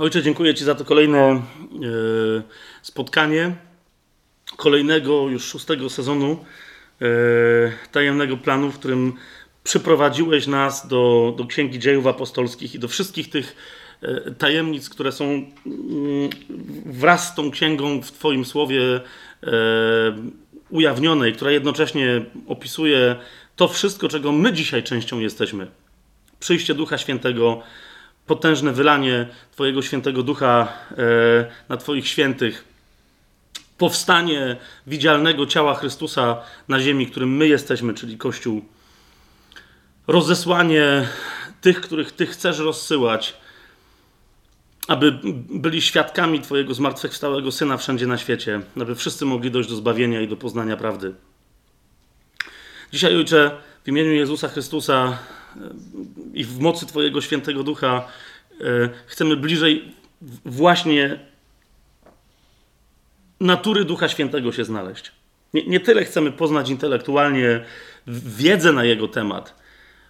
Ojcze, dziękuję Ci za to kolejne e, spotkanie, kolejnego już szóstego sezonu e, tajemnego planu, w którym przyprowadziłeś nas do, do Księgi Dziejów Apostolskich i do wszystkich tych e, tajemnic, które są mm, wraz z tą księgą w Twoim słowie ujawnionej, która jednocześnie opisuje to wszystko, czego my dzisiaj częścią jesteśmy. Przyjście Ducha Świętego, potężne wylanie Twojego świętego ducha e, na Twoich świętych, powstanie widzialnego ciała Chrystusa na ziemi, którym my jesteśmy, czyli Kościół, rozesłanie tych, których Ty chcesz rozsyłać, aby byli świadkami Twojego zmartwychwstałego Syna wszędzie na świecie, aby wszyscy mogli dojść do zbawienia i do poznania prawdy. Dzisiaj, Ojcze, w imieniu Jezusa Chrystusa i w mocy Twojego świętego ducha e, chcemy bliżej właśnie natury Ducha Świętego się znaleźć. Nie, nie tyle chcemy poznać intelektualnie wiedzę na jego temat,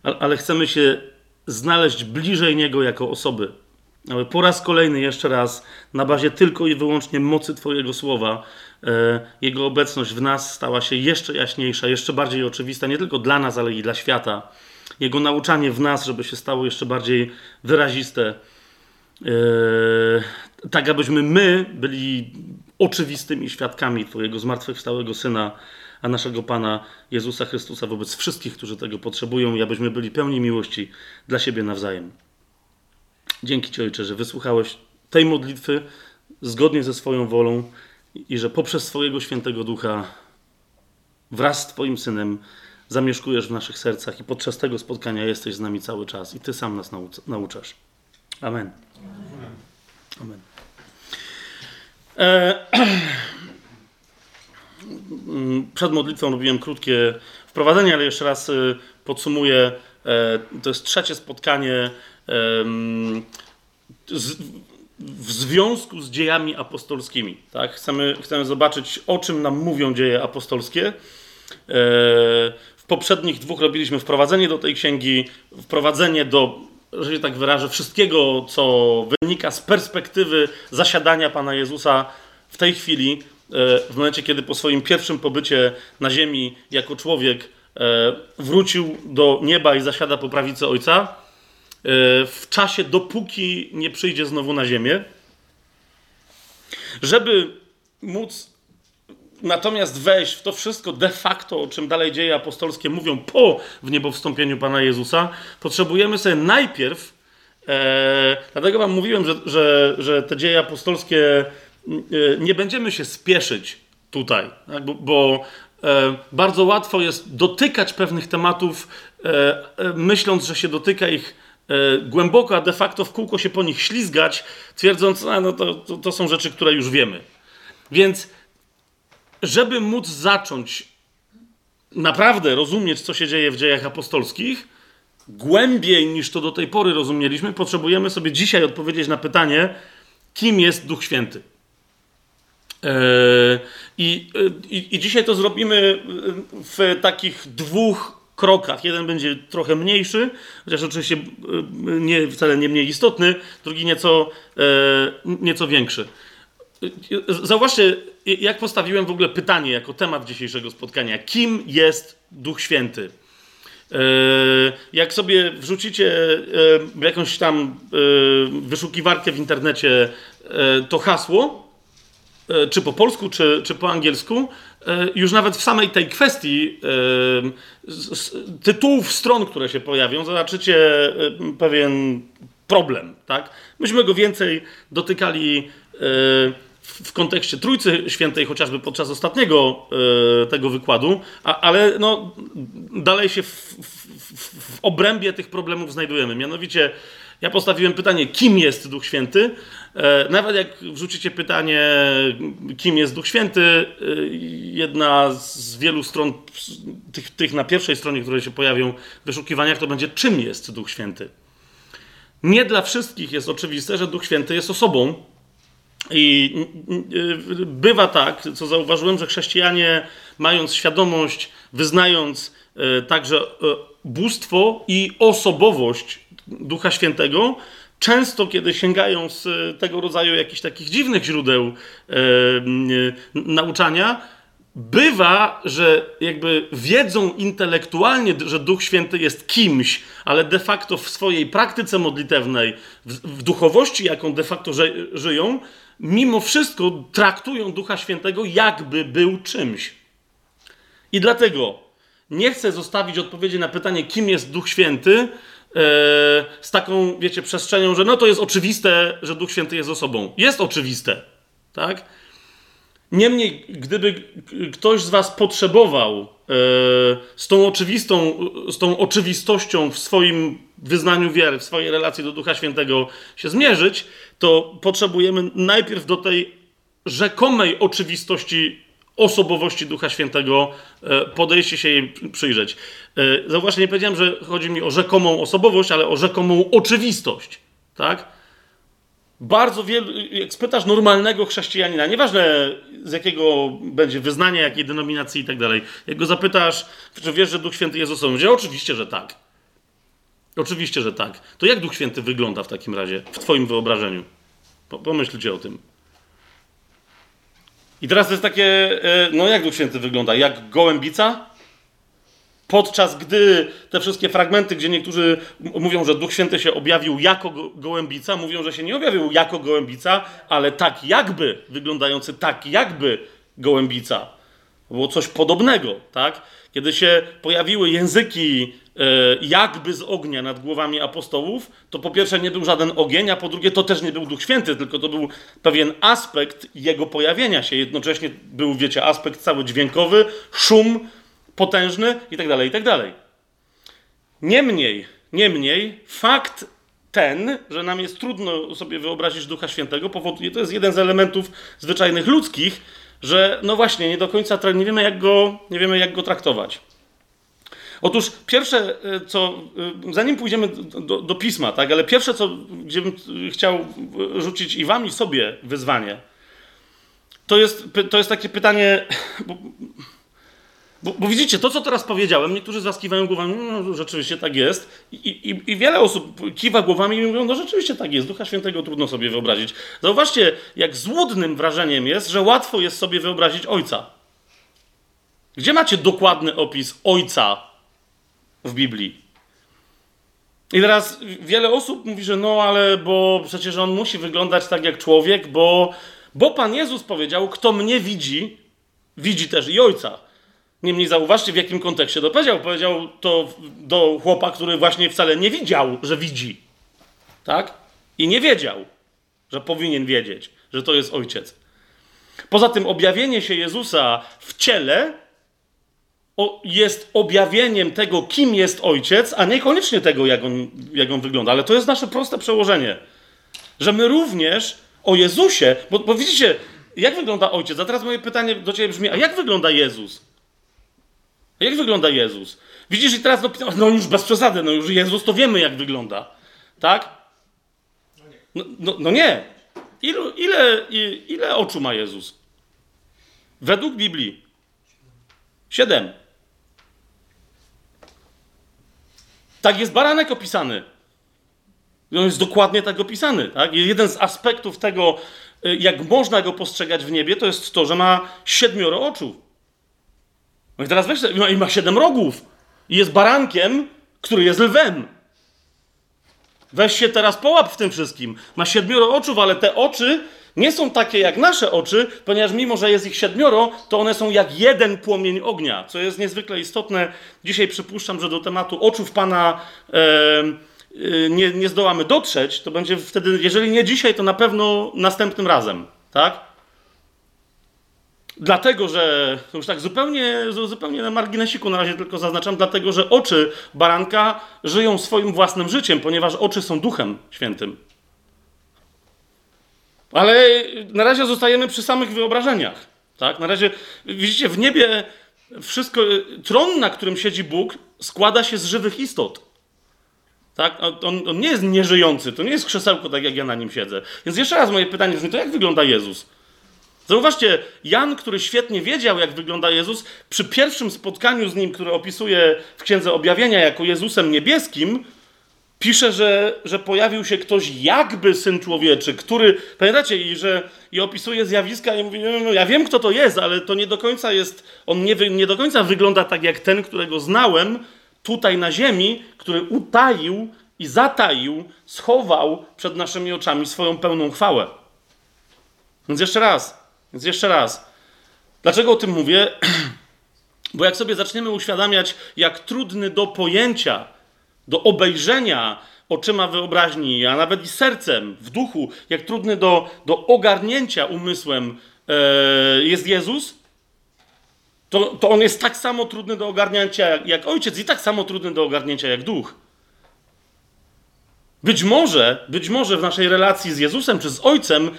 ale chcemy się znaleźć bliżej niego jako osoby. Ale po raz kolejny, jeszcze raz, na bazie tylko i wyłącznie mocy Twojego słowa, e, Jego obecność w nas stała się jeszcze jaśniejsza, jeszcze bardziej oczywista, nie tylko dla nas, ale i dla świata. Jego nauczanie w nas, żeby się stało jeszcze bardziej wyraziste, e, tak abyśmy my byli oczywistymi świadkami Twojego zmartwychwstałego Syna, a naszego Pana Jezusa Chrystusa wobec wszystkich, którzy tego potrzebują i abyśmy byli pełni miłości dla siebie nawzajem. Dzięki Ci, Ojcze, że wysłuchałeś tej modlitwy zgodnie ze swoją wolą i że poprzez swojego świętego ducha wraz z Twoim synem zamieszkujesz w naszych sercach i podczas tego spotkania jesteś z nami cały czas i Ty sam nas nauczasz. Amen. Amen. E, przed modlitwą robiłem krótkie wprowadzenie, ale jeszcze raz y, podsumuję. E, to jest trzecie spotkanie w związku z dziejami apostolskimi. Tak? Chcemy, chcemy zobaczyć, o czym nam mówią dzieje apostolskie. E, poprzednich dwóch robiliśmy wprowadzenie do tej księgi, wprowadzenie do, że się tak wyrażę, wszystkiego, co wynika z perspektywy zasiadania Pana Jezusa w tej chwili, e, w momencie, kiedy po swoim pierwszym pobycie na ziemi jako człowiek e, wrócił do nieba i zasiada po prawicy Ojca E, w czasie, dopóki nie przyjdzie znowu na ziemię. Żeby móc natomiast wejść w to wszystko de facto, o czym dalej dzieje apostolskie mówią po w niebo wstąpieniu Pana Jezusa, potrzebujemy sobie najpierw, e, dlatego Wam mówiłem, że, że, że te dzieje apostolskie e, nie będziemy się spieszyć tutaj, tak? bo, bo e, bardzo łatwo jest dotykać pewnych tematów, e, e, myśląc, że się dotyka ich E, głęboko, a de facto w kółko się po nich ślizgać, twierdząc, a no to, to, to są rzeczy, które już wiemy. Więc, żeby móc zacząć naprawdę rozumieć, co się dzieje w dziejach apostolskich, głębiej niż to do tej pory rozumieliśmy, potrzebujemy sobie dzisiaj odpowiedzieć na pytanie, kim jest Duch Święty. E, I, e, i, I dzisiaj to zrobimy w takich dwóch krokach. Jeden będzie trochę mniejszy, chociaż oczywiście e, nie, wcale nie mniej istotny, drugi nieco, e, nieco większy. Zauważcie, jak postawiłem w ogóle pytanie jako temat dzisiejszego spotkania. Kim jest Duch Święty? E, jak sobie wrzucicie jakąś tam wyszukiwarkę w tytułie to hasło, czy po polsku, czy, czy po angielsku, E, już nawet w samej tej kwestii e, tytułów stron, które się pojawią, zobaczycie e, pewien problem. Tak? Myśmy go więcej dotykali w kontekście Trójcy Świętej, chociażby podczas ostatniego tego wykładu, ale no, dalej się w, w, w obrębie tych problemów znajdujemy. Mianowicie ja postawiłem pytanie, kim jest Duch Święty? E, nawet jak wrzucicie pytanie, kim jest Duch Święty, e, jedna z wielu stron, tych, tych na pierwszej stronie, które się pojawią w wyszukiwaniach, to będzie, czym jest Duch Święty. Nie dla wszystkich jest oczywiste, że Duch Święty jest osobą. I e, bywa tak, co zauważyłem, że chrześcijanie, mając świadomość, wyznając także bóstwo i osobowość Ducha Świętego, często, kiedy sięgają z tego rodzaju jakichś takich dziwnych źródeł nauczania, bywa, że jakby wiedzą intelektualnie, że Duch Święty jest kimś, ale de facto w swojej praktyce modlitewnej, w, w duchowości, jaką de facto ży, żyją, mimo wszystko traktują Ducha Świętego, jakby był czymś. I dlatego nie chcę zostawić odpowiedzi na pytanie, kim jest Duch Święty, e, z taką, wiecie, przestrzenią, że no to jest oczywiste, że Duch Święty jest osobą. Jest oczywiste, tak? Niemniej, gdyby ktoś z Was potrzebował e, z tą oczywistą, z tą oczywistością w swoim wyznaniu wiary, w swojej relacji do Ducha Świętego się zmierzyć, to potrzebujemy najpierw do tej rzekomej oczywistości osobowości Ducha Świętego e, podejście się jej przyjrzeć. E, zauważcie, nie powiedziałem, że chodzi mi o rzekomą osobowość, ale o rzekomą oczywistość. Tak? Bardzo wielu, jak spytasz normalnego chrześcijanina, nieważne z jakiego będzie wyznania, jakiej denominacji i tak dalej, jak go zapytasz, czy wiesz, że Duch Święty jest osobą, że oczywiście, że tak. Oczywiście, że tak. To jak Duch Święty wygląda w takim razie, w Twoim wyobrażeniu? Pomyślcie o tym. I teraz to jest takie, e, no jak Duch Święty wygląda? Jak gołębica? Podczas gdy te wszystkie fragmenty, gdzie niektórzy mówią, że Duch Święty się objawił jako gołębica, mówią, że się nie objawił jako gołębica, ale tak jakby, wyglądający tak jakby gołębica. Było coś podobnego, tak? Kiedy się pojawiły języki e, jakby z ognia nad głowami apostołów, to po pierwsze nie był żaden ogień, a po drugie to też nie był Duch Święty, tylko to był pewien aspekt jego pojawienia się. Jednocześnie był, wiecie, aspekt cały dźwiękowy, szum, potężny i tak dalej, i tak dalej. Niemniej, niemniej, fakt ten, że nam jest trudno sobie wyobrazić Ducha Świętego, powoduje, to jest jeden z elementów zwyczajnych ludzkich, że no właśnie, nie do końca nie wiemy, jak go, nie wiemy, jak go traktować. Otóż pierwsze, e, co, e, zanim pójdziemy do, do, pisma, tak, ale pierwsze, co, gdzie bym chciał rzucić i wam, i sobie wyzwanie, to jest, to jest takie pytanie, bo, bo, bo, widzicie, to co teraz powiedziałem, niektórzy z was kiwają głowami, no, no rzeczywiście tak jest. I, i, I, wiele osób kiwa głowami i mówią, no rzeczywiście tak jest, Ducha Świętego trudno sobie wyobrazić. Zauważcie, jak złudnym wrażeniem jest, że łatwo jest sobie wyobrazić Ojca. Gdzie macie dokładny opis Ojca w Biblii? I teraz wiele osób mówi, że no ale bo przecież On musi wyglądać tak jak człowiek, bo, bo Pan Jezus powiedział, kto mnie widzi, widzi też i Ojca. Niemniej zauważcie, w jakim kontekście to powiedział. Powiedział to do chłopa, który właśnie wcale nie widział, że widzi. Tak? I nie wiedział, że powinien wiedzieć, że to jest ojciec. Poza tym, objawienie się Jezusa w ciele jest objawieniem tego, kim jest ojciec, a niekoniecznie tego, jak on, jak on wygląda. Ale to jest nasze proste przełożenie. Że my również o Jezusie, bo, bo widzicie, jak wygląda ojciec? A teraz moje pytanie do ciebie brzmi: a jak wygląda Jezus? Jak wygląda Jezus? Widzisz, i teraz, no, no już bez przesady, no już Jezus to wiemy, jak wygląda. Tak? No, no, no nie. Ilu, ile, ile oczu ma Jezus? Według Biblii. Siedem. Tak jest baranek opisany. On jest dokładnie tak opisany. Tak? Jeden z aspektów tego, y, jak można go postrzegać w niebie, to jest to, że ma siedmioro oczu. No i teraz weź, no i ma siedem rogów. I jest barankiem, który jest lwem. Weź się teraz połap w tym wszystkim. Ma siedmioro oczów, ale te oczy nie są takie jak nasze oczy, ponieważ mimo, że jest ich siedmioro, to one są jak jeden płomień ognia, co jest niezwykle istotne. Dzisiaj przypuszczam, że do tematu oczów Pana e, e, nie, nie zdołamy dotrzeć. To będzie wtedy, jeżeli nie dzisiaj, to na pewno następnym razem. Tak? Dlatego, że już tak zupełnie, zupełnie na marginesiku na razie tylko zaznaczam, dlatego, że oczy baranka żyją swoim własnym życiem, ponieważ oczy są duchem świętym. Ale na razie zostajemy przy samych wyobrażeniach. Tak? Na razie, widzicie, w niebie wszystko, tron, na którym siedzi Bóg, składa się z żywych istot. Tak? On, on nie jest nieżyjący, to nie jest krzesełko, tak jak ja na nim siedzę. Więc jeszcze raz moje pytanie brzmi, to jak wygląda Jezus? Zauważcie, Jan, który świetnie wiedział, jak wygląda Jezus, przy pierwszym spotkaniu z nim, które opisuje w Księdze Objawienia jako Jezusem niebieskim, pisze, że, że pojawił się ktoś jakby syn człowieczy, który, pamiętacie, i że i opisuje zjawiska i mówi, no, no, ja wiem kto to jest, ale to nie do końca jest, on nie, nie do końca wygląda tak jak ten, którego znałem tutaj na ziemi, który utaił i zataił, schował przed naszymi oczami swoją pełną chwałę. Więc jeszcze raz, więc jeszcze raz. Dlaczego o tym mówię? Bo jak sobie zaczniemy uświadamiać, jak trudny do pojęcia, do obejrzenia oczyma wyobraźni, a nawet i sercem, w duchu, jak trudny do, do ogarnięcia umysłem e, jest Jezus, to, to on jest tak samo trudny do ogarnięcia jak, jak ojciec i tak samo trudny do ogarnięcia jak duch. Być może, być może w naszej relacji z Jezusem czy z Ojcem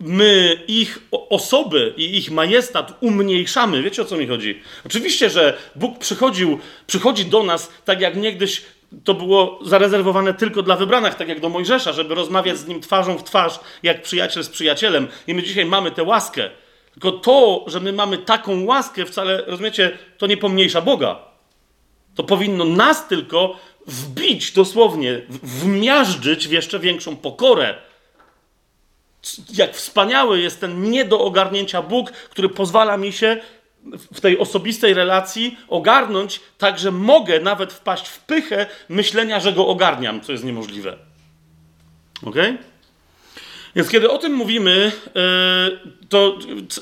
my ich osoby i ich majestat umniejszamy. Wiecie o co mi chodzi? Oczywiście, że Bóg przychodził, przychodzi do nas tak jak niegdyś to było zarezerwowane tylko dla wybranych, tak jak do Mojżesza, żeby rozmawiać z nim twarzą w twarz, jak przyjaciel z przyjacielem. I my dzisiaj mamy tę łaskę. Tylko to, że my mamy taką łaskę, wcale, rozumiecie, to nie pomniejsza Boga. To powinno nas tylko wbić dosłownie, wmiażdżyć w jeszcze większą pokorę. Jak wspaniały jest ten nie do ogarnięcia Bóg, który pozwala mi się w tej osobistej relacji ogarnąć, tak że mogę nawet wpaść w pychę myślenia, że go ogarniam, co jest niemożliwe. Ok? Więc kiedy o tym mówimy, e, to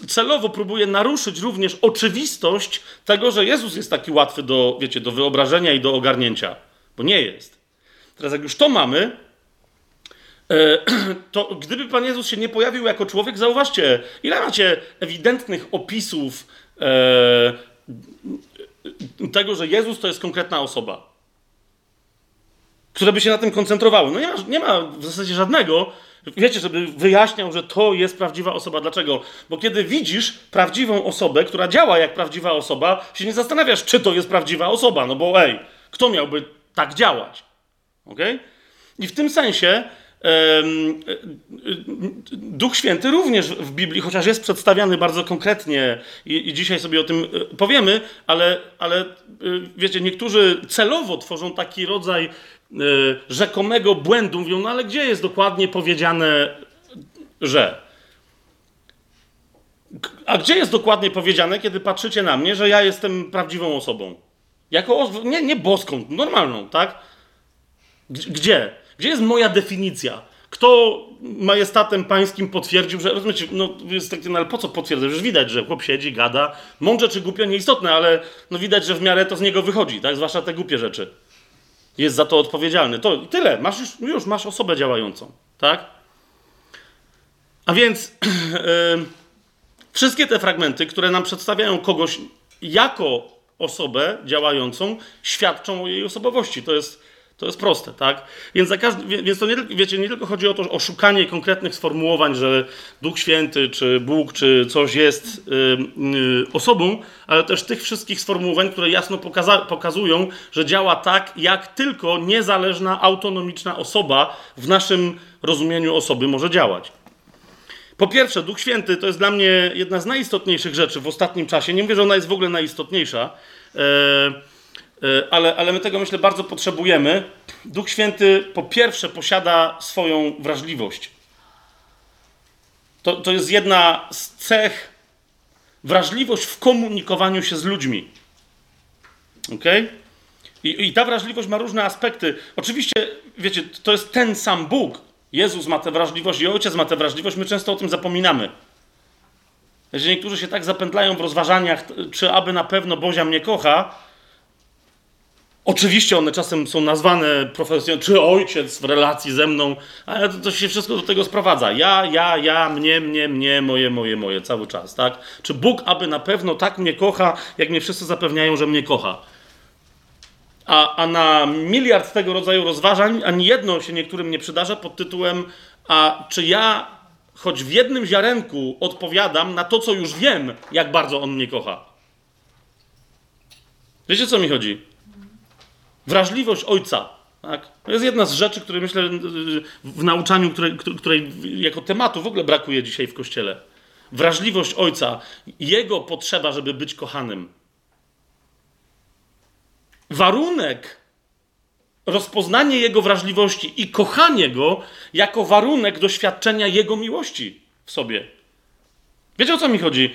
celowo próbuję naruszyć również oczywistość tego, że Jezus jest taki łatwy do, wiecie, do wyobrażenia i do ogarnięcia bo nie jest. Teraz, jak już to mamy, to gdyby Pan Jezus się nie pojawił jako człowiek, zauważcie, ile macie ewidentnych opisów e, tego, że Jezus to jest konkretna osoba, które by się na tym koncentrowały. No nie ma, nie ma w zasadzie żadnego, wiecie, żeby wyjaśniał, że to jest prawdziwa osoba. Dlaczego? Bo kiedy widzisz prawdziwą osobę, która działa jak prawdziwa osoba, się nie zastanawiasz, czy to jest prawdziwa osoba. No bo ej, kto miałby tak działać. ok? I w tym sensie Duch Święty również w Biblii, chociaż jest przedstawiany bardzo konkretnie i, dzisiaj sobie o tym e, powiemy, ale, ale e, wiecie, niektórzy celowo tworzą taki rodzaj e, rzekomego błędu. Mówią, no ale gdzie jest dokładnie powiedziane, że? A gdzie jest dokładnie powiedziane, kiedy patrzycie na mnie, że ja jestem prawdziwą osobą? Jako nie, nie boską, normalną, tak? Gdzie? Gdzie jest moja definicja? Kto majestatem pańskim potwierdził, że rozumiecie, no jest takie, no ale po co potwierdzać? Już widać, że chłop siedzi, gada, mądrze czy głupio, nieistotne, ale no widać, że w miarę to z niego wychodzi, tak? Zwłaszcza te głupie rzeczy. Jest za to odpowiedzialny. To tyle, masz już, już masz osobę działającą, tak? A więc wszystkie te fragmenty, które nam przedstawiają kogoś jako osobę działającą, świadczą o jej osobowości. To jest, to jest proste, tak? Więc, za każdy, więc to nie, wiecie, nie tylko chodzi o to, o szukanie konkretnych sformułowań, że Duch Święty, czy Bóg, czy coś jest yy, yy, osobą, ale też tych wszystkich sformułowań, które jasno pokaza- pokazują, że działa tak, jak tylko niezależna, autonomiczna osoba w naszym rozumieniu osoby może działać. Po pierwsze, Duch Święty to jest dla mnie jedna z najistotniejszych rzeczy w ostatnim czasie. Nie mówię, że ona jest w ogóle najistotniejsza, e, ale, ale my tego myślę bardzo potrzebujemy. Duch Święty po pierwsze posiada swoją wrażliwość. To, to jest jedna z cech, wrażliwość w komunikowaniu się z ludźmi. Ok? I, I ta wrażliwość ma różne aspekty. Oczywiście, wiecie, to jest ten sam Bóg, Jezus ma tę wrażliwość i Ojciec ma tę wrażliwość, my często o tym zapominamy. Że niektórzy się tak zapętlają w rozważaniach, czy aby na pewno Bozia mnie kocha. Oczywiście one czasem są nazwane profesjonalnie, czy ojciec w relacji ze mną, ale to, to, się wszystko do tego sprowadza. Ja, ja, ja, mnie, mnie, mnie, moje, moje, moje, cały czas, tak? Czy Bóg aby na pewno tak mnie kocha, jak mnie wszyscy zapewniają, że mnie kocha? A, a na miliard tego rodzaju rozważań ani jedno się niektórym nie przydarza pod tytułem a czy ja choć w jednym ziarenku odpowiadam na to, co już wiem, jak bardzo on mnie kocha. Wiecie, co mi chodzi? Wrażliwość ojca. Tak? To jest jedna z rzeczy, które myślę w nauczaniu, której, której jako tematu w ogóle brakuje dzisiaj w kościele. Wrażliwość ojca, jego potrzeba, żeby być kochanym warunek rozpoznanie Jego wrażliwości i kochanie Go jako warunek doświadczenia Jego miłości w sobie. Wiecie o co mi chodzi?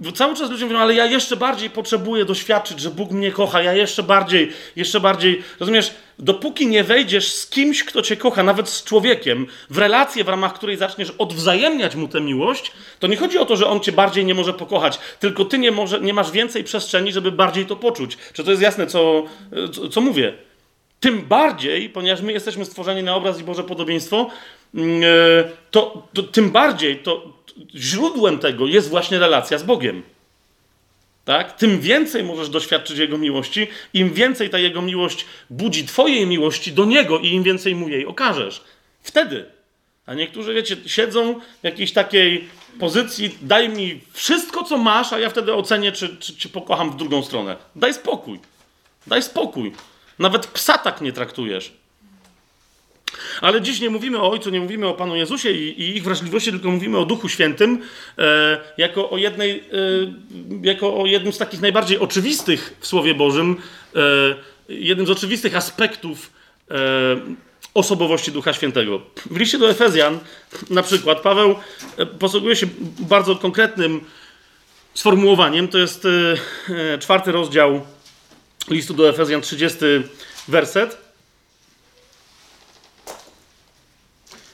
Yy, cały czas ludzie mówią, ale ja jeszcze bardziej potrzebuję doświadczyć, że Bóg mnie kocha, ja jeszcze bardziej, jeszcze bardziej. Rozumiesz, dopóki nie wejdziesz z kimś, kto cię kocha, nawet z człowiekiem, w relację, w ramach której zaczniesz odwzajemniać mu tę miłość, to nie chodzi o to, że on cię bardziej nie może pokochać, tylko ty nie, może, nie masz więcej przestrzeni, żeby bardziej to poczuć. Czy to jest jasne, co, co, co mówię? Tym bardziej, ponieważ my jesteśmy stworzeni na obraz i Boże podobieństwo, mm, e, to, to tym bardziej to, źródłem tego jest właśnie relacja z Bogiem. Tak? Tym więcej możesz doświadczyć Jego miłości, im więcej ta Jego miłość budzi Twojej miłości do Niego i im więcej Mu jej okażesz. Wtedy. A niektórzy, wiecie, siedzą w jakiejś takiej pozycji, daj mi wszystko, co masz, a ja wtedy ocenię, czy, czy, czy pokocham w drugą stronę. Daj spokój. Daj spokój. Nawet psa tak nie traktujesz. Ale dziś nie mówimy o Ojcu, nie mówimy o Panu Jezusie i, i ich wrażliwości, tylko mówimy o Duchu Świętym e, jako, o jednej, e, jako o jednym z takich najbardziej oczywistych w Słowie Bożym, e, jednym z oczywistych aspektów e, osobowości Ducha Świętego. W liście do Efezjan na przykład Paweł e, posługuje się bardzo konkretnym sformułowaniem, to jest e, czwarty rozdział listu do Efezjan, 30 werset.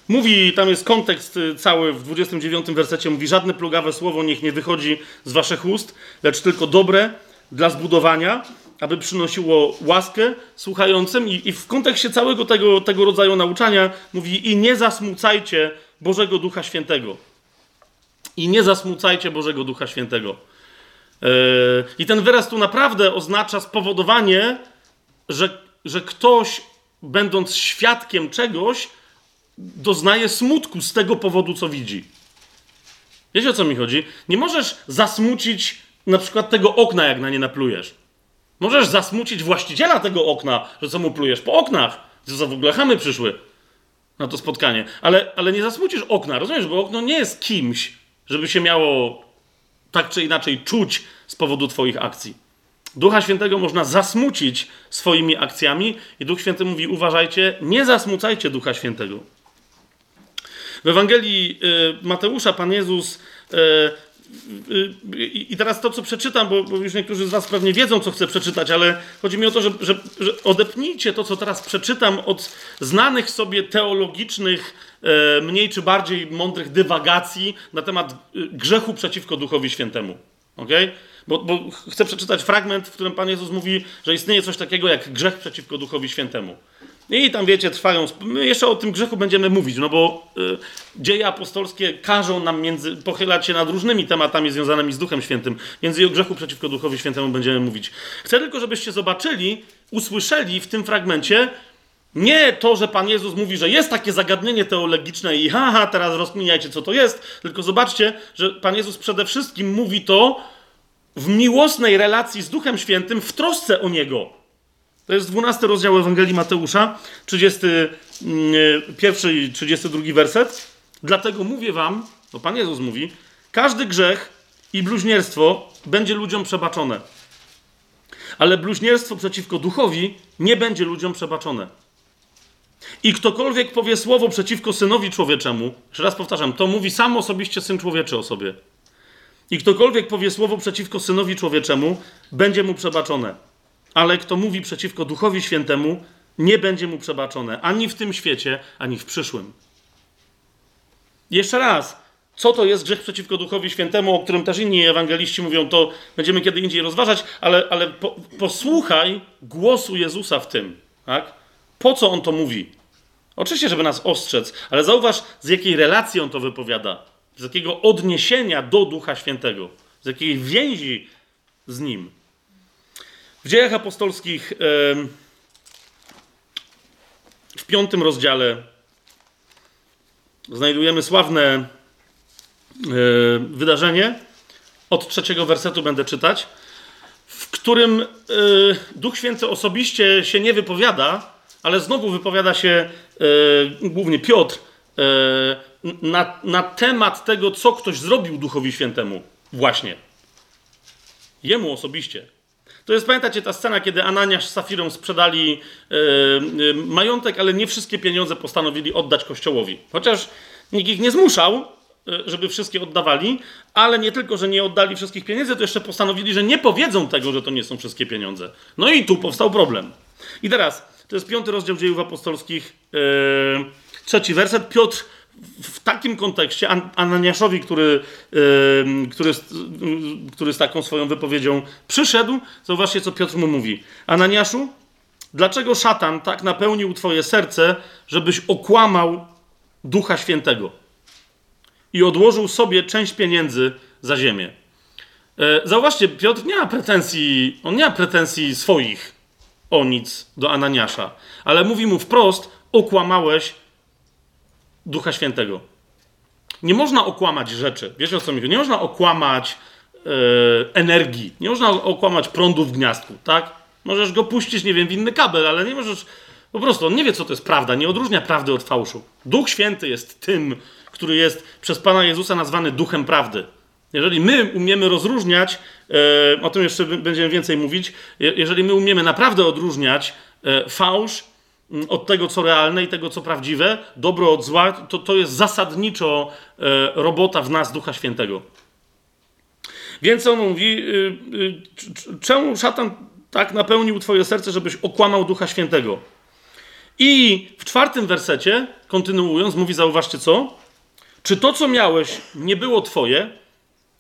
Mówi, tam jest kontekst y, cały w 29 wersecie, mówi, żadne plugawe słowo niech nie wychodzi z waszych ust, lecz tylko dobre dla zbudowania, aby przynosiło łaskę słuchającym i, i w kontekście całego tego, tego rodzaju nauczania mówi i nie zasmucajcie Bożego Ducha Świętego. I nie zasmucajcie Bożego Ducha Świętego. Yy, I ten wyraz tu naprawdę oznacza spowodowanie, że, że ktoś, będąc świadkiem czegoś, doznaje smutku z tego powodu, co widzi. Wiecie o co mi chodzi? Nie możesz zasmucić na przykład tego okna, jak na nie naplujesz. Możesz zasmucić właściciela tego okna, że co mu plujesz po oknach. Co za w ogóle chamy przyszły na to spotkanie. Ale, ale nie zasmucisz okna, rozumiesz? Bo okno nie jest kimś, żeby się miało tak czy inaczej czuć z powodu Twoich akcji. Ducha Świętego można zasmucić swoimi akcjami, i Duch Święty mówi: uważajcie, nie zasmucajcie Ducha Świętego. W Ewangelii y, Mateusza Pan Jezus y, y, i teraz to, co przeczytam, bo, już niektórzy z Was pewnie wiedzą, co chcę przeczytać, ale chodzi mi o to, że, że, że odepnijcie to, co teraz przeczytam, od znanych sobie teologicznych, mniej czy bardziej mądrych dywagacji na temat grzechu przeciwko Duchowi Świętemu. Okay? Bo, bo chcę przeczytać fragment, w którym Pan Jezus mówi, że istnieje coś takiego jak grzech przeciwko Duchowi Świętemu. I tam wiecie, trwają. My jeszcze o tym grzechu będziemy mówić, no bo y, dzieje apostolskie każą nam między, pochylać się nad różnymi tematami związanymi z Duchem Świętym. Między o grzechu przeciwko Duchowi Świętemu będziemy mówić. Chcę tylko, żebyście zobaczyli, usłyszeli w tym fragmencie nie to, że Pan Jezus mówi, że jest takie zagadnienie teologiczne i haha, teraz rozkminiajcie, co to jest, tylko zobaczcie, że Pan Jezus przede wszystkim mówi to w miłosnej relacji z Duchem Świętym, w trosce o Niego. To jest 12 rozdział Ewangelii Mateusza, 31 mm, i 32 werset. Dlatego mówię wam, to Pan Jezus mówi, każdy grzech i bluźnierstwo będzie ludziom przebaczone. Ale bluźnierstwo przeciwko duchowi nie będzie ludziom przebaczone. I ktokolwiek powie słowo przeciwko synowi człowieczemu, jeszcze raz powtarzam, to mówi sam osobiście syn człowieczy o sobie. I ktokolwiek powie słowo przeciwko synowi człowieczemu, będzie mu przebaczone ale kto mówi przeciwko Duchowi Świętemu, nie będzie mu przebaczone ani w tym świecie, ani w przyszłym. Jeszcze raz, co to jest grzech przeciwko Duchowi Świętemu, o którym też inni ewangeliści mówią, to będziemy kiedy indziej rozważać, ale, ale po, posłuchaj głosu Jezusa w tym. Tak? Po co on to mówi? Oczywiście, żeby nas ostrzec, ale zauważ, z jakiej relacji on to wypowiada, z jakiego odniesienia do Ducha Świętego, z jakiej więzi z nim. W dziejach apostolskich w piątym rozdziale znajdujemy sławne wydarzenie. Od trzeciego wersetu będę czytać, w którym e, Duch Święty osobiście się nie wypowiada, ale znowu wypowiada się e, głównie Piotr e, na, na temat tego, co ktoś zrobił Duchowi Świętemu. Właśnie. Jemu osobiście. To jest, pamiętacie, ta scena, kiedy Ananiasz z Safirą sprzedali yy, yy, majątek, ale nie wszystkie pieniądze postanowili oddać Kościołowi. Chociaż nikt ich nie zmuszał, yy, żeby wszystkie oddawali, ale nie tylko, że nie oddali wszystkich pieniędzy, to jeszcze postanowili, że nie powiedzą tego, że to nie są wszystkie pieniądze. No i tu powstał problem. I teraz, to jest piąty rozdział dziejów apostolskich, trzeci werset. Piotr w takim kontekście Ananiaszowi, który, który, który z taką swoją wypowiedzią przyszedł, zauważcie, co Piotr mu mówi. Ananiaszu, dlaczego szatan tak napełnił twoje serce, żebyś okłamał Ducha Świętego i odłożył sobie część pieniędzy za ziemię? E, zauważcie, Piotr nie ma pretensji, on nie ma pretensji swoich o nic do Ananiasza, ale mówi mu wprost, okłamałeś Ducha Świętego. Nie można okłamać rzeczy. Wiesz o co mi chodzi? Nie można okłamać yy, energii. Nie można okłamać prądu w gniazdku, tak? Możesz go puścić, nie wiem, w inny kabel, ale nie możesz. Po prostu on nie wie, co to jest prawda, nie odróżnia prawdy od fałszu. Duch Święty jest tym, który jest przez Pana Jezusa nazwany Duchem Prawdy. Jeżeli my umiemy rozróżniać, e, o tym jeszcze będziemy więcej mówić, jeżeli my umiemy naprawdę odróżniać e, fałsz od tego, co realne i tego, co prawdziwe, dobro od zła, to, to jest zasadniczo e, robota w nas Ducha Świętego. Więc on mówi, y, y, czemu szatan tak napełnił twoje serce, żebyś okłamał Ducha Świętego? I w czwartym wersecie, kontynuując, mówi, zauważcie co? Czy to, co miałeś, nie było twoje,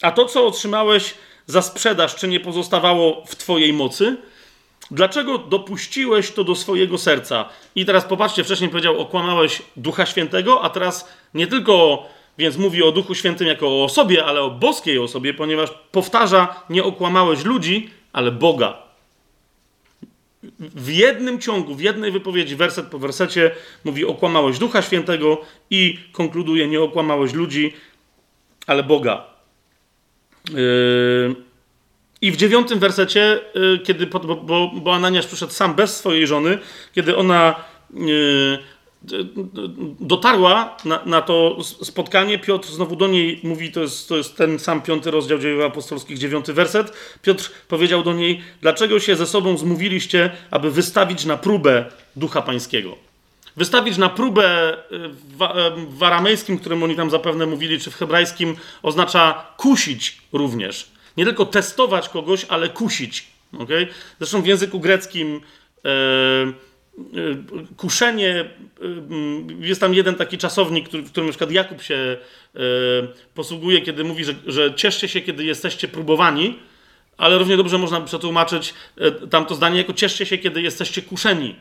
a to, co otrzymałeś za sprzedaż, czy nie pozostawało w twojej mocy? Dlaczego dopuściłeś to do swojego serca? I teraz popatrzcie, wcześniej powiedział, okłamałeś Ducha Świętego, a teraz nie tylko, więc mówi o Duchu Świętym jako o osobie, ale o boskiej osobie, ponieważ powtarza, nie okłamałeś ludzi, ale Boga. W jednym ciągu, w jednej wypowiedzi, werset po wersecie, mówi okłamałeś Ducha Świętego i konkluduje, nie okłamałeś ludzi, ale Boga. Yy... I w dziewiątym wersecie, y, kiedy, bo, bo Ananiasz przyszedł sam bez swojej żony, kiedy ona y, dotarła na, na, to spotkanie, Piotr znowu do niej mówi, to jest, to jest ten sam piąty rozdział dziejów apostolskich, dziewiąty werset. Piotr powiedział do niej, dlaczego się ze sobą zmówiliście, aby wystawić na próbę Ducha Pańskiego. Wystawić na próbę y, w, w aramejskim, którym oni tam zapewne mówili, czy w hebrajskim, oznacza kusić również. Nie tylko testować kogoś, ale kusić. Okay? Zresztą w języku greckim e, e, kuszenie, e, jest tam jeden taki czasownik, który, w którym na przykład Jakub się e, posługuje, kiedy mówi, że, że cieszcie się, kiedy jesteście próbowani, ale równie dobrze można przetłumaczyć e, tamto zdanie jako cieszcie się, kiedy jesteście kuszeni.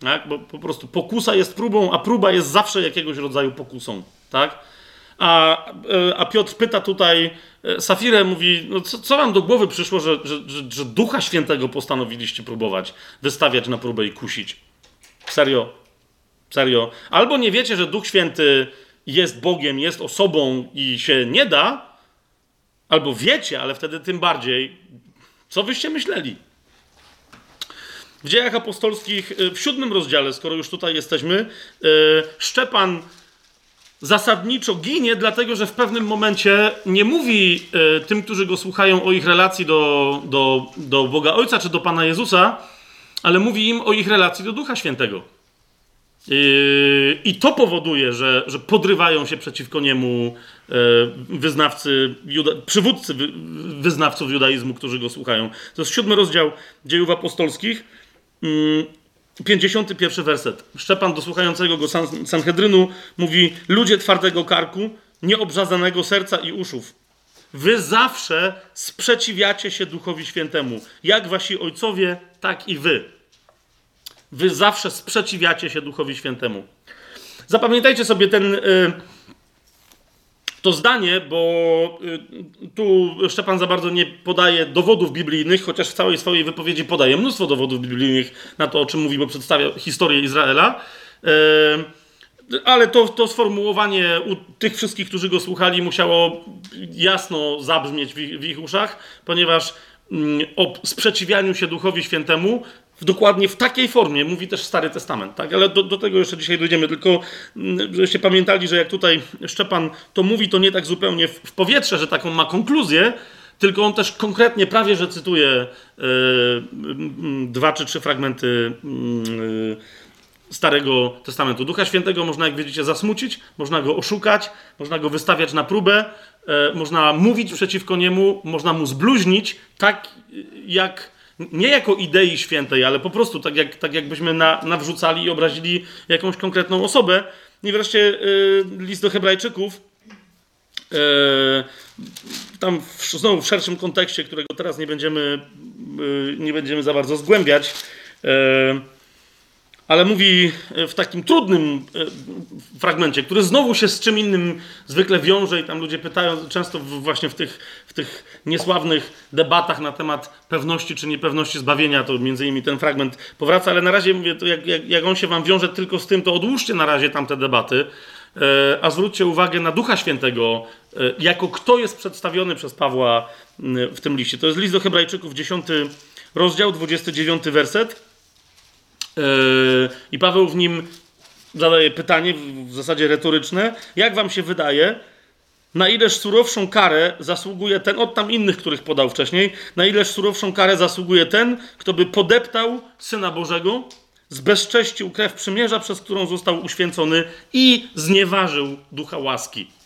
Tak? Bo po prostu pokusa jest próbą, a próba jest zawsze jakiegoś rodzaju pokusą. Tak? A, e, a Piotr pyta tutaj e, Safirę, mówi, no co, co wam do głowy przyszło, że, że, że, że Ducha Świętego postanowiliście próbować wystawiać na próbę i kusić? Serio? Serio? Albo nie wiecie, że Duch Święty jest Bogiem, jest osobą i się nie da, albo wiecie, ale wtedy tym bardziej, co wyście myśleli? W dziejach apostolskich, e, w siódmym rozdziale, skoro już tutaj jesteśmy, Szczepan zasadniczo ginie, dlatego że w pewnym momencie nie mówi y, tym, którzy go słuchają, o ich relacji do, do, do Boga Ojca czy do Pana Jezusa, ale mówi im o ich relacji do Ducha Świętego. Y, I to powoduje, że, że podrywają się przeciwko niemu y, wyznawcy, juda, przywódcy wy, wyznawców judaizmu, którzy go słuchają. To jest siódmy rozdział dziejów apostolskich. Mm, 51 werset. Szczepan do słuchającego go San, Sanhedrynu mówi: Ludzie twardego karku, nieobrzazanego serca i uszów. Wy zawsze sprzeciwiacie się Duchowi Świętemu. Jak wasi ojcowie, tak i wy. Wy zawsze sprzeciwiacie się Duchowi Świętemu. Zapamiętajcie sobie ten. Yy, to zdanie, bo y, tu Szczepan za bardzo nie podaje dowodów biblijnych, chociaż w całej swojej wypowiedzi podaje mnóstwo dowodów biblijnych na to, o czym mówi, bo przedstawia historię Izraela. Y, ale to, to sformułowanie u tych wszystkich, którzy go słuchali, musiało jasno zabrzmieć w ich, w ich uszach, ponieważ mm, o sprzeciwianiu się Duchowi Świętemu w dokładnie w takiej formie mówi też Stary Testament, tak? Ale do, do tego jeszcze dzisiaj dojdziemy, tylko mm, żebyście pamiętali, że jak tutaj Szczepan to mówi, to nie tak zupełnie w, w powietrze, że taką ma konkluzję, tylko on też konkretnie, prawie że cytuje yy, dwa czy trzy fragmenty yy, Starego Testamentu. Ducha Świętego można, jak widzicie, zasmucić, można go oszukać, można go wystawiać na próbę, e, można mówić przeciwko niemu, można mu zbluźnić, tak jak nie jako idei świętej, ale po prostu tak, jak, tak jakbyśmy na, nawrzucali i obrazili jakąś konkretną osobę. I wreszcie e, list do Hebrajczyków. E, tam w, znowu w szerszym kontekście, którego teraz nie będziemy, nie będziemy za bardzo zgłębiać ale mówi e, w takim trudnym e, fragmencie, który znowu się z czym innym zwykle wiąże i tam ludzie pytają, często właśnie w tych, w tych niesławnych debatach na temat pewności czy niepewności zbawienia, to między innymi ten fragment powraca, ale na razie mówię, jak, jak, jak on się wam wiąże tylko z tym, to odłóżcie na razie tamte debaty, e, a zwróćcie uwagę na Ducha Świętego, jako kto jest przedstawiony przez Pawła w tym liście. To jest list do Hebrajczyków, 10 rozdział, 29 werset. Yy, I Paweł w nim zadaje pytanie, w zasadzie retoryczne: jak wam się wydaje, na ileż surowszą karę zasługuje ten, od tam innych, których podał wcześniej, na ileż surowszą karę zasługuje ten, kto by podeptał Syna Bożego, zbezcześcił krew przymierza, przez którą został uświęcony i znieważył ducha łaski.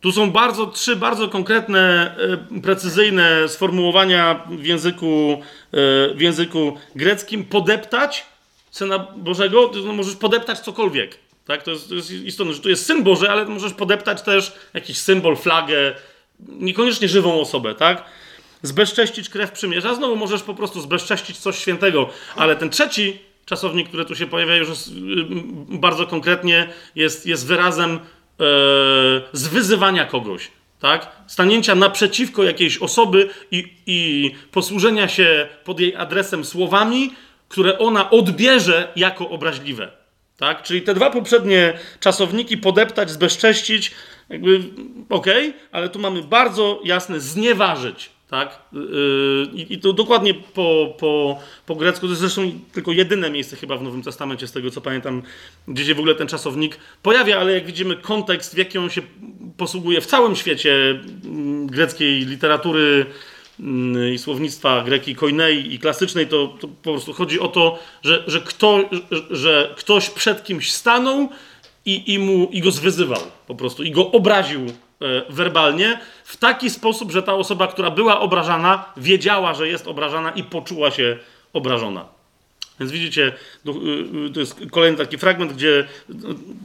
Tu są bardzo, trzy bardzo konkretne, e, precyzyjne sformułowania w języku, e, w języku greckim. Podeptać Syna Bożego, no możesz podeptać cokolwiek. Tak? To, jest, to jest istotne, że tu jest Syn Boży, ale możesz podeptać też jakiś symbol, flagę, niekoniecznie żywą osobę. Tak? Zbezcześcić krew przymierza. Znowu możesz po prostu zbezcześcić coś świętego. Ale ten trzeci czasownik, który tu się pojawia już jest, bardzo konkretnie, jest, jest wyrazem E, z wyzywania kogoś, tak? Stanięcia naprzeciwko jakiejś osoby i, i posłużenia się pod jej adresem słowami, które ona odbierze jako obraźliwe. Tak? Czyli te dwa poprzednie czasowniki podeptać, zbezcześcić, jakby okej, okay, ale tu mamy bardzo jasne znieważyć. Tak? Yy, I to dokładnie po, po, po grecku. To jest zresztą tylko jedyne miejsce chyba w Nowym Testamencie, z tego co pamiętam, gdzie się w ogóle ten czasownik pojawia, ale jak widzimy kontekst, w jaki on się posługuje w całym świecie mm, greckiej literatury mm, i słownictwa greki koinei i klasycznej, to, to po prostu chodzi o to, że, że, kto, że ktoś przed kimś stanął i, i, mu, i go zwyzywał po prostu, i go obraził werbalnie w taki sposób, że ta osoba, która była obrażana, wiedziała, że jest obrażana i poczuła się obrażona. Więc widzicie, y, y, to jest kolejny taki fragment, gdzie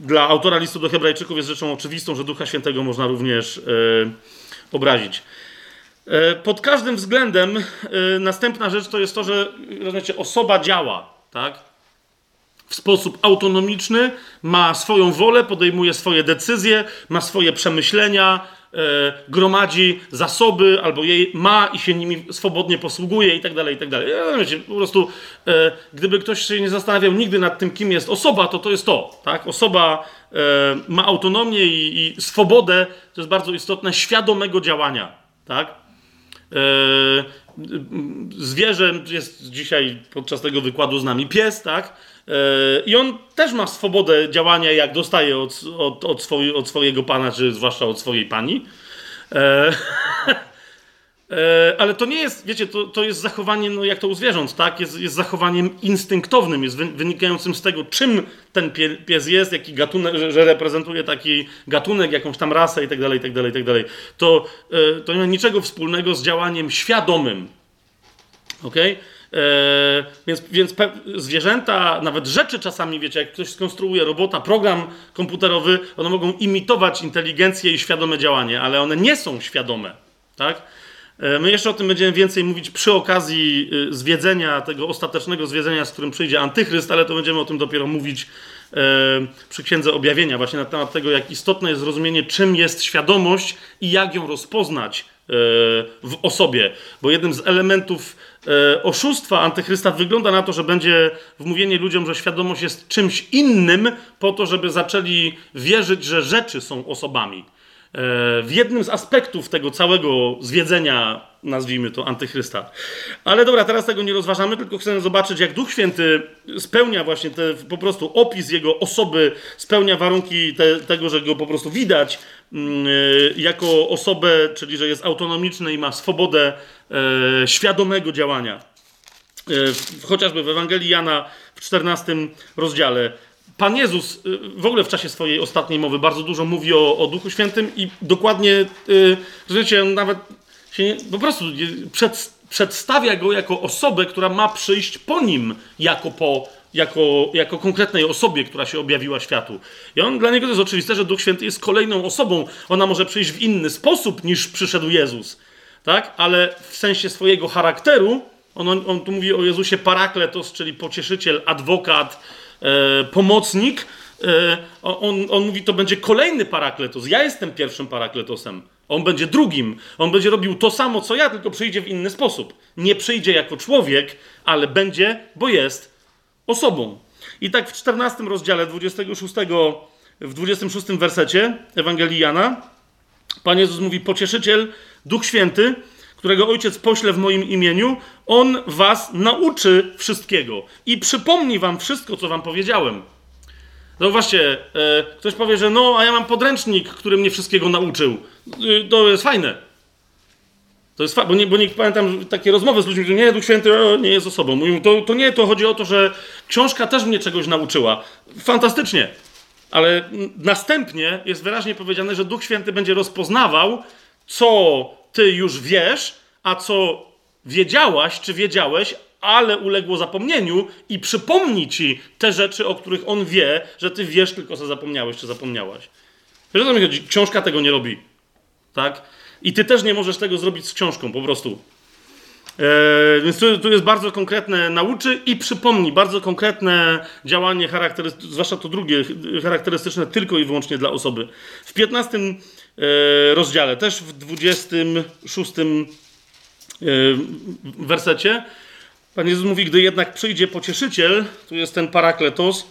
dla autora listu do Hebrajczyków jest rzeczą oczywistą, że Ducha Świętego można również e, obrazić. E, pod każdym względem następna rzecz to jest to, że rozumiecie, osoba działa, tak? W sposób autonomiczny, ma swoją wolę, podejmuje swoje decyzje, ma swoje przemyślenia, e, gromadzi zasoby, albo jej ma i się nimi swobodnie posługuje i tak dalej, i tak dalej. Po prostu, e, gdyby ktoś się nie zastanawiał nigdy nad tym, kim jest osoba, to to jest to, tak? Osoba e, ma autonomię i, i swobodę, to jest bardzo istotne, świadomego działania, tak? Zwierzę jest dzisiaj podczas tego wykładu z nami pies, tak? I on też ma swobodę działania, jak dostaje od, od, od, od swojego pana, czy zwłaszcza od swojej pani. E, e, ale to nie jest, wiecie, to, to jest zachowanie, no jak to u zwierząt, tak? Jest, jest zachowaniem instynktownym, jest wynikającym z tego, czym ten pies jest, jaki gatunek, że, że reprezentuje taki gatunek, jakąś tam rasę i tak dalej, i tak dalej, i tak dalej. To, e, to nie ma niczego wspólnego z działaniem świadomym. Okej? Okay? E, więc, więc zwierzęta, nawet rzeczy czasami, wiecie, jak ktoś skonstruuje robota, program komputerowy, one mogą imitować inteligencję i świadome działanie, ale one nie są świadome, tak? E, my jeszcze o tym będziemy więcej mówić przy okazji y, zwiedzenia, tego ostatecznego zwiedzenia, z którym przyjdzie Antychryst, ale to będziemy o tym dopiero mówić e, przy Księdze Objawienia, właśnie na temat tego, jak istotne jest zrozumienie, czym jest świadomość i jak ją rozpoznać w osobie. Bo jednym z elementów E, oszustwa antychrysta wygląda na to, że będzie wmówienie ludziom, że świadomość jest czymś innym, po to, żeby zaczęli wierzyć, że rzeczy są osobami. W jednym z aspektów tego całego zwiedzenia, nazwijmy to, antychrysta. Ale dobra, teraz tego nie rozważamy, tylko chcemy zobaczyć, jak Duch Święty spełnia właśnie te, po prostu opis jego osoby, spełnia warunki te, tego, że go po prostu widać mm, jako osobę, czyli że jest autonomiczny i ma swobodę e, świadomego działania. E, chociażby w Ewangelii Jana w 14 rozdziale Pan Jezus y, w ogóle w czasie swojej ostatniej mowy bardzo dużo mówi o, o Duchu Świętym i dokładnie, yy, nawet się nie, po prostu przed, przedstawia go jako osobę, która ma przyjść po nim, jako po, jako, jako konkretnej osobie, która się objawiła światu. I on, dla niego to jest oczywiste, że Duch Święty jest kolejną osobą. Ona może przyjść w inny sposób niż przyszedł Jezus, tak? Ale w sensie swojego charakteru, on, on, on tu mówi o Jezusie parakletos, czyli pocieszyciel, adwokat, pomocnik, e, on, on mówi, to będzie kolejny parakletos. Ja jestem pierwszym parakletosem. On będzie drugim. On będzie robił to samo, co ja, tylko przyjdzie w inny sposób. Nie przyjdzie jako człowiek, ale będzie, bo jest osobą. I tak w 14 rozdziale 26, w 26 wersecie Ewangelii Jana, Pan Jezus mówi, pocieszyciel, Duch Święty, którego Ojciec pośle w moim imieniu, On was nauczy wszystkiego i przypomni wam wszystko, co wam powiedziałem. Zauważcie, e, ktoś powie, że no, a ja mam podręcznik, który mnie wszystkiego nauczył. E, to jest fajne. To jest fajne, bo nie, bo nie pamiętam takie rozmowy z ludźmi, że nie, Duch Święty o, nie jest osobą. Mówią, to, to nie, to chodzi o to, że książka też mnie czegoś nauczyła. Fantastycznie. Ale następnie jest wyraźnie powiedziane, że Duch Święty będzie rozpoznawał, co ty już wiesz, a co wiedziałaś, czy wiedziałeś, ale uległo zapomnieniu i przypomni ci te rzeczy, o których on wie, że ty wiesz, tylko co zapomniałeś, czy zapomniałaś. Wiesz, o co mi chodzi? Książka tego nie robi. Tak? I ty też nie możesz tego zrobić z książką, po prostu. Eee, więc tu, tu, jest bardzo konkretne nauczy i przypomni, bardzo konkretne działanie charakterystyczne, zwłaszcza to drugie, charakterystyczne tylko i wyłącznie dla osoby. W 15 e, rozdziale, też w 26 e, wersecie, Pan Jezus mówi, gdy jednak przyjdzie pocieszyciel, tu jest ten parakletos,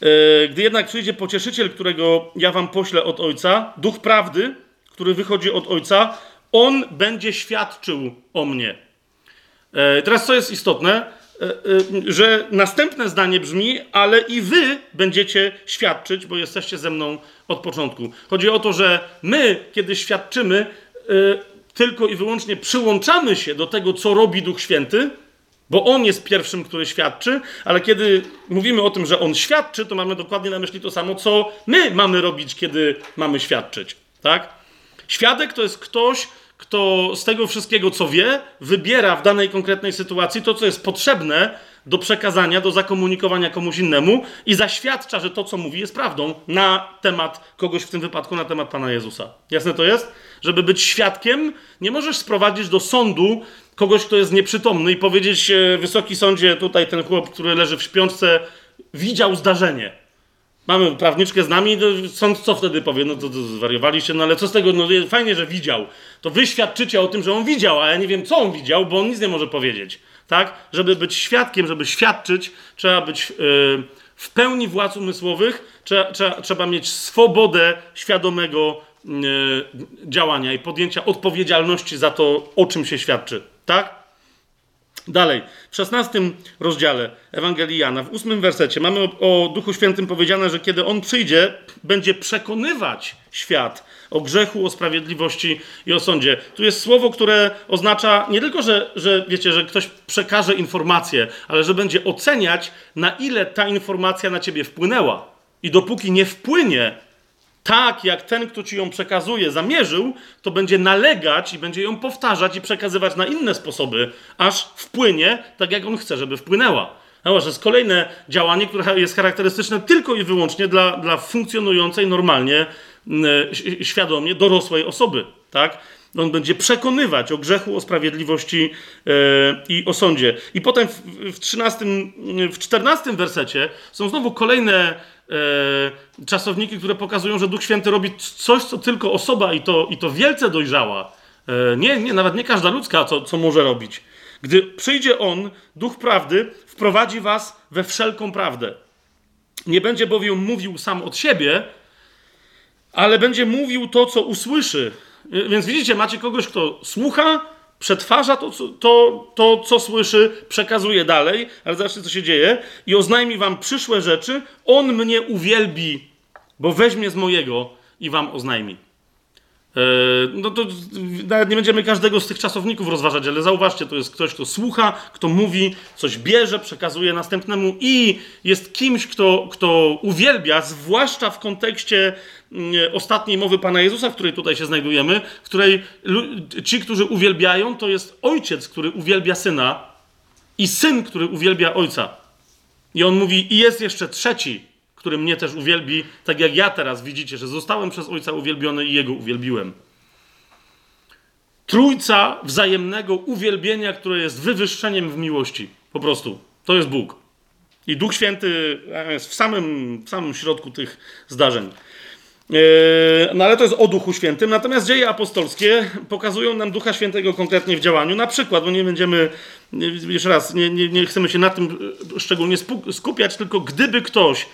e, gdy jednak przyjdzie pocieszyciel, którego ja wam poślę od Ojca, duch prawdy, który wychodzi od Ojca, on będzie świadczył o mnie. E, teraz co jest istotne, e, że następne zdanie brzmi, ale i wy będziecie świadczyć, bo jesteście ze mną od początku. Chodzi o to, że my, kiedy świadczymy, tylko i wyłącznie przyłączamy się do tego, co robi Duch Święty, bo on jest pierwszym, który świadczy, ale kiedy mówimy o tym, że on świadczy, to mamy dokładnie na myśli to samo, co my mamy robić, kiedy mamy świadczyć. Tak? Świadek to jest ktoś, kto z tego wszystkiego, co wie, wybiera w danej konkretnej sytuacji to, co jest potrzebne do przekazania, do zakomunikowania komuś innemu i zaświadcza, że to, co mówi, jest prawdą na temat kogoś, w tym wypadku na temat Pana Jezusa. Jasne to jest? Żeby być świadkiem, nie możesz sprowadzić do sądu kogoś, kto jest nieprzytomny i powiedzieć, e, wysoki sądzie, tutaj ten chłop, który leży w śpiączce, widział zdarzenie. Mamy prawniczkę z nami, sąd co wtedy powie? No to, to zwariowaliście, no ale co z tego? No fajnie, że widział. To wy świadczycie o tym, że on widział, a ja nie wiem, co on widział, bo on nic nie może powiedzieć. Tak? Żeby być świadkiem, żeby świadczyć, trzeba być yy, w pełni władz umysłowych, trzeba, trzeba, trzeba mieć swobodę świadomego działania i podjęcia odpowiedzialności za to, o czym się świadczy. Tak? Dalej, w 16 rozdziale Ewangelii Jana, w 8 wersecie mamy o, o, Duchu Świętym powiedziane, że kiedy On przyjdzie, będzie przekonywać świat o grzechu, o sprawiedliwości i o sądzie. Tu jest słowo, które oznacza nie tylko, że, że wiecie, że ktoś przekaże informację, ale że będzie oceniać, na ile ta informacja na ciebie wpłynęła. I dopóki nie wpłynie tak, jak ten, kto ci ją przekazuje, zamierzył, to będzie nalegać i będzie ją powtarzać i przekazywać na inne sposoby, aż wpłynie tak, jak on chce, żeby wpłynęła. No, że jest kolejne działanie, które jest charakterystyczne tylko i wyłącznie dla, dla funkcjonującej normalnie, yy, świadomie dorosłej osoby. Tak? On będzie przekonywać o grzechu, o sprawiedliwości yy, i o sądzie. I potem w, w 13, w 14 wersecie są znowu kolejne e, czasowniki, które pokazują, że Duch Święty robi coś, co tylko osoba i to, i to wielce dojrzała. E, nie, nie, nawet nie każda ludzka, co, co może robić. Gdy przyjdzie On, Duch Prawdy, wprowadzi was we wszelką prawdę. Nie będzie bowiem mówił sam od siebie, ale będzie mówił to, co usłyszy. Więc widzicie, macie kogoś, kto słucha, przetwarza to, to, to, co słyszy, przekazuje dalej, ale zobaczcie, co się dzieje, i oznajmi wam przyszłe rzeczy, on mnie uwielbi, bo weźmie z mojego i wam oznajmi. E, no to nawet nie będziemy każdego z tych czasowników rozważać, ale zauważcie, to jest ktoś, kto słucha, kto mówi, coś bierze, przekazuje następnemu i jest kimś, kto, kto uwielbia, zwłaszcza w kontekście mm, ostatniej mowy Pana Jezusa, w której tutaj się znajdujemy, w której ci, którzy uwielbiają, to jest ojciec, który uwielbia syna i syn, który uwielbia ojca. I on mówi, i jest jeszcze trzeci, który mnie też uwielbi, tak jak ja teraz widzicie, że zostałem przez Ojca uwielbiony i Jego uwielbiłem. Trójca wzajemnego uwielbienia, które jest wywyższeniem w miłości. Po prostu. To jest Bóg. I Duch Święty jest w samym, w samym środku tych zdarzeń. Yy, no ale to jest o Duchu Świętym. Natomiast dzieje apostolskie pokazują nam Ducha Świętego konkretnie w działaniu. Na przykład, bo nie będziemy, jeszcze raz, nie, nie, nie chcemy się na tym szczególnie skupiać, tylko gdyby ktoś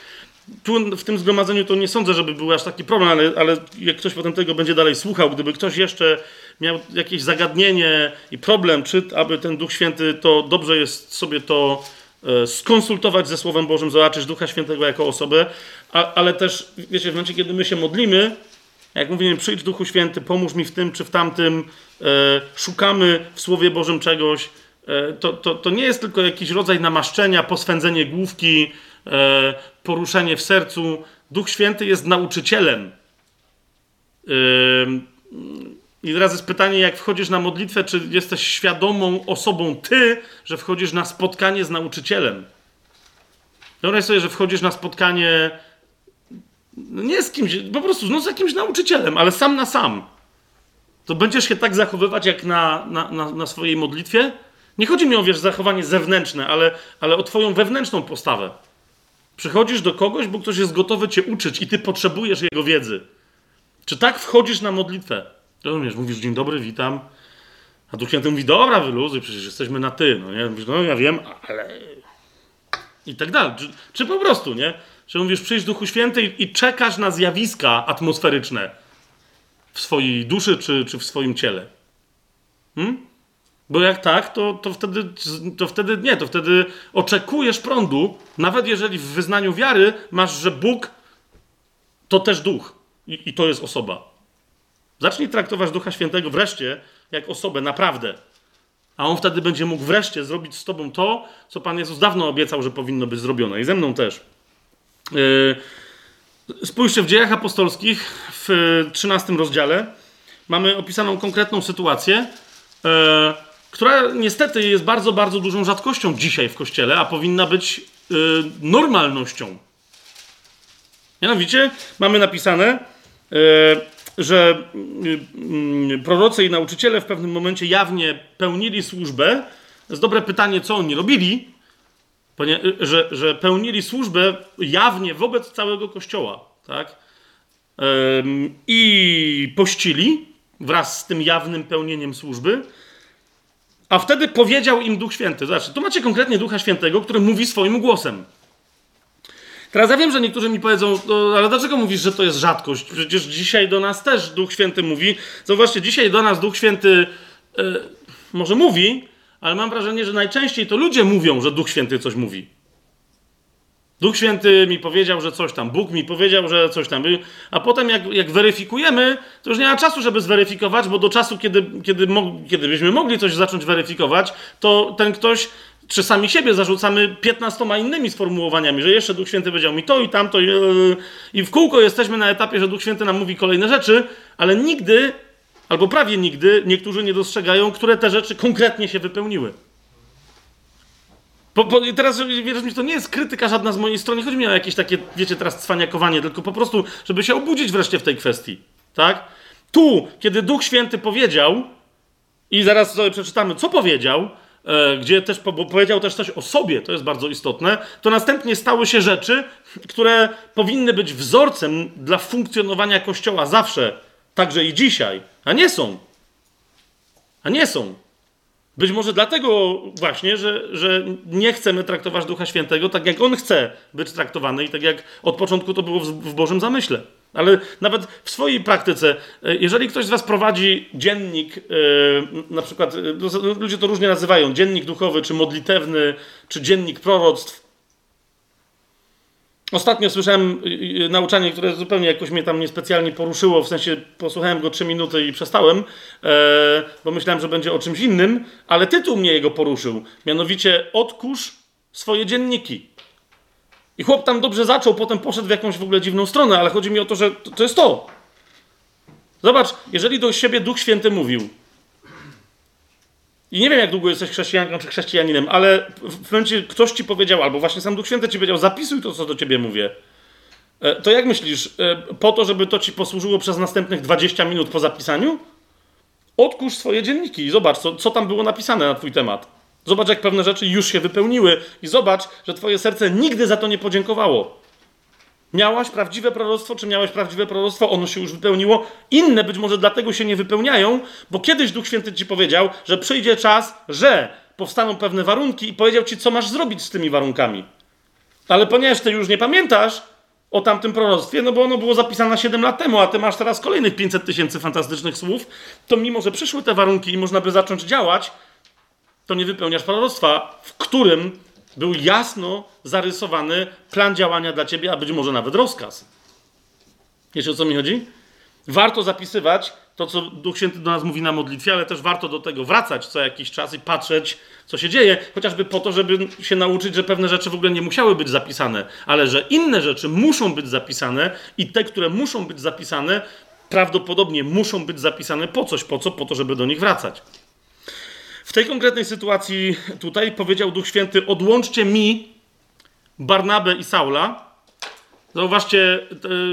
tu w tym zgromadzeniu to nie sądzę, żeby był aż taki problem, ale, ale jak ktoś potem tego będzie dalej słuchał, gdyby ktoś jeszcze miał jakieś zagadnienie i problem, czy aby ten Duch Święty, to dobrze jest sobie to e, skonsultować ze Słowem Bożym, zobaczyć Ducha Świętego jako osobę, a, ale też, wiecie, w momencie, kiedy my się modlimy, jak mówimy, przyjdź Duchu Święty, pomóż mi w tym czy w tamtym, e, szukamy w Słowie Bożym czegoś, e, to, to, to nie jest tylko jakiś rodzaj namaszczenia, poswędzenie główki, E, poruszenie w sercu. Duch Święty jest nauczycielem. I teraz jest pytanie, jak wchodzisz na modlitwę, czy jesteś świadomą osobą ty, że wchodzisz na spotkanie z nauczycielem. Wyobraź sobie, że wchodzisz na spotkanie no nie z kimś, po prostu no z jakimś nauczycielem, ale sam na sam. To będziesz się tak zachowywać jak na, na, na, na swojej modlitwie? Nie chodzi mi o wiesz, zachowanie zewnętrzne, ale, ale o twoją wewnętrzną postawę. Przychodzisz do kogoś, bo ktoś jest gotowy cię uczyć i ty potrzebujesz jego wiedzy. Czy tak wchodzisz na modlitwę? Rozumiesz, mówisz dzień dobry, witam. A Duch Święty mówi, dobra, wyluzuj, przecież jesteśmy na ty. No nie? Mówisz, no ja wiem, ale... I tak dalej. Czy, czy po prostu, nie? Że mówisz, przyjdź Duchu Święty i, i czekasz na zjawiska atmosferyczne w swojej duszy czy, czy w swoim ciele. Hmm? Bo jak tak, to, to, wtedy, to wtedy nie, to wtedy oczekujesz prądu, nawet jeżeli w wyznaniu wiary masz, że Bóg to też duch i, i to jest osoba. Zacznij traktować Ducha Świętego wreszcie jak osobę, naprawdę. A on wtedy będzie mógł wreszcie zrobić z tobą to, co Pan Jezus dawno obiecał, że powinno być zrobione. I ze mną też. Yy, spójrzcie, w dziejach apostolskich w 13 rozdziale mamy opisaną konkretną sytuację. Która niestety jest bardzo, bardzo dużą rzadkością dzisiaj w kościele, a powinna być yy, normalnością. Mianowicie mamy napisane, yy, że yy, prorocy i nauczyciele w pewnym momencie jawnie pełnili służbę. To jest dobre pytanie, co oni robili, że, że pełnili służbę jawnie wobec całego kościoła. Tak? I pościli wraz z tym jawnym pełnieniem służby. A wtedy powiedział im Duch Święty. Zobaczcie, tu macie konkretnie Ducha Świętego, który mówi swoim głosem. Teraz ja wiem, że niektórzy mi powiedzą, no, ale dlaczego mówisz, że to jest rzadkość? Przecież dzisiaj do nas też Duch Święty mówi. Zobaczcie, dzisiaj do nas Duch Święty yy, może mówi, ale mam wrażenie, że najczęściej to ludzie mówią, że Duch Święty coś mówi. Duch Święty mi powiedział, że coś tam, Bóg mi powiedział, że coś tam. A potem, jak, jak weryfikujemy, to już nie ma czasu, żeby zweryfikować, bo do czasu, kiedy, kiedy, kiedy byśmy mogli coś zacząć weryfikować, to ten ktoś, czy sami siebie zarzucamy 15 innymi sformułowaniami, że jeszcze Duch Święty powiedział mi to i tamto, i, i w kółko jesteśmy na etapie, że Duch Święty nam mówi kolejne rzeczy, ale nigdy, albo prawie nigdy, niektórzy nie dostrzegają, które te rzeczy konkretnie się wypełniły. Po, po, teraz, wierz mi, to nie jest krytyka żadna z mojej strony. Chodzi mi o jakieś takie, wiecie, teraz cwaniakowanie, tylko po prostu, żeby się obudzić wreszcie w tej kwestii. Tak? Tu, kiedy Duch Święty powiedział, i zaraz sobie przeczytamy, co powiedział, e, gdzie też powiedział też coś o sobie, to jest bardzo istotne, to następnie stały się rzeczy, które powinny być wzorcem dla funkcjonowania Kościoła zawsze, także i dzisiaj, a nie są. A nie są. Być może dlatego właśnie, że, że nie chcemy traktować Ducha Świętego tak, jak On chce być traktowany i tak jak od początku to było w, w Bożym zamyśle. Ale nawet w swojej praktyce, e, jeżeli ktoś z Was prowadzi dziennik, e, na przykład ludzie to różnie nazywają, dziennik duchowy, czy modlitewny, czy dziennik proroctw. Ostatnio słyszałem nauczanie, które zupełnie jakoś mnie tam niespecjalnie poruszyło, w sensie posłuchałem go trzy minuty i przestałem, bo myślałem, że będzie o czymś innym, ale tytuł mnie jego poruszył. Mianowicie odkurz swoje dzienniki. I chłop tam dobrze zaczął, potem poszedł w jakąś w ogóle dziwną stronę, ale chodzi mi o to, że to, to jest to. Zobacz, jeżeli do siebie Duch Święty mówił, i nie wiem, jak długo jesteś chrześcijanką czy chrześcijaninem, ale w momencie ktoś ci powiedział, albo właśnie sam Duch Święty ci powiedział, zapisuj to, co do ciebie mówię. E, to jak myślisz, e, po to, żeby to ci posłużyło przez następnych 20 minut po zapisaniu? Odkurz swoje dzienniki i zobacz, co, co tam było napisane na twój temat. Zobacz, jak pewne rzeczy już się wypełniły, i zobacz, że Twoje serce nigdy za to nie podziękowało. Miałaś prawdziwe proroctwo, czy miałeś prawdziwe proroctwo, ono się już wypełniło. Inne być może dlatego się nie wypełniają, bo kiedyś Duch Święty ci powiedział, że przyjdzie czas, że powstaną pewne warunki i powiedział ci, co masz zrobić z tymi warunkami. Ale ponieważ ty już nie pamiętasz o tamtym proroctwie, no bo ono było zapisane 7 lat temu, a ty masz teraz kolejnych 500 tysięcy fantastycznych słów, to mimo, że przyszły te warunki i można by zacząć działać, to nie wypełniasz proroctwa, w którym był jasno zarysowany plan działania dla ciebie, a być może nawet rozkaz. Wiecie o co mi chodzi? Warto zapisywać to, co Duch Święty do nas mówi na modlitwie, ale też warto do tego wracać co jakiś czas i patrzeć, co się dzieje, chociażby po to, żeby się nauczyć, że pewne rzeczy w ogóle nie musiały być zapisane, ale że inne rzeczy muszą być zapisane i te, które muszą być zapisane, prawdopodobnie muszą być zapisane po coś, po co? Po to, żeby do nich wracać. W tej konkretnej sytuacji tutaj powiedział Duch Święty: odłączcie mi Barnabę i Saula. Zauważcie,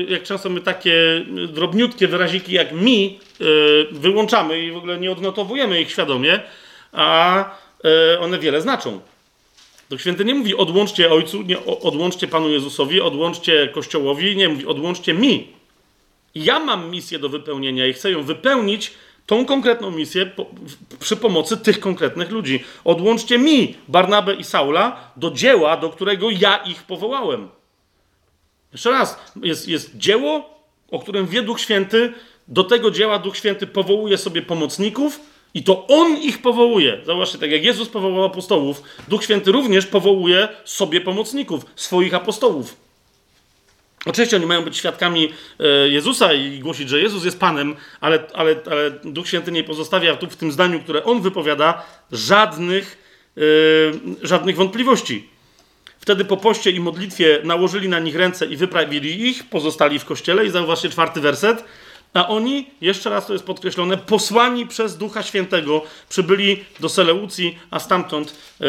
jak często my takie drobniutkie wyraziki jak mi e, wyłączamy i w ogóle nie odnotowujemy ich świadomie, a e, one wiele znaczą. Duch Święty nie mówi odłączcie Ojcu, nie odłączcie Panu Jezusowi, odłączcie Kościołowi, nie mówi odłączcie mi. Ja mam misję do wypełnienia i chcę ją wypełnić tą konkretną misję po, przy pomocy tych konkretnych ludzi. Odłączcie mi Barnabę i Saula do dzieła, do którego ja ich powołałem. Jeszcze raz, jest, jest dzieło, o którym wie Duch Święty, do tego dzieła Duch Święty powołuje sobie pomocników i to On ich powołuje. Zobaczcie, tak jak Jezus powołał apostołów, Duch Święty również powołuje sobie pomocników, swoich apostołów. Oczywiście oni mają być świadkami e, Jezusa i głosić, że Jezus jest Panem, ale, ale, ale Duch Święty nie pozostawia tu w tym zdaniu, które on wypowiada, żadnych, yy, żadnych wątpliwości. Wtedy po poście i modlitwie nałożyli na nich ręce i wyprawili ich, pozostali w kościele i zauważcie czwarty werset. A oni, jeszcze raz to jest podkreślone, posłani przez Ducha Świętego, przybyli do Seleucji, a stamtąd yy,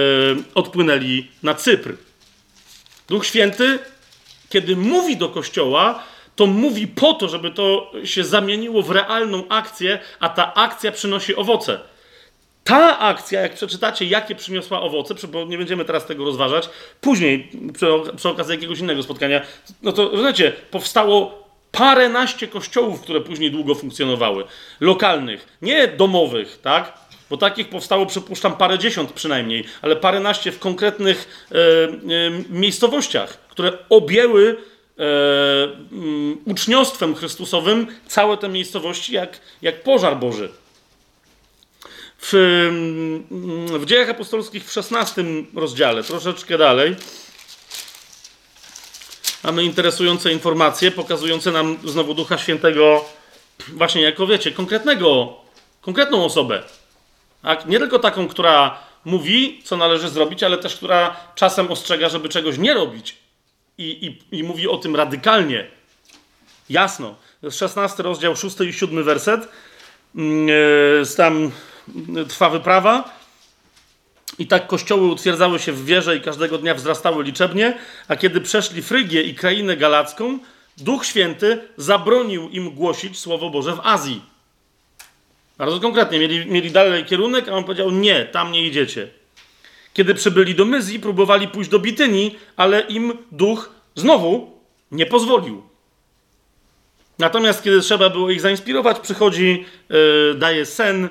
odpłynęli na Cypr. Duch Święty kiedy mówi do kościoła, to mówi po to, żeby to się zamieniło w realną akcję, a ta akcja przynosi owoce. Ta akcja, jak przeczytacie, jakie przyniosła owoce, bo nie będziemy teraz tego rozważać, później, przy, przy okazji jakiegoś innego spotkania, no to rozumiecie, powstało paręnaście kościołów, które później długo funkcjonowały. Lokalnych, nie domowych, tak? Bo takich powstało, przypuszczam, parę dziesiąt przynajmniej, ale paręnaście w konkretnych e, e, miejscowościach, które objęły e, um, uczniostwem Chrystusowym całe te miejscowości jak, jak pożar Boży. W, w dziejach apostolskich w XVI rozdziale, troszeczkę dalej, mamy interesujące informacje pokazujące nam znowu Ducha Świętego właśnie jako, wiecie, konkretnego, konkretną osobę. Tak? Nie tylko taką, która mówi, co należy zrobić, ale też która czasem ostrzega, żeby czegoś nie robić. I, i, i mówi o tym radykalnie. Jasno. To jest 16 rozdział, 6 i 7 werset. Yy, tam trwa wyprawa. I tak kościoły utwierdzały się w wierze i każdego dnia wzrastały liczebnie, a kiedy przeszli Frygię i krainę galacką, Duch Święty zabronił im głosić Słowo Boże w Azji. Bardzo konkretnie, mieli, mieli dalej kierunek, a on powiedział: Nie, tam nie idziecie. Kiedy przybyli do Myzji, próbowali pójść do Bitynii, ale im duch znowu nie pozwolił. Natomiast kiedy trzeba było ich zainspirować, przychodzi, yy, daje sen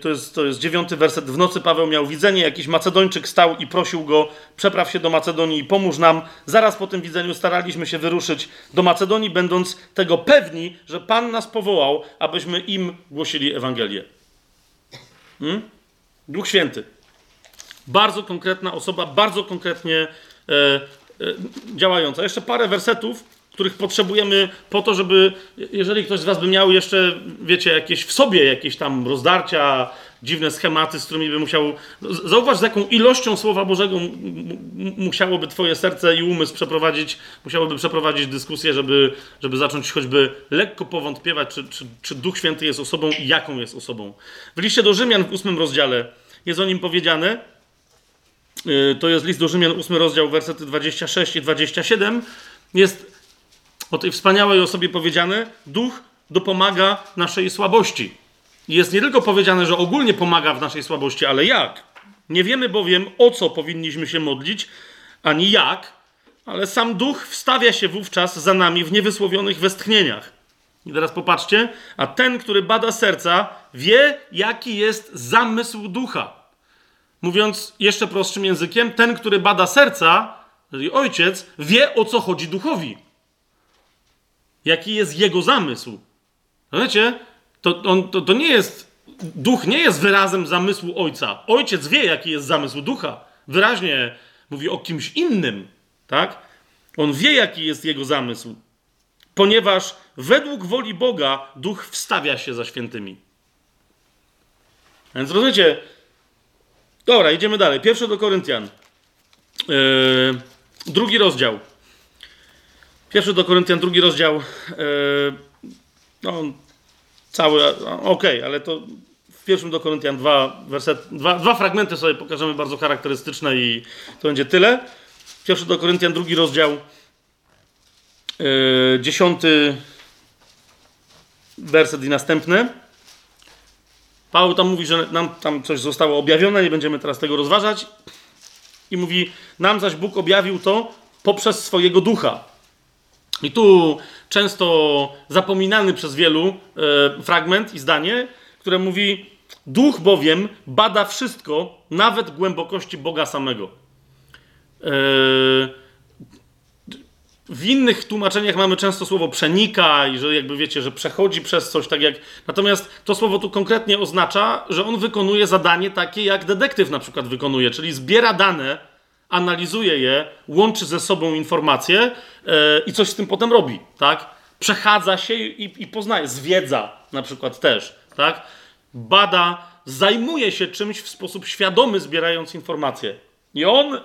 to jest, to jest dziewiąty werset. W nocy Paweł miał widzenie, jakiś Macedończyk stał i prosił go, przepraw się do Macedonii i pomóż nam. Zaraz po tym widzeniu staraliśmy się wyruszyć do Macedonii, będąc tego pewni, że Pan nas powołał, abyśmy im głosili Ewangelię. Hmm? Duch Święty. Bardzo konkretna osoba, bardzo konkretnie e, e, działająca. Jeszcze parę wersetów, których potrzebujemy po to, żeby, jeżeli ktoś z Was by miał jeszcze, wiecie, jakieś w sobie jakieś tam rozdarcia, dziwne schematy, z którymi by musiał. Zauważ, z jaką ilością Słowa Bożego musiałoby Twoje serce i umysł przeprowadzić, musiałoby przeprowadzić dyskusję, żeby, żeby zacząć choćby lekko powątpiewać, czy, czy, czy Duch Święty jest osobą i jaką jest osobą. W liście do Rzymian w ósmym rozdziale jest o nim powiedziane. Y, to jest list do Rzymian, ósmy rozdział, wersety 26 i 27. Jest o tej wspaniałej osobie powiedziane, duch dopomaga naszej słabości. Jest nie tylko powiedziane, że ogólnie pomaga w naszej słabości, ale jak? Nie wiemy bowiem, o co powinniśmy się modlić, ani jak, ale sam duch wstawia się wówczas za nami w niewysłowionych westchnieniach. I teraz popatrzcie, a ten, który bada serca, wie, jaki jest zamysł ducha. Mówiąc jeszcze prostszym językiem, ten, który bada serca, czyli ojciec, wie, o co chodzi duchowi jaki jest jego zamysł. Wiecie, to, on, to, to nie jest, duch nie jest wyrazem zamysłu ojca. Ojciec wie, jaki jest zamysł ducha. Wyraźnie mówi o kimś innym, tak? On wie, jaki jest jego zamysł, ponieważ według woli Boga duch wstawia się za świętymi. Więc rozumiecie? Dobra, idziemy dalej. Pierwszy do Koryntian. Yy, drugi rozdział. Pierwszy do Koryntian, drugi rozdział. Yy, no, cały, okej, okay, ale to w pierwszym do Koryntian dwa, werset, dwa, dwa fragmenty sobie pokażemy bardzo charakterystyczne i to będzie tyle. Pierwszy do Koryntian, drugi rozdział, yy, dziesiąty werset i następny. Paweł tam mówi, że nam tam coś zostało objawione, nie będziemy teraz tego rozważać. I mówi, nam zaś Bóg objawił to poprzez swojego ducha. I tu często zapominany przez wielu e, fragment i zdanie, które mówi: Duch bowiem bada wszystko, nawet głębokości Boga samego. E, w innych tłumaczeniach mamy często słowo przenika i że jakby wiecie, że przechodzi przez coś, tak jak. Natomiast to słowo tu konkretnie oznacza, że on wykonuje zadanie takie, jak detektyw na przykład wykonuje, czyli zbiera dane analizuje je, łączy ze sobą informacje yy, i coś z tym potem robi, tak? Przechadza się i, i poznaje, zwiedza na przykład też, tak? Bada, zajmuje się czymś w sposób świadomy, zbierając informacje. I on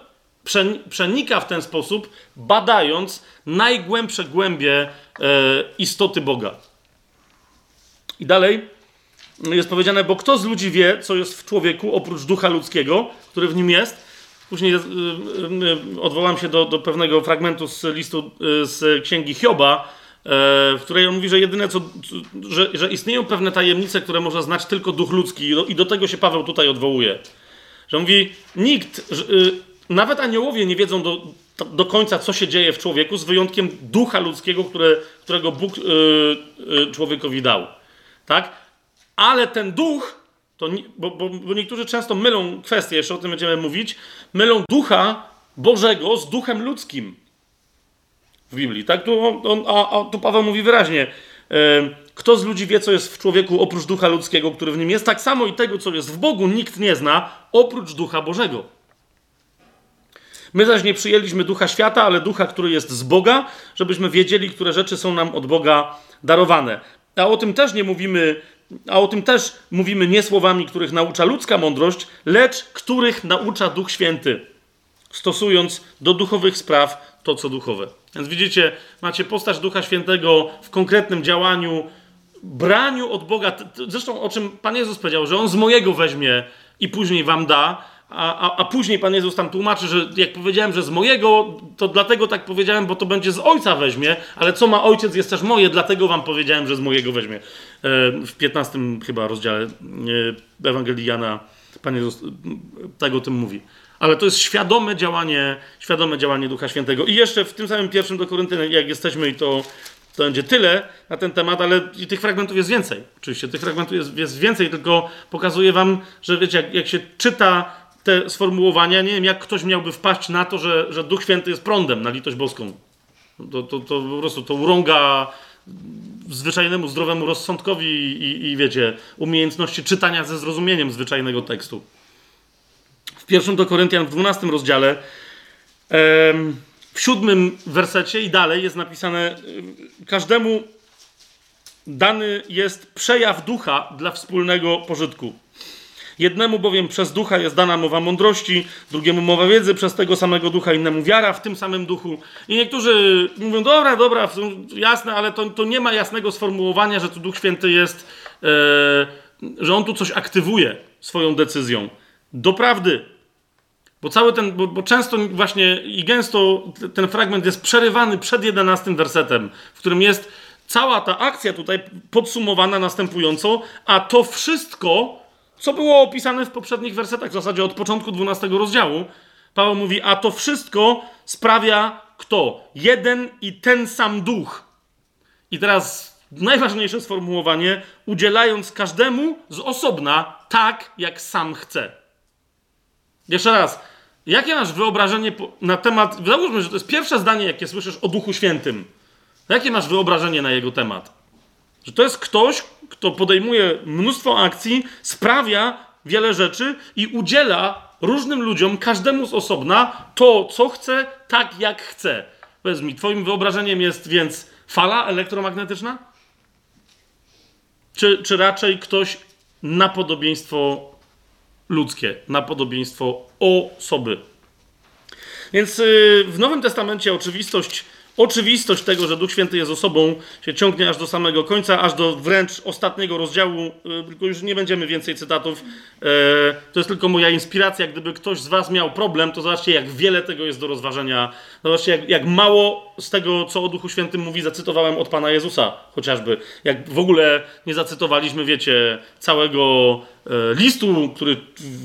przenika w ten sposób, badając najgłębsze głębie yy, istoty Boga. I dalej jest powiedziane, bo kto z ludzi wie, co jest w człowieku oprócz ducha ludzkiego, który w nim jest, Później y, y, y, odwołam się do, do pewnego fragmentu z listu z księgi Hioba, e, w której on mówi, że jedyne co, że, że istnieją pewne tajemnice, które można znać tylko duch ludzki i do tego się Paweł tutaj odwołuje. Że mówi, nikt, nawet aniołowie nie wiedzą do, do końca, co się dzieje w człowieku, z wyjątkiem ducha ludzkiego, które, którego Bóg człowiekowi dał. Tak? Ale ten duch to, bo, bo, bo niektórzy często mylą kwestie, jeszcze o tym będziemy mówić, mylą ducha Bożego z duchem ludzkim w Biblii. Tak? Tu, on, a, a tu Paweł mówi wyraźnie, kto z ludzi wie, co jest w człowieku oprócz ducha ludzkiego, który w nim jest, tak samo i tego, co jest w Bogu, nikt nie zna oprócz ducha Bożego. My zaś nie przyjęliśmy ducha świata, ale ducha, który jest z Boga, żebyśmy wiedzieli, które rzeczy są nam od Boga darowane. A o tym też nie mówimy a o tym też mówimy nie słowami, których naucza ludzka mądrość, lecz których naucza Duch Święty, stosując do duchowych spraw to, co duchowe. Więc widzicie, macie postać Ducha Świętego w konkretnym działaniu, braniu od Boga. Zresztą o czym Pan Jezus powiedział, że On z mojego weźmie i później wam da, a, a, a, później Pan Jezus tam tłumaczy, że jak powiedziałem, że z mojego, to dlatego tak powiedziałem, bo to będzie z ojca weźmie, ale co ma ojciec jest też moje, dlatego wam powiedziałem, że z mojego weźmie. E, w 15 chyba rozdziale e, Ewangelii Jana Pan Jezus tego tym mówi. Ale to jest świadome działanie, świadome działanie Ducha Świętego. I jeszcze w tym samym pierwszym do Koryntyny, jak jesteśmy i to To będzie tyle na ten temat, ale i tych fragmentów jest więcej. Oczywiście tych fragmentów jest, jest więcej, tylko pokazuję wam, że wiecie, jak, jak się czyta te sformułowania, nie wiem, jak ktoś miałby wpaść na to, że, że Duch Święty jest prądem na litość boską. To, to, to po prostu to urąga zwyczajnemu, zdrowemu rozsądkowi i, i, wiecie, umiejętności czytania ze zrozumieniem zwyczajnego tekstu. W pierwszym do Koryntian w 12 rozdziale w siódmym wersecie i dalej jest napisane każdemu dany jest przejaw ducha dla wspólnego pożytku. Jednemu bowiem przez ducha jest dana mowa mądrości, drugiemu mowa wiedzy przez tego samego ducha, innemu wiara w tym samym duchu. I niektórzy mówią, dobra, dobra, jasne, ale to, to nie ma jasnego sformułowania, że tu Duch Święty jest, e, że on tu coś aktywuje swoją decyzją. Doprawdy, bo cały ten, bo, bo, często właśnie i gęsto ten fragment jest przerywany przed jedenastym wersetem, w którym jest cała ta akcja tutaj podsumowana następująco, a to wszystko co było opisane w poprzednich wersetach, w zasadzie od początku 12 rozdziału. Paweł mówi, a to wszystko sprawia kto? Jeden i ten sam duch. I teraz najważniejsze sformułowanie, udzielając każdemu z osobna tak, jak sam chce. Jeszcze raz, jakie masz wyobrażenie na temat, załóżmy, że to jest pierwsze zdanie, jakie słyszysz o Duchu Świętym. Jakie masz wyobrażenie na jego temat? Że to jest ktoś, kto podejmuje mnóstwo akcji, sprawia wiele rzeczy i udziela różnym ludziom, każdemu z osobna, to, co chce, tak jak chce. Powiedz mi, Twoim wyobrażeniem jest więc fala elektromagnetyczna? Czy, czy raczej ktoś na podobieństwo ludzkie, na podobieństwo osoby? Więc yy, w Nowym Testamencie oczywistość Oczywistość tego, że Duch Święty jest osobą, się ciągnie aż do samego końca, aż do wręcz ostatniego rozdziału, y, tylko już nie będziemy więcej cytatów. E, to jest tylko moja inspiracja. Gdyby ktoś z Was miał problem, to zobaczcie, jak wiele tego jest do rozważenia. Zobaczcie, jak, jak mało z tego, co o Duchu Świętym mówi, zacytowałem od Pana Jezusa chociażby. Jak w ogóle nie zacytowaliśmy, wiecie, całego e, listu, który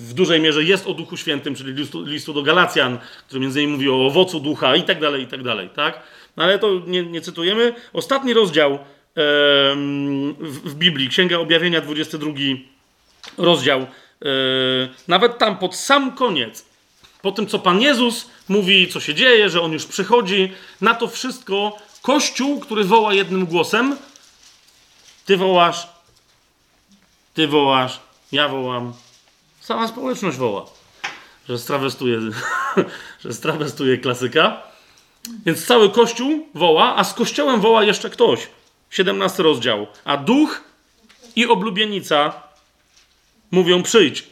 w dużej mierze jest o Duchu Świętym, czyli listu, listu do Galacjan, który między innymi mówi o owocu ducha i tak dalej, i tak dalej, tak? No ale to nie, nie cytujemy. Ostatni rozdział w, w Biblii, Księga Objawienia, 22 rozdział. E, nawet tam pod sam koniec, po tym co Pan Jezus mówi, co się dzieje, że On już przychodzi, na to wszystko Kościół, który woła jednym głosem, Ty wołasz, Ty wołasz, ja wołam, cała społeczność woła. Że strawestuje, że strawestuje klasyka. Więc cały Kościół woła, a z Kościołem woła jeszcze ktoś. 17 rozdział. A duch i oblubienica mówią przyjdź.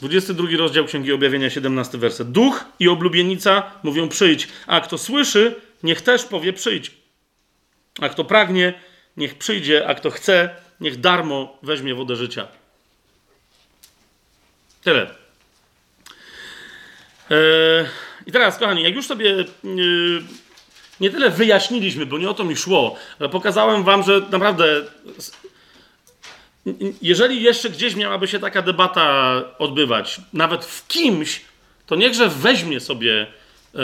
22 rozdział Księgi Objawienia, 17 werset. Duch i oblubienica mówią przyjdź, a kto słyszy, niech też powie przyjdź. A kto pragnie, niech przyjdzie, a kto chce, niech darmo weźmie wodę życia. Tyle. Eee, I teraz, kochani, jak już sobie yy, nie tyle wyjaśniliśmy, bo nie o to mi szło, ale pokazałem wam, że naprawdę jeżeli jeszcze gdzieś miałaby się taka debata odbywać, nawet w kimś, to niechże weźmie sobie e,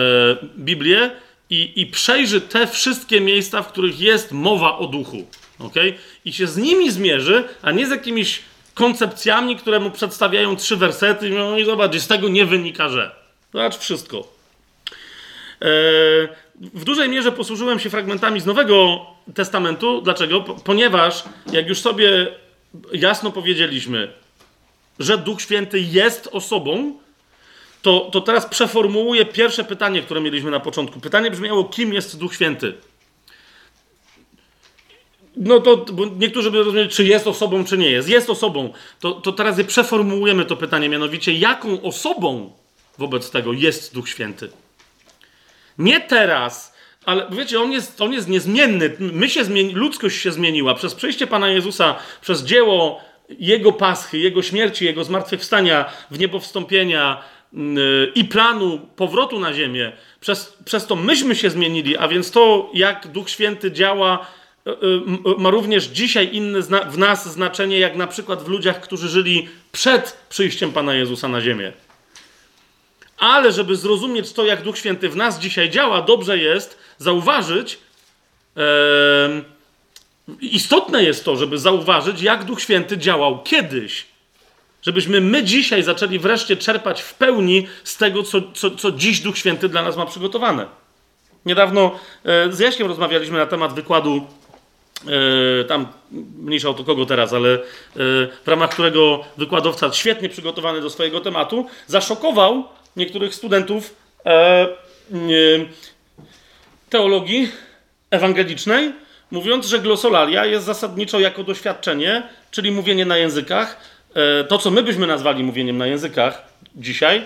Biblię i, i przejrzy te wszystkie miejsca, w których jest mowa o duchu. Okay? I się z nimi zmierzy, a nie z jakimiś koncepcjami, które mu przedstawiają trzy wersety. No i zobacz, z tego nie wynika, że. Zobacz wszystko. E, w dużej mierze posłużyłem się fragmentami z Nowego Testamentu. Dlaczego? Ponieważ jak już sobie jasno powiedzieliśmy, że Duch Święty jest osobą, to, to teraz przeformułuję pierwsze pytanie, które mieliśmy na początku. Pytanie brzmiało, kim jest Duch Święty? No to bo niektórzy by rozumieli, czy jest osobą, czy nie jest. Jest osobą. To, to teraz je przeformułujemy to pytanie, mianowicie, jaką osobą wobec tego jest Duch Święty? Nie teraz, ale wiecie, on jest, on jest niezmienny. My się zmieni, ludzkość się zmieniła. Przez przyjście Pana Jezusa, przez dzieło Jego paschy, Jego śmierci, Jego zmartwychwstania, w niebo wstąpienia yy, i planu powrotu na ziemię, przez, przez to myśmy się zmienili, a więc to, jak Duch Święty działa, yy, yy, ma również dzisiaj inne w nas znaczenie, jak na przykład w ludziach, którzy żyli przed przyjściem Pana Jezusa na ziemię. Ale żeby zrozumieć to, jak Duch Święty w nas dzisiaj działa, dobrze jest zauważyć, istotne jest to, żeby zauważyć, jak Duch Święty działał kiedyś. Żebyśmy my dzisiaj zaczęli wreszcie czerpać w pełni z tego, co, co, co dziś Duch Święty dla nas ma przygotowane. Niedawno e, z Jaśkiem rozmawialiśmy na temat wykładu, e, tam mniejsza o to kogo teraz, ale e, w ramach którego wykładowca świetnie przygotowany do swojego tematu zaszokował niektórych studentów teologii ewangelicznej, mówiąc, że glosolalia jest zasadniczo jako doświadczenie, czyli mówienie na językach, to co my byśmy nazwali mówieniem na językach dzisiaj,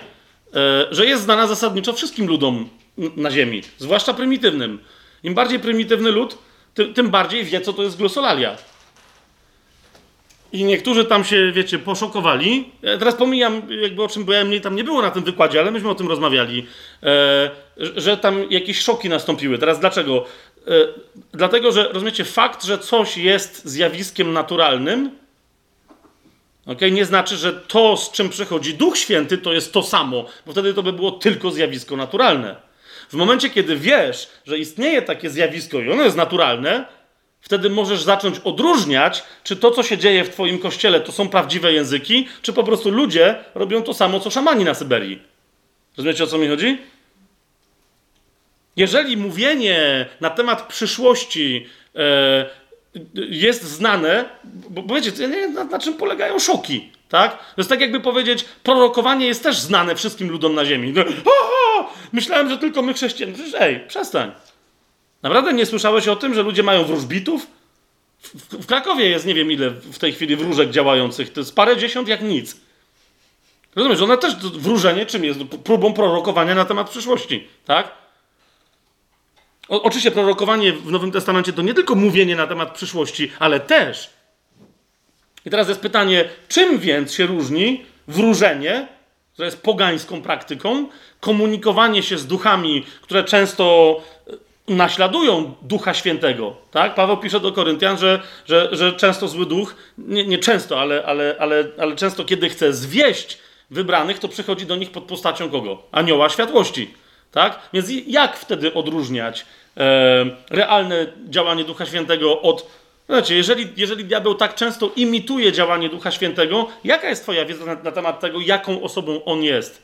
że jest znana zasadniczo wszystkim ludom na Ziemi, zwłaszcza prymitywnym. Im bardziej prymitywny lud, tym bardziej wie, co to jest glosolalia. I niektórzy tam się, wiecie, poszokowali. Ja teraz pomijam, jakby o czym byłem, mnie tam nie było na tym wykładzie, ale myśmy o tym rozmawiali, e, że tam jakieś szoki nastąpiły. Teraz dlaczego? E, dlatego, że rozumiecie, fakt, że coś jest zjawiskiem naturalnym, okay, nie znaczy, że to, z czym przychodzi Duch Święty, to jest to samo, bo wtedy to by było tylko zjawisko naturalne. W momencie, kiedy wiesz, że istnieje takie zjawisko i ono jest naturalne, wtedy możesz zacząć odróżniać, czy to, co się dzieje w Twoim kościele, to są prawdziwe języki, czy po prostu ludzie robią to samo, co szamani na Syberii. Rozumiecie, o co mi chodzi? Jeżeli mówienie na temat przyszłości e, jest znane, bo, bo wiecie, na, na czym polegają szoki, tak? To jest tak jakby powiedzieć, prorokowanie jest też znane wszystkim ludom na ziemi. O, o, myślałem, że tylko my chrześcijanie. Ej, przestań. Naprawdę nie słyszałeś o tym, że ludzie mają wróżbitów? W, w, Krakowie jest nie wiem ile w tej chwili wróżek działających. To jest parę dziesiąt jak nic. Rozumiesz, one też wróżenie czym jest? Próbą prorokowania na temat przyszłości, tak? O, oczywiście prorokowanie w Nowym Testamencie to nie tylko mówienie na temat przyszłości, ale też. I teraz jest pytanie, czym więc się różni wróżenie, które jest pogańską praktyką, komunikowanie się z duchami, które często naśladują Ducha Świętego. Tak? Paweł pisze do Koryntian, że, że, że często zły duch, nie, nie często, ale, ale, ale, ale często kiedy chce zwieść wybranych, to przychodzi do nich pod postacią kogo? Anioła światłości. Tak? Więc jak wtedy odróżniać e, realne działanie Ducha Świętego od. Znaczy, jeżeli, jeżeli diabeł tak często imituje działanie Ducha Świętego, jaka jest Twoja wiedza na, na temat tego, jaką osobą on jest?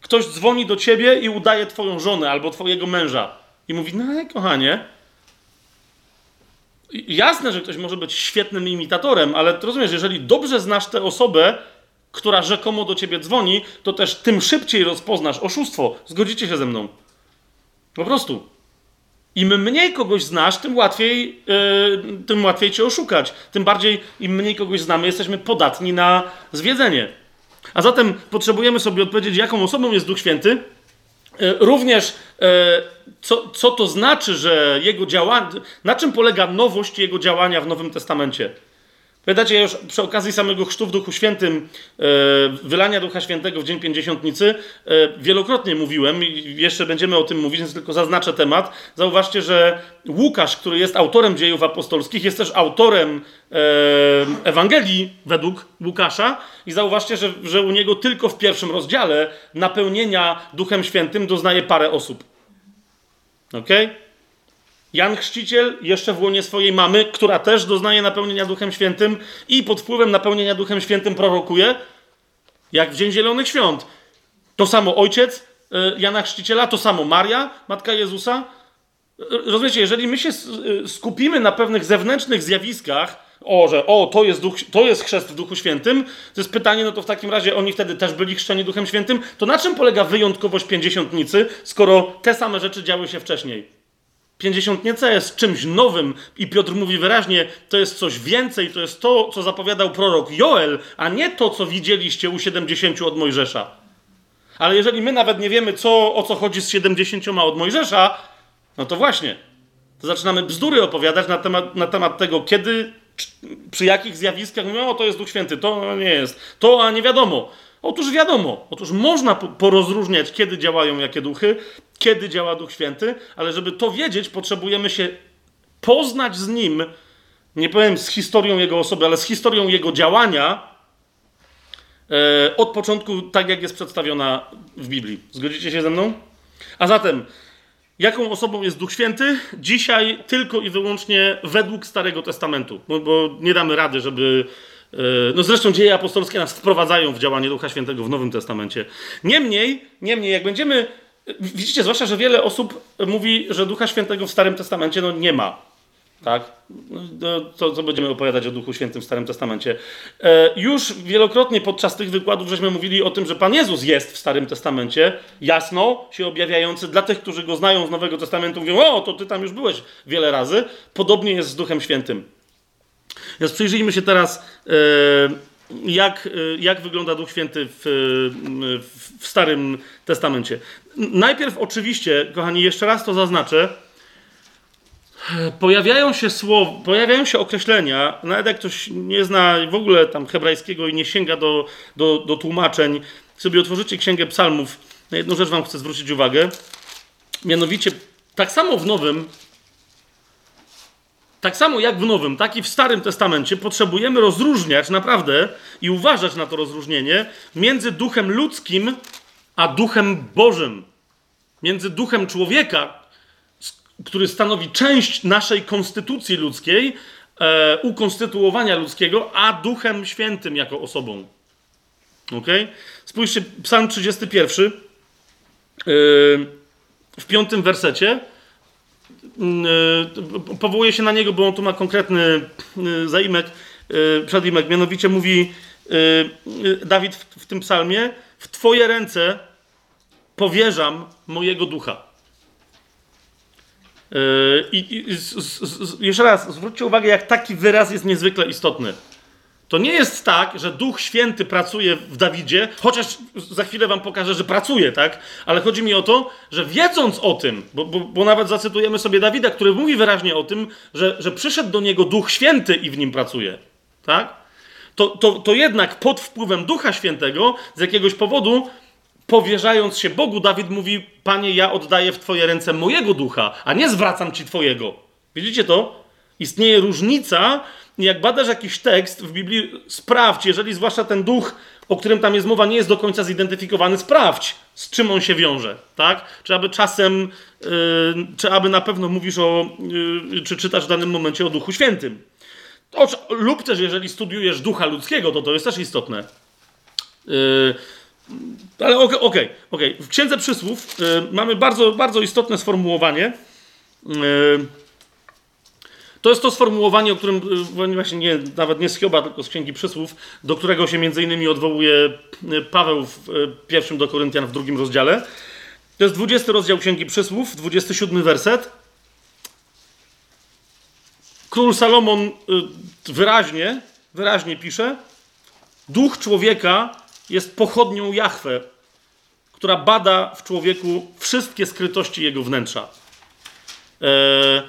Ktoś dzwoni do ciebie i udaje Twoją żonę albo Twojego męża i mówi: No, kochanie. Jasne, że ktoś może być świetnym imitatorem, ale rozumiesz, jeżeli dobrze znasz tę osobę, która rzekomo do ciebie dzwoni, to też tym szybciej rozpoznasz oszustwo. Zgodzicie się ze mną? Po prostu. Im mniej kogoś znasz, tym łatwiej, yy, tym łatwiej cię oszukać. Tym bardziej, im mniej kogoś znamy, jesteśmy podatni na zwiedzenie. A zatem potrzebujemy sobie odpowiedzieć, jaką osobą jest Duch Święty. Yy, również, yy, co, co to znaczy, że jego działanie, na czym polega nowość jego działania w Nowym Testamencie. Pamiętacie, już przy okazji samego chrztu w Duchu Świętym, e, wylania Ducha Świętego w Dzień Pięćdziesiątnicy, e, wielokrotnie mówiłem jeszcze będziemy o tym mówić, więc tylko zaznaczę temat. Zauważcie, że Łukasz, który jest autorem dziejów apostolskich, jest też autorem e, Ewangelii według Łukasza i zauważcie, że, że u niego tylko w pierwszym rozdziale napełnienia Duchem Świętym doznaje parę osób. Okej? Okay? Jan Chrzciciel jeszcze w łonie swojej mamy, która też doznaje napełnienia Duchem Świętym i pod wpływem napełnienia Duchem Świętym prorokuje, jak w Dzień Zielonych Świąt. To samo ojciec e, Jana Chrzciciela, to samo Maria, matka Jezusa. E, rozumiecie, jeżeli my się e, skupimy na pewnych zewnętrznych zjawiskach, o, że o, to jest, duch, to jest chrzest w Duchu Świętym, to jest pytanie, no to w takim razie oni wtedy też byli chrzczeni Duchem Świętym, to na czym polega wyjątkowość pięćdziesiątnicy, skoro te same rzeczy działy się wcześniej? Pięćdziesiątnica jest czymś nowym i Piotr mówi wyraźnie, to jest coś więcej, to jest to, co zapowiadał prorok Joel, a nie to, co widzieliście u siedemdziesięciu od Mojżesza. Ale jeżeli my nawet nie wiemy, co, o co chodzi z siedemdziesięcioma od Mojżesza, no to właśnie, to zaczynamy bzdury opowiadać na temat, na temat tego, kiedy, przy jakich zjawiskach mówią, o to jest Duch Święty, to nie jest, to a nie wiadomo. Otóż wiadomo, otóż można porozróżniać, kiedy działają jakie duchy, kiedy działa Duch Święty, ale żeby to wiedzieć, potrzebujemy się poznać z Nim, nie powiem z historią Jego osoby, ale z historią Jego działania e, od początku, tak jak jest przedstawiona w Biblii. Zgodzicie się ze mną? A zatem, Jaką osobą jest Duch Święty? Dzisiaj tylko i wyłącznie według Starego Testamentu, bo, bo nie damy rady, żeby. E, No zresztą dzieje apostolskie nas wprowadzają w działanie Ducha Świętego w Nowym Testamencie. Niemniej, niemniej, jak będziemy. Widzicie, zwłaszcza, że wiele osób mówi, że Ducha Świętego w Starym Testamencie no, nie ma. Tak? No, to, co będziemy opowiadać o Duchu Świętym w Starym Testamencie. E, już wielokrotnie podczas tych wykładów żeśmy mówili o tym, że Pan Jezus jest w Starym Testamencie, jasno się objawiający. Dla tych, którzy go znają z Nowego Testamentu, mówią: O, to ty tam już byłeś wiele razy. Podobnie jest z Duchem Świętym. Więc przyjrzyjmy się teraz, e, jak, e, jak wygląda Duch Święty w, w, w Starym Testamencie. Najpierw, oczywiście, kochani, jeszcze raz to zaznaczę pojawiają się słowa, pojawiają się określenia, nawet jak ktoś nie zna w ogóle tam hebrajskiego i nie sięga do, do, do tłumaczeń, sobie otworzycie Księgę Psalmów, na jedną rzecz wam chcę zwrócić uwagę. Mianowicie, tak samo w Nowym, tak samo jak w Nowym, tak i w Starym Testamencie potrzebujemy rozróżniać naprawdę i uważać na to rozróżnienie między duchem ludzkim a duchem Bożym. Między duchem człowieka, który stanowi część naszej konstytucji ludzkiej, e, ukonstytuowania ludzkiego, a Duchem Świętym jako osobą. Ok? Spójrzcie, Psalm 31 e, w piątym wersecie. E, powołuje się na niego, bo on tu ma konkretny e, zaimek, e, przedimek. Mianowicie mówi Dawid w, tym psalmie: W Twoje ręce powierzam mojego ducha. I, i jeszcze raz, zwróćcie uwagę, jak taki wyraz jest niezwykle istotny. To nie jest tak, że Duch Święty pracuje w Dawidzie, chociaż za chwilę wam pokażę, że pracuje, tak? Ale chodzi mi o to, że wiedząc o tym, bo, bo, bo nawet zacytujemy sobie Dawida, który mówi wyraźnie o tym, że, że przyszedł do niego Duch Święty i w nim pracuje, tak? To, to, to jednak pod wpływem Ducha Świętego z jakiegoś powodu powierzając się Bogu, Dawid mówi: Panie, ja oddaję w Twoje ręce mojego ducha, a nie zwracam Ci Twojego. Widzicie to? Istnieje różnica. Jak badasz jakiś tekst w Biblii, sprawdź, jeżeli zwłaszcza ten duch, o którym tam jest mowa, nie jest do końca zidentyfikowany, sprawdź, z czym on się wiąże. Tak? Czy aby czasem, yy, czy aby na pewno mówisz o, yy, czy czytasz w danym momencie o Duchu Świętym. To, lub też, jeżeli studiujesz ducha ludzkiego, to to jest też istotne. Yy, ale okej, okay, okej. Okay, okay. W Księdze Przysłów y, mamy bardzo, bardzo istotne sformułowanie. Y, to jest to sformułowanie, o którym y, właśnie nie, nawet nie z Hioba, tylko z Księgi Przysłów, do którego się między innymi odwołuje Paweł w pierwszym do Koryntian w drugim rozdziale. To jest 20 rozdział Księgi Przysłów, 27 werset. Król Salomon wyraźnie, wyraźnie pisze: Duch człowieka jest pochodnią Jahwe, która bada w człowieku wszystkie skrytości jego wnętrza. E,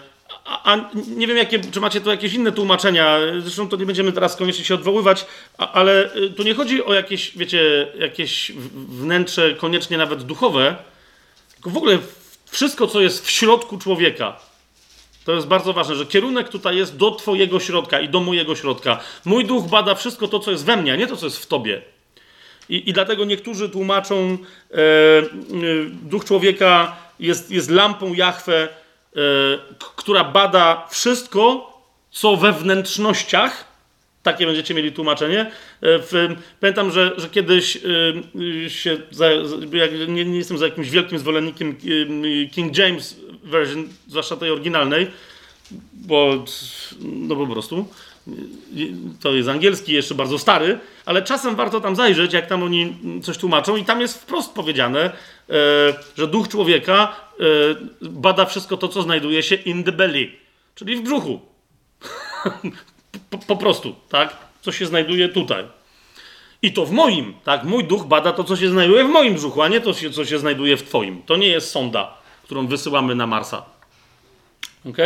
a, nie wiem, jakie, czy macie tu jakieś inne tłumaczenia, zresztą to nie będziemy teraz koniecznie się odwoływać, a, ale e, tu nie chodzi o jakieś, wiecie, jakieś wnętrze koniecznie nawet duchowe, tylko w ogóle wszystko, co jest w środku człowieka. To jest bardzo ważne, że kierunek tutaj jest do Twojego środka i do mojego środka. Mój duch bada wszystko to, co jest we mnie, a nie to, co jest w Tobie. I, i dlatego niektórzy tłumaczą, e, e, duch człowieka jest, jest lampą Jahwe, e, która bada wszystko, co we wnętrznościach. Takie będziecie mieli tłumaczenie. E, w, pamiętam, że, że kiedyś e, się, za, nie, nie, jestem za jakimś wielkim zwolennikiem e, King James version, zwłaszcza tej oryginalnej, bo no po prostu to jest angielski, jeszcze bardzo stary, ale czasem warto tam zajrzeć, jak tam oni coś tłumaczą, i tam jest wprost powiedziane, e, że duch człowieka e, bada wszystko to, co znajduje się in the belly, czyli w brzuchu. po, po, prostu, tak? Co się znajduje tutaj. I to w moim, tak? Mój duch bada to, co się znajduje w moim brzuchu, a nie to, co się znajduje w twoim. To nie jest sonda, którą wysyłamy na Marsa. Ok?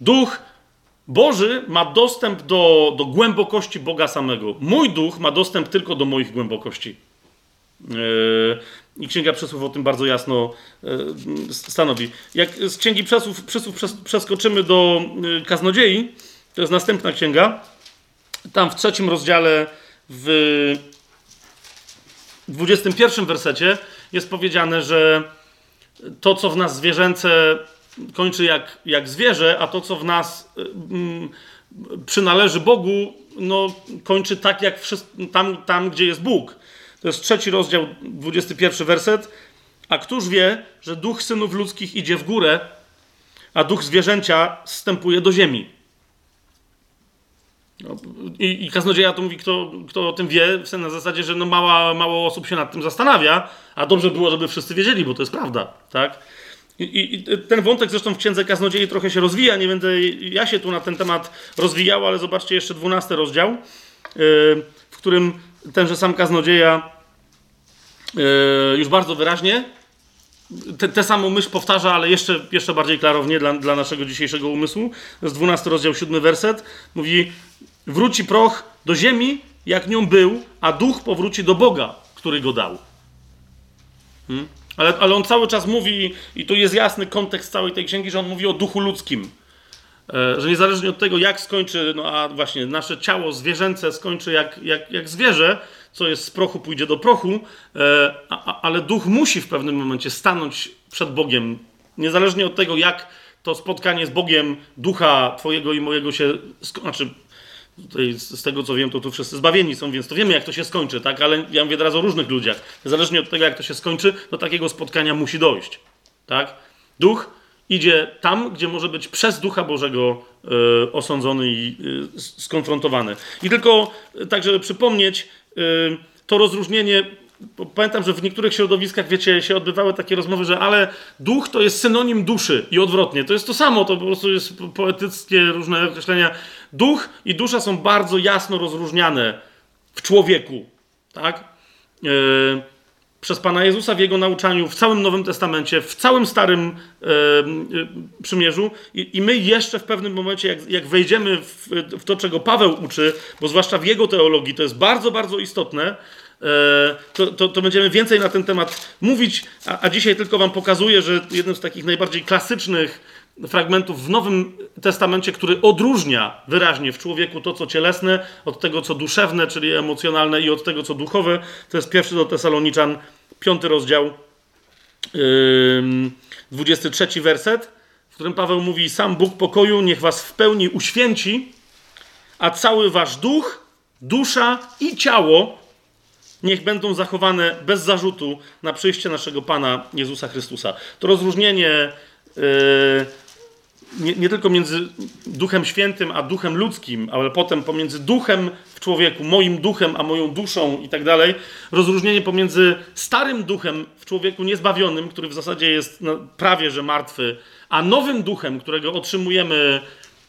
Duch Boży ma dostęp do, do głębokości Boga samego. Mój duch ma dostęp tylko do moich głębokości. Yy, I Księga Przesłów o tym bardzo jasno yy, stanowi. Jak z Księgi Przesłów, przesłów przeskoczymy do yy, Kaznodziei, to jest następna księga. Tam w trzecim rozdziale, w 21 wersecie jest powiedziane, że to, co w nas zwierzęce kończy jak, jak zwierzę, a to, co w nas mm, przynależy Bogu, no, kończy tak, jak tam, tam, gdzie jest Bóg. To jest trzeci rozdział, 21 werset. A któż wie, że duch synów ludzkich idzie w górę, a duch zwierzęcia zstępuje do ziemi? No, i, I kaznodzieja to mówi, kto, kto o tym wie, na zasadzie, że no mała, mało osób się nad tym zastanawia, a dobrze było, żeby wszyscy wiedzieli, bo to jest prawda, tak? I, I, ten wątek zresztą w Księdze Kaznodziei trochę się rozwija, nie będę ja się tu na ten temat rozwijał, ale zobaczcie jeszcze dwunasty rozdział, yy, w którym tenże sam Kaznodzieja yy, już bardzo wyraźnie tę samą myśl powtarza, ale jeszcze, jeszcze bardziej klarownie dla, dla naszego dzisiejszego umysłu. To jest 12 rozdział, 7 werset. Mówi, wróci proch do ziemi, jak nią był, a duch powróci do Boga, który go dał. Hmm? Ale, ale on cały czas mówi, i tu jest jasny kontekst całej tej księgi, że on mówi o duchu ludzkim. E, że niezależnie od tego, jak skończy, no a właśnie nasze ciało zwierzęce skończy jak, jak, jak zwierzę, co jest z prochu, pójdzie do prochu, e, a, ale duch musi w pewnym momencie stanąć przed Bogiem. Niezależnie od tego, jak to spotkanie z Bogiem, ducha Twojego i mojego się. Znaczy, Tutaj z tego co wiem, to tu wszyscy zbawieni są, więc to wiemy, jak to się skończy, tak? Ale ja mówię teraz o różnych ludziach. Niezależnie od tego, jak to się skończy, do takiego spotkania musi dojść, tak? Duch idzie tam, gdzie może być przez Ducha Bożego y, osądzony i y, skonfrontowany. I tylko tak, żeby przypomnieć, y, to rozróżnienie Pamiętam, że w niektórych środowiskach, wiecie, się odbywały takie rozmowy, że ale duch to jest synonim duszy i odwrotnie. To jest to samo, to po prostu jest poetyckie różne określenia. Duch i dusza są bardzo jasno rozróżniane w człowieku, tak? Yy, przez Pana Jezusa w Jego nauczaniu, w całym Nowym Testamencie, w całym Starym yy, Przymierzu I, i, my jeszcze w pewnym momencie, jak, jak wejdziemy w, w to, czego Paweł uczy, bo zwłaszcza w jego teologii, to jest bardzo, bardzo istotne, to, to, to, będziemy więcej na ten temat mówić, a, a dzisiaj tylko Wam pokazuję, że jednym z takich najbardziej klasycznych fragmentów w Nowym Testamencie, który odróżnia wyraźnie w człowieku to, co cielesne, od tego, co duszewne, czyli emocjonalne, i od tego, co duchowe, to jest pierwszy do Tesaloniczan, piąty rozdział, dwudziesty trzeci werset, w którym Paweł mówi: Sam Bóg pokoju niech Was w pełni uświęci, a cały Wasz duch, dusza i ciało niech będą zachowane bez zarzutu na przyjście naszego Pana Jezusa Chrystusa. To rozróżnienie yy, nie, nie, tylko między Duchem Świętym a Duchem Ludzkim, ale potem pomiędzy Duchem w człowieku, moim Duchem a moją duszą i tak dalej, rozróżnienie pomiędzy starym Duchem w człowieku niezbawionym, który w zasadzie jest no, prawie że martwy, a nowym Duchem, którego otrzymujemy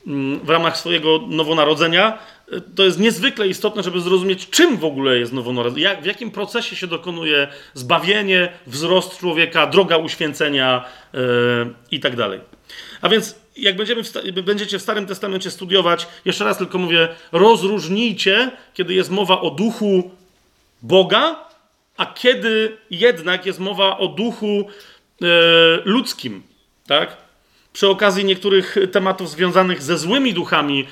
mm, w ramach swojego nowonarodzenia, to jest niezwykle istotne, żeby zrozumieć, czym w ogóle jest nowonarodzenie, jak, w jakim procesie się dokonuje zbawienie, wzrost człowieka, droga uświęcenia yy, i tak dalej. A więc jak będziemy w, będziecie w Starym Testamencie studiować, jeszcze raz tylko mówię, rozróżnijcie, kiedy jest mowa o duchu Boga, a kiedy jednak jest mowa o duchu yy, ludzkim, tak? Przy okazji niektórych tematów związanych ze złymi duchami,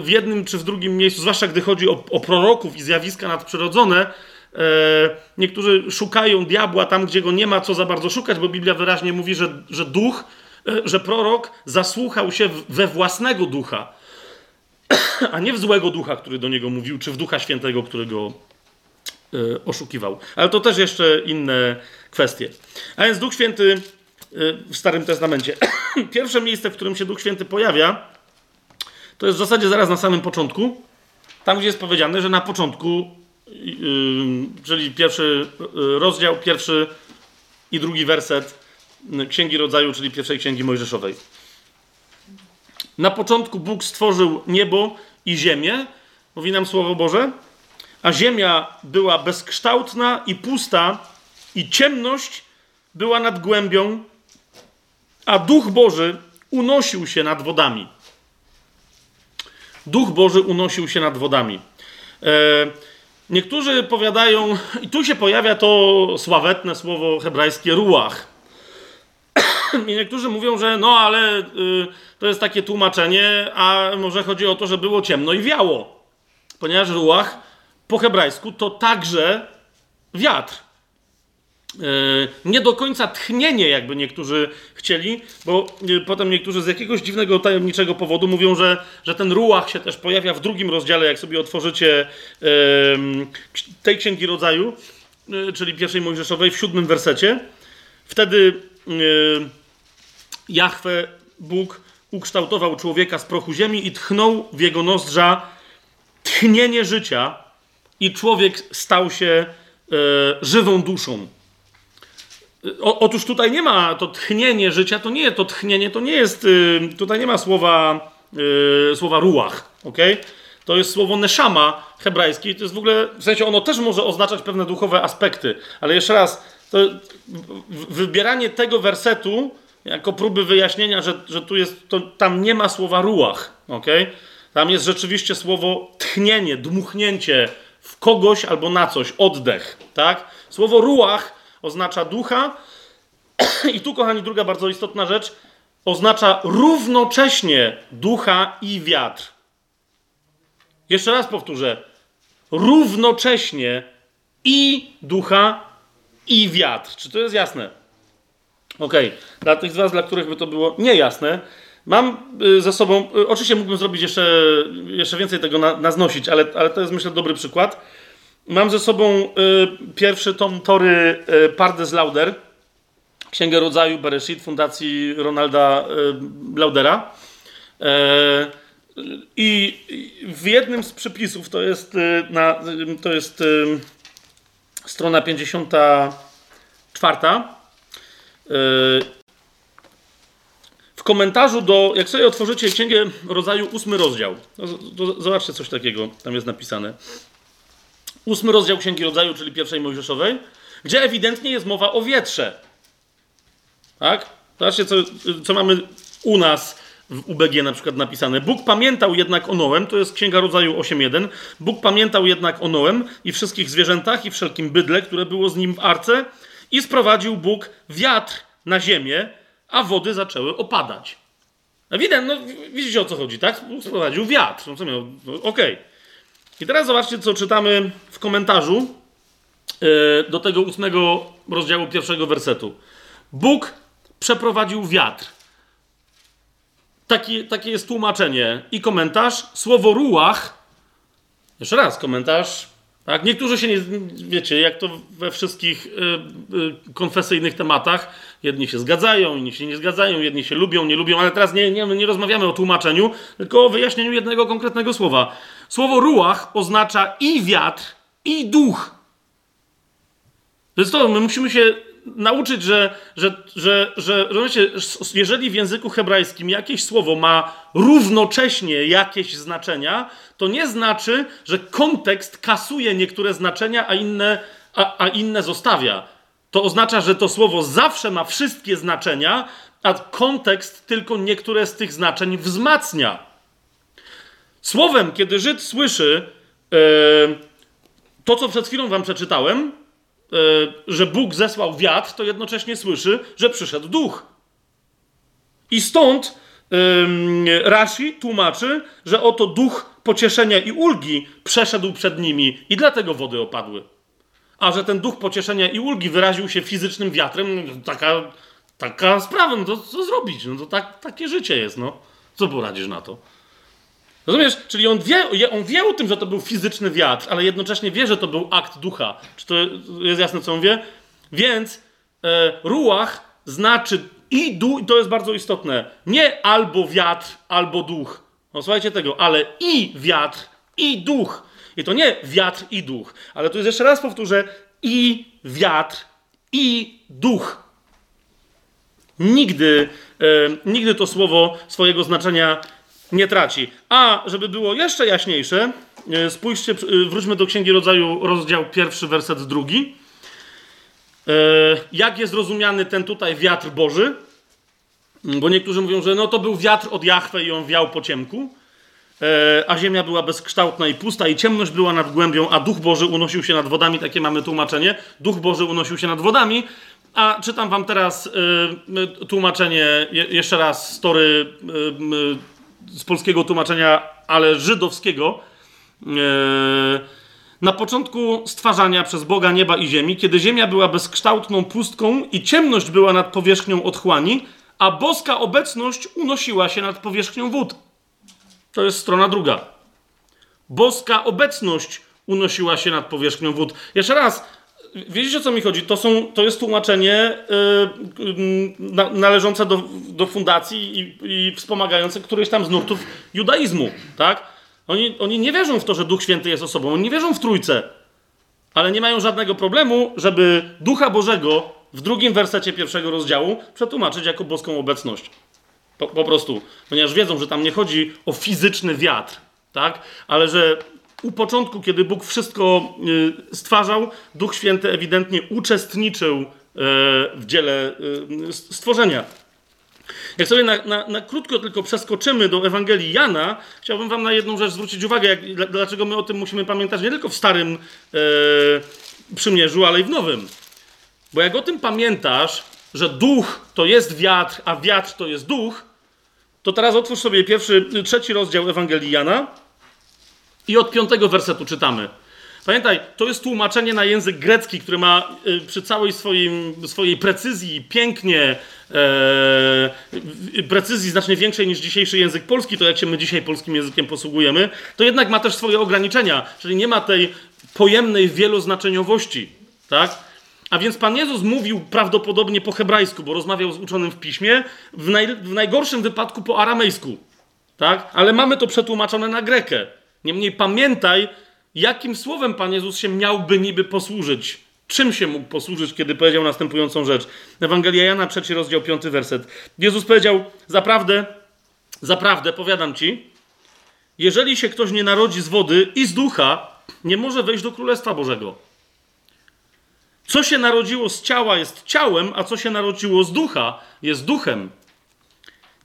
w jednym czy w drugim miejscu, zwłaszcza gdy chodzi o, o proroków i zjawiska nadprzyrodzone, e, niektórzy szukają diabła tam, gdzie go nie ma co za bardzo szukać, bo Biblia wyraźnie mówi, że, że duch, e, że prorok zasłuchał się we własnego ducha, a nie w złego ducha, który do niego mówił, czy w ducha świętego, który go e, oszukiwał. Ale to też jeszcze inne kwestie. A więc Duch Święty w Starym Testamencie. Pierwsze miejsce, w którym się Duch Święty pojawia, to jest w zasadzie zaraz na samym początku. Tam, gdzie jest powiedziane, że na początku, yy, czyli pierwszy yy, rozdział, pierwszy i drugi werset Księgi Rodzaju, czyli pierwszej Księgi Mojżeszowej. Na początku Bóg stworzył niebo i ziemię, mówi nam Słowo Boże, a ziemia była bezkształtna i pusta, i ciemność była nad głębią, a Duch Boży unosił się nad wodami. Duch Boży unosił się nad wodami. E, niektórzy powiadają, i tu się pojawia to sławetne słowo hebrajskie ruach. I niektórzy mówią, że no ale y, to jest takie tłumaczenie, a może chodzi o to, że było ciemno i wiało. Ponieważ ruach po hebrajsku to także wiatr. Nie do końca tchnienie, jakby niektórzy chcieli, bo potem niektórzy z jakiegoś dziwnego, tajemniczego powodu mówią, że, że ten ruach się też pojawia w drugim rozdziale, jak sobie otworzycie tej księgi rodzaju, czyli pierwszej Mojżeszowej, w siódmym wersecie. Wtedy Jahwe, Bóg, ukształtował człowieka z prochu ziemi i tchnął w jego nozdrza tchnienie życia i człowiek stał się e, żywą duszą. O, otóż tutaj nie ma to tchnienie życia, to nie to tchnienie, to nie jest, y, tutaj nie ma słowa, y, słowa ruach, ok? To jest słowo neszama hebrajskie, to jest w ogóle, w sensie ono też może oznaczać pewne duchowe aspekty, ale jeszcze raz, to wybieranie tego wersetu jako próby wyjaśnienia, że, że tu jest, to, tam nie ma słowa ruach, ok? Tam jest rzeczywiście słowo tchnienie, dmuchnięcie w kogoś albo na coś, oddech, tak? Słowo ruach oznacza ducha i tu, kochani, druga bardzo istotna rzecz, oznacza równocześnie ducha i wiatr. Jeszcze raz powtórzę. Równocześnie i ducha, i wiatr. Czy to jest jasne? Ok. Dla tych z Was, dla których by to było niejasne, mam y, ze sobą. Y, oczywiście mógłbym zrobić jeszcze, jeszcze więcej tego na, naznosić, ale, ale to jest myślę dobry przykład. Mam ze sobą y, pierwszy tom Tory y, Pardes Lauder, Księgę Rodzaju Bereshit, Fundacji Ronalda y, Laudera. E, I w jednym z przypisów, to jest, y, na, to jest strona 54, w komentarzu do, jak sobie otworzycie Księgę Rodzaju, ósmy rozdział, zobaczcie coś takiego, tam jest napisane. Ósmy rozdział Księgi Rodzaju, czyli pierwszej Mojżeszowej, gdzie ewidentnie jest mowa o wietrze. Tak? Zobaczcie, co, co mamy u nas w UBG na przykład napisane. Bóg pamiętał jednak o Noem, to jest Księga Rodzaju 8.1. Bóg pamiętał jednak o Noem i wszystkich zwierzętach i wszelkim bydle, które było z nim w arce i sprowadził Bóg wiatr na ziemię, a wody zaczęły opadać. Ewidentnie, no widzicie o co chodzi, tak? Sprowadził wiatr. No? No, Okej. Okay. I teraz zobaczcie, co czytamy w komentarzu e, do tego ósmego rozdziału pierwszego wersetu. Bóg przeprowadził wiatr. Taki, takie jest tłumaczenie i komentarz. Słowo ruach, jeszcze raz komentarz, tak? Niektórzy się nie, wiecie, jak to we wszystkich y, y, konfesyjnych tematach, jedni się zgadzają, inni się nie zgadzają, jedni się lubią, nie lubią, ale teraz nie, nie, nie rozmawiamy o tłumaczeniu, tylko o wyjaśnieniu jednego konkretnego słowa. Słowo ruach oznacza i wiatr, i duch. Jest to, my musimy się nauczyć, że, że, że, że, że jeżeli w języku hebrajskim jakieś słowo ma równocześnie jakieś znaczenia, to nie znaczy, że kontekst kasuje niektóre znaczenia, a inne, a, a inne zostawia. To oznacza, że to słowo zawsze ma wszystkie znaczenia, a kontekst tylko niektóre z tych znaczeń wzmacnia. Słowem, kiedy Żyd słyszy yy, to, co przed chwilą wam przeczytałem, E, że Bóg zesłał wiatr, to jednocześnie słyszy, że przyszedł duch. I stąd Rashi tłumaczy, że oto duch pocieszenia i ulgi przeszedł przed nimi i dlatego wody opadły. A że ten duch pocieszenia i ulgi wyraził się fizycznym wiatrem, taka, taka sprawa, no to co zrobić? No to tak, takie życie jest, no. Co poradzisz na to? Rozumiesz? Czyli on wie, on wie o tym, że to był fizyczny wiatr, ale jednocześnie wie, że to był akt ducha. Czy to jest jasne, co on wie? Więc e, ruach znaczy i duch, to jest bardzo istotne, nie albo wiatr, albo duch. No słuchajcie tego, ale i wiatr, i duch. I to nie wiatr i duch, ale to jest jeszcze raz powtórzę, i wiatr, i duch. Nigdy, e, nigdy to słowo swojego znaczenia nie traci. A żeby było jeszcze jaśniejsze, e, spójrzcie, e, wróćmy do Księgi Rodzaju, rozdział pierwszy, werset drugi. E, jak jest rozumiany ten tutaj wiatr Boży? Bo niektórzy mówią, że no to był wiatr od Jachwę i on wiał po ciemku, a ziemia była bezkształtna i pusta i ciemność była nad głębią, a Duch Boży unosił się nad wodami. Takie mamy tłumaczenie. Duch Boży unosił się nad wodami. A czytam wam teraz tłumaczenie, jeszcze raz, story z polskiego tłumaczenia, ale żydowskiego. E, na początku stwarzania przez Boga nieba i ziemi, kiedy ziemia była bezkształtną pustką i ciemność była nad powierzchnią otchłani, a boska obecność unosiła się nad powierzchnią wód. To jest strona druga. Boska obecność unosiła się nad powierzchnią wód. Jeszcze raz, wiecie o co mi chodzi? To, są, to jest tłumaczenie yy, na, należące do, do fundacji i, i wspomagające któryś tam z nurtów judaizmu, tak? Oni, oni nie wierzą w to, że Duch Święty jest osobą, oni nie wierzą w Trójcę, ale nie mają żadnego problemu, żeby Ducha Bożego w drugim wersecie pierwszego rozdziału przetłumaczyć jako boską obecność. Po, po prostu, ponieważ wiedzą, że tam nie chodzi o fizyczny wiatr, tak? Ale że u początku, kiedy Bóg wszystko y, stwarzał, Duch Święty ewidentnie uczestniczył y, w dziele y, stworzenia. Jak sobie na, na, na, krótko tylko przeskoczymy do Ewangelii Jana, chciałbym Wam na jedną rzecz zwrócić uwagę, jak, dlaczego my o tym musimy pamiętać nie tylko w Starym e, Przymierzu, ale i w Nowym. Bo jak o tym pamiętasz, że duch to jest wiatr, a wiatr to jest duch, to teraz otwórz sobie pierwszy, trzeci rozdział Ewangelii Jana i od piątego wersetu czytamy. Pamiętaj, to jest tłumaczenie na język grecki, który ma y, przy całej swoim, swojej precyzji, pięknie, e, precyzji znacznie większej niż dzisiejszy język polski, to jak się my dzisiaj polskim językiem posługujemy, to jednak ma też swoje ograniczenia, czyli nie ma tej pojemnej wieloznaczeniowości, tak? A więc Pan Jezus mówił prawdopodobnie po hebrajsku, bo rozmawiał z uczonym w piśmie, w, naj, w najgorszym wypadku po aramejsku, tak? Ale mamy to przetłumaczone na grekę. Niemniej pamiętaj, jakim słowem Pan Jezus się miałby niby posłużyć. Czym się mógł posłużyć, kiedy powiedział następującą rzecz? Ewangelia Jana, trzeci rozdział, piąty werset. Jezus powiedział, zaprawdę, zaprawdę, powiadam ci, jeżeli się ktoś nie narodzi z wody i z ducha, nie może wejść do Królestwa Bożego. Co się narodziło z ciała jest ciałem, a co się narodziło z ducha jest duchem.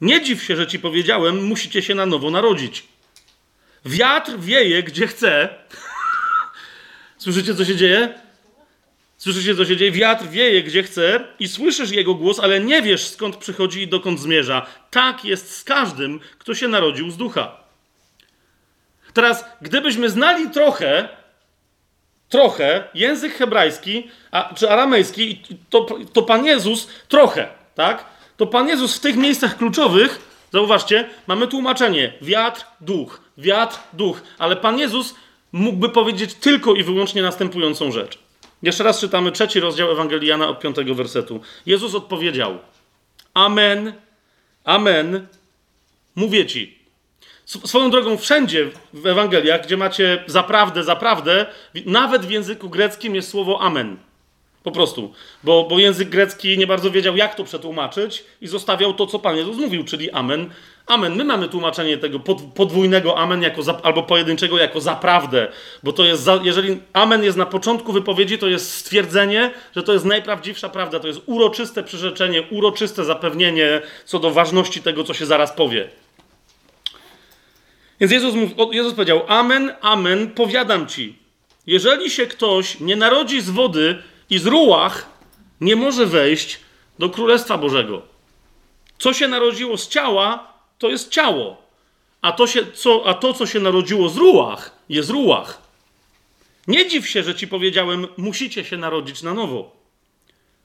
Nie dziw się, że ci powiedziałem, musicie się na nowo narodzić. Wiatr wieje gdzie chce. Słyszycie, co się dzieje? Słyszycie, co się dzieje? Wiatr wieje gdzie chce i słyszysz jego głos, ale nie wiesz skąd przychodzi i dokąd zmierza. Tak jest z każdym, kto się narodził z ducha. Teraz, gdybyśmy znali trochę, trochę język hebrajski a, czy aramejski, to, to Pan Jezus trochę, tak? To Pan Jezus w tych miejscach kluczowych, zauważcie, mamy tłumaczenie wiatr, duch wiatr, duch. Ale Pan Jezus mógłby powiedzieć tylko i wyłącznie następującą rzecz. Jeszcze raz czytamy trzeci rozdział Ewangelii Jana od piątego wersetu. Jezus odpowiedział: Amen, amen, mówię ci. Swoją drogą, wszędzie w Ewangeliach, gdzie macie zaprawdę, zaprawdę, nawet w języku greckim jest słowo amen. Po prostu. Bo, bo język grecki nie bardzo wiedział, jak to przetłumaczyć i zostawiał to, co Pan Jezus mówił, czyli amen. Amen. My mamy tłumaczenie tego podwójnego amen jako za, albo pojedynczego jako zaprawdę, bo to jest, za, jeżeli amen jest na początku wypowiedzi, to jest stwierdzenie, że to jest najprawdziwsza prawda, to jest uroczyste przyrzeczenie, uroczyste zapewnienie co do ważności tego, co się zaraz powie. Więc Jezus, Jezus powiedział: Amen, amen, powiadam ci. Jeżeli się ktoś nie narodzi z wody i z rułach, nie może wejść do Królestwa Bożego. Co się narodziło z ciała, to jest ciało. A to, się, co, a to, co się narodziło z rułach, jest rułach. Nie dziw się, że ci powiedziałem, musicie się narodzić na nowo.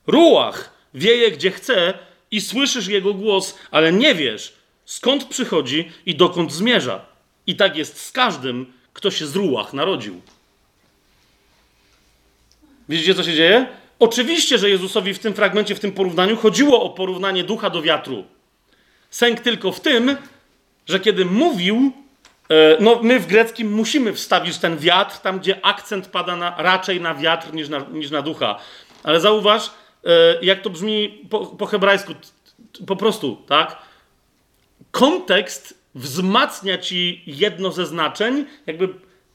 Rułach wieje gdzie chce i słyszysz jego głos, ale nie wiesz, skąd przychodzi i dokąd zmierza. I tak jest z każdym, kto się z rułach narodził. Widzicie, co się dzieje? Oczywiście, że Jezusowi w tym fragmencie, w tym porównaniu chodziło o porównanie ducha do wiatru. Sęk tylko w tym, że kiedy mówił, e, no my w greckim musimy wstawić ten wiatr tam, gdzie akcent pada na, raczej na wiatr niż na, niż na ducha. Ale zauważ, e, jak to brzmi po, po hebrajsku, po prostu, tak? Kontekst wzmacnia ci jedno ze znaczeń, jakby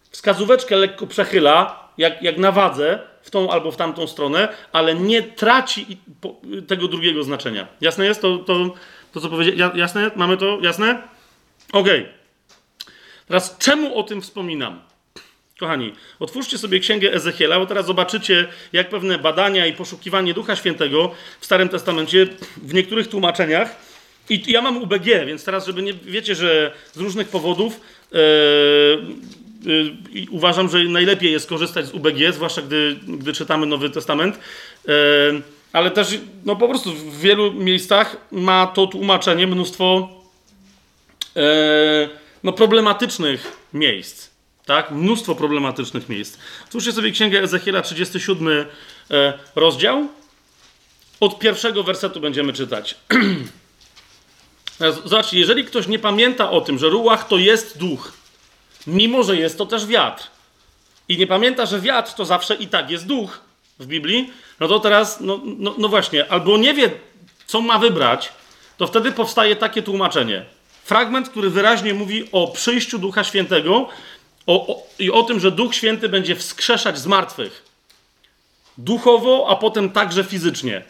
wskazóweczkę lekko przechyla, jak, jak na wadze, w tą albo w tamtą stronę, ale nie traci tego drugiego znaczenia. Jasne jest? To, to, to co powiedziałem? Jasne? Mamy to? Jasne? Okej. Okay. Teraz czemu o tym wspominam? Kochani, otwórzcie sobie księgę Ezechiela, bo teraz zobaczycie, jak pewne badania i poszukiwanie Ducha Świętego w Starym Testamencie w niektórych tłumaczeniach. I ja mam UBG, więc teraz, żeby nie wiecie, że z różnych powodów, yy, i uważam, że najlepiej jest korzystać z UBG, zwłaszcza gdy, gdy czytamy Nowy Testament. Yy, ale też, no po prostu w wielu miejscach ma to tłumaczenie mnóstwo yy, no, problematycznych miejsc. Tak? Mnóstwo problematycznych miejsc. Otwórzcie sobie Księgę Ezechiela, 37 yy, rozdział. Od pierwszego wersetu będziemy czytać. Zobaczcie, jeżeli ktoś nie pamięta o tym, że ruach to jest duch, mimo że jest to też wiatr, i nie pamięta, że wiatr to zawsze i tak jest duch w Biblii, no to teraz, no, no, no właśnie, albo nie wie, co ma wybrać, to wtedy powstaje takie tłumaczenie. Fragment, który wyraźnie mówi o przyjściu Ducha Świętego o, o, i o tym, że Duch Święty będzie wskrzeszać z martwych. Duchowo, a potem także fizycznie.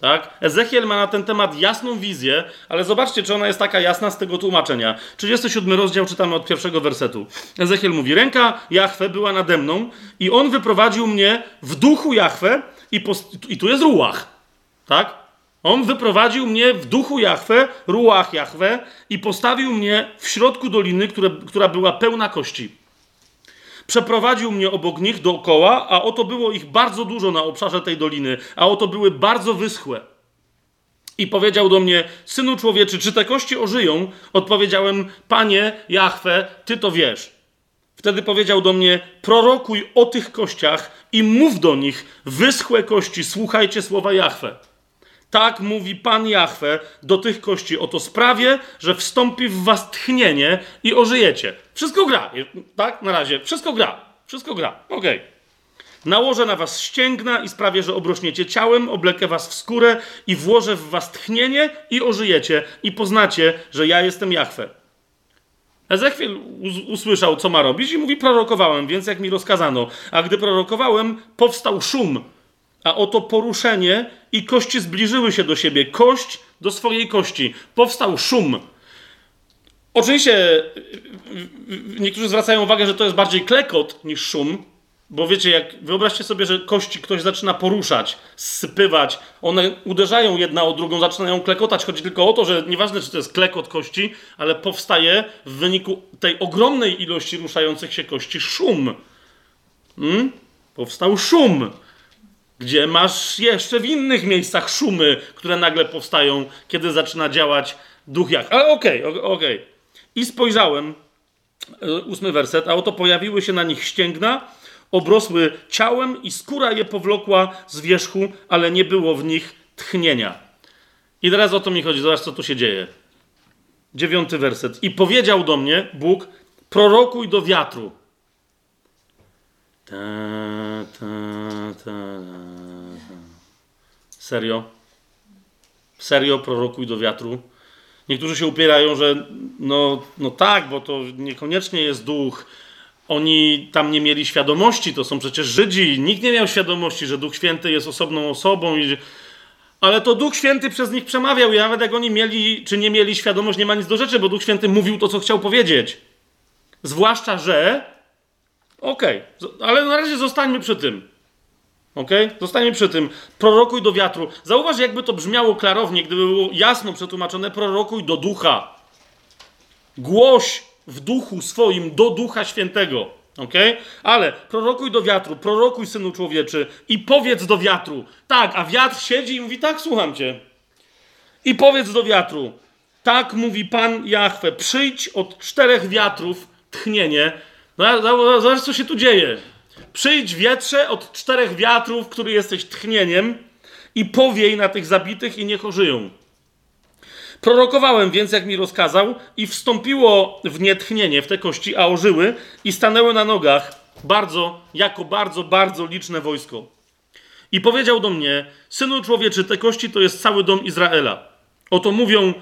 Tak? Ezechiel ma na ten temat jasną wizję, ale zobaczcie, czy ona jest taka jasna z tego tłumaczenia. 37 rozdział czytamy od pierwszego wersetu. Ezechiel mówi: Ręka Jahwe była nade mną, i on wyprowadził mnie w duchu Jahwe, i, i tu jest ruach. Tak? On wyprowadził mnie w duchu Jahwe, ruach Jahwe, i postawił mnie w środku doliny, które, która była pełna kości. Przeprowadził mnie obok nich dookoła, a oto było ich bardzo dużo na obszarze tej doliny, a oto były bardzo wyschłe. I powiedział do mnie, synu człowieczy, czy te kości ożyją? Odpowiedziałem, panie Jahwe, ty to wiesz. Wtedy powiedział do mnie, prorokuj o tych kościach i mów do nich, wyschłe kości, słuchajcie słowa Jahwe. Tak mówi Pan Jahwe do tych kości. Oto sprawię, że wstąpi w was tchnienie i ożyjecie. Wszystko gra, tak? Na razie. Wszystko gra. Wszystko gra. Okej. Okay. Nałożę na was ścięgna i sprawię, że obrośniecie ciałem, oblekę was w skórę i włożę w was tchnienie i ożyjecie i poznacie, że ja jestem Jahwe. Ezechiel usłyszał, co ma robić i mówi, prorokowałem, więc jak mi rozkazano. A gdy prorokowałem, powstał szum a oto poruszenie i kości zbliżyły się do siebie, kość do swojej kości. Powstał szum. Oczywiście y, y, y, niektórzy zwracają uwagę, że to jest bardziej klekot niż szum, bo wiecie, jak wyobraźcie sobie, że kości ktoś zaczyna poruszać, sypywać, one uderzają jedna o drugą, zaczynają klekotać. Chodzi tylko o to, że nieważne, czy to jest klekot kości, ale powstaje w wyniku tej ogromnej ilości ruszających się kości szum. Hmm? Powstał szum gdzie masz jeszcze w innych miejscach szumy, które nagle powstają, kiedy zaczyna działać duch jak. Ale okej, okay, okej. Okay. I spojrzałem, e, ósmy werset, a oto pojawiły się na nich ścięgna, obrosły ciałem i skóra je powlokła z wierzchu, ale nie było w nich tchnienia. I teraz o to mi chodzi, zobacz co tu się dzieje. Dziewiąty werset. I powiedział do mnie Bóg, prorokuj do wiatru. Ta, ta, ta, Serio? Serio prorokuj do wiatru? Niektórzy się upierają, że no, no tak, bo to niekoniecznie jest duch. Oni tam nie mieli świadomości, to są przecież Żydzi. Nikt nie miał świadomości, że Duch Święty jest osobną osobą. I... Ale to Duch Święty przez nich przemawiał i nawet jak oni mieli czy nie mieli świadomość, nie ma nic do rzeczy, bo Duch Święty mówił to, co chciał powiedzieć. Zwłaszcza, że Okej, okay. ale na razie zostańmy przy tym. Okej? Okay? Zostańmy przy tym. Prorokuj do wiatru. Zauważ, jakby to brzmiało klarownie, gdyby było jasno przetłumaczone. Prorokuj do ducha. Głoś w duchu swoim do ducha świętego. Okay? Ale prorokuj do wiatru, prorokuj synu człowieczy i powiedz do wiatru. Tak, a wiatr siedzi i mówi: Tak, słucham cię. I powiedz do wiatru. Tak mówi Pan Jahwe: Przyjdź od czterech wiatrów tchnienie no, zobacz, co się tu dzieje. Przyjdź wietrze od czterech wiatrów, który jesteś tchnieniem, i powiej na tych zabitych i niech ożyją. Prorokowałem więc, jak mi rozkazał, i wstąpiło w nie tchnienie, w te kości, a ożyły i stanęły na nogach bardzo, jako bardzo, bardzo liczne wojsko. I powiedział do mnie, synu człowieczy, te kości to jest cały dom Izraela. Oto mówią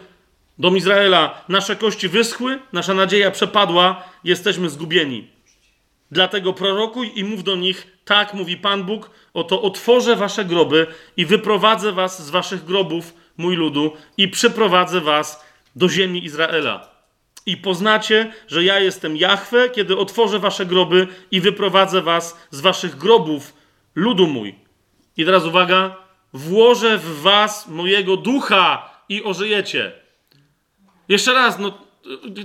Dom Izraela, nasze kości wyschły, nasza nadzieja przepadła, jesteśmy zgubieni. Dlatego prorokuj i mów do nich, tak mówi Pan Bóg, oto otworzę wasze groby i wyprowadzę was z waszych grobów, mój ludu, i przyprowadzę was do ziemi Izraela. I poznacie, że ja jestem Jahwe, kiedy otworzę wasze groby i wyprowadzę was z waszych grobów, ludu mój. I teraz uwaga, włożę w was mojego ducha i ożyjecie. Jeszcze raz, no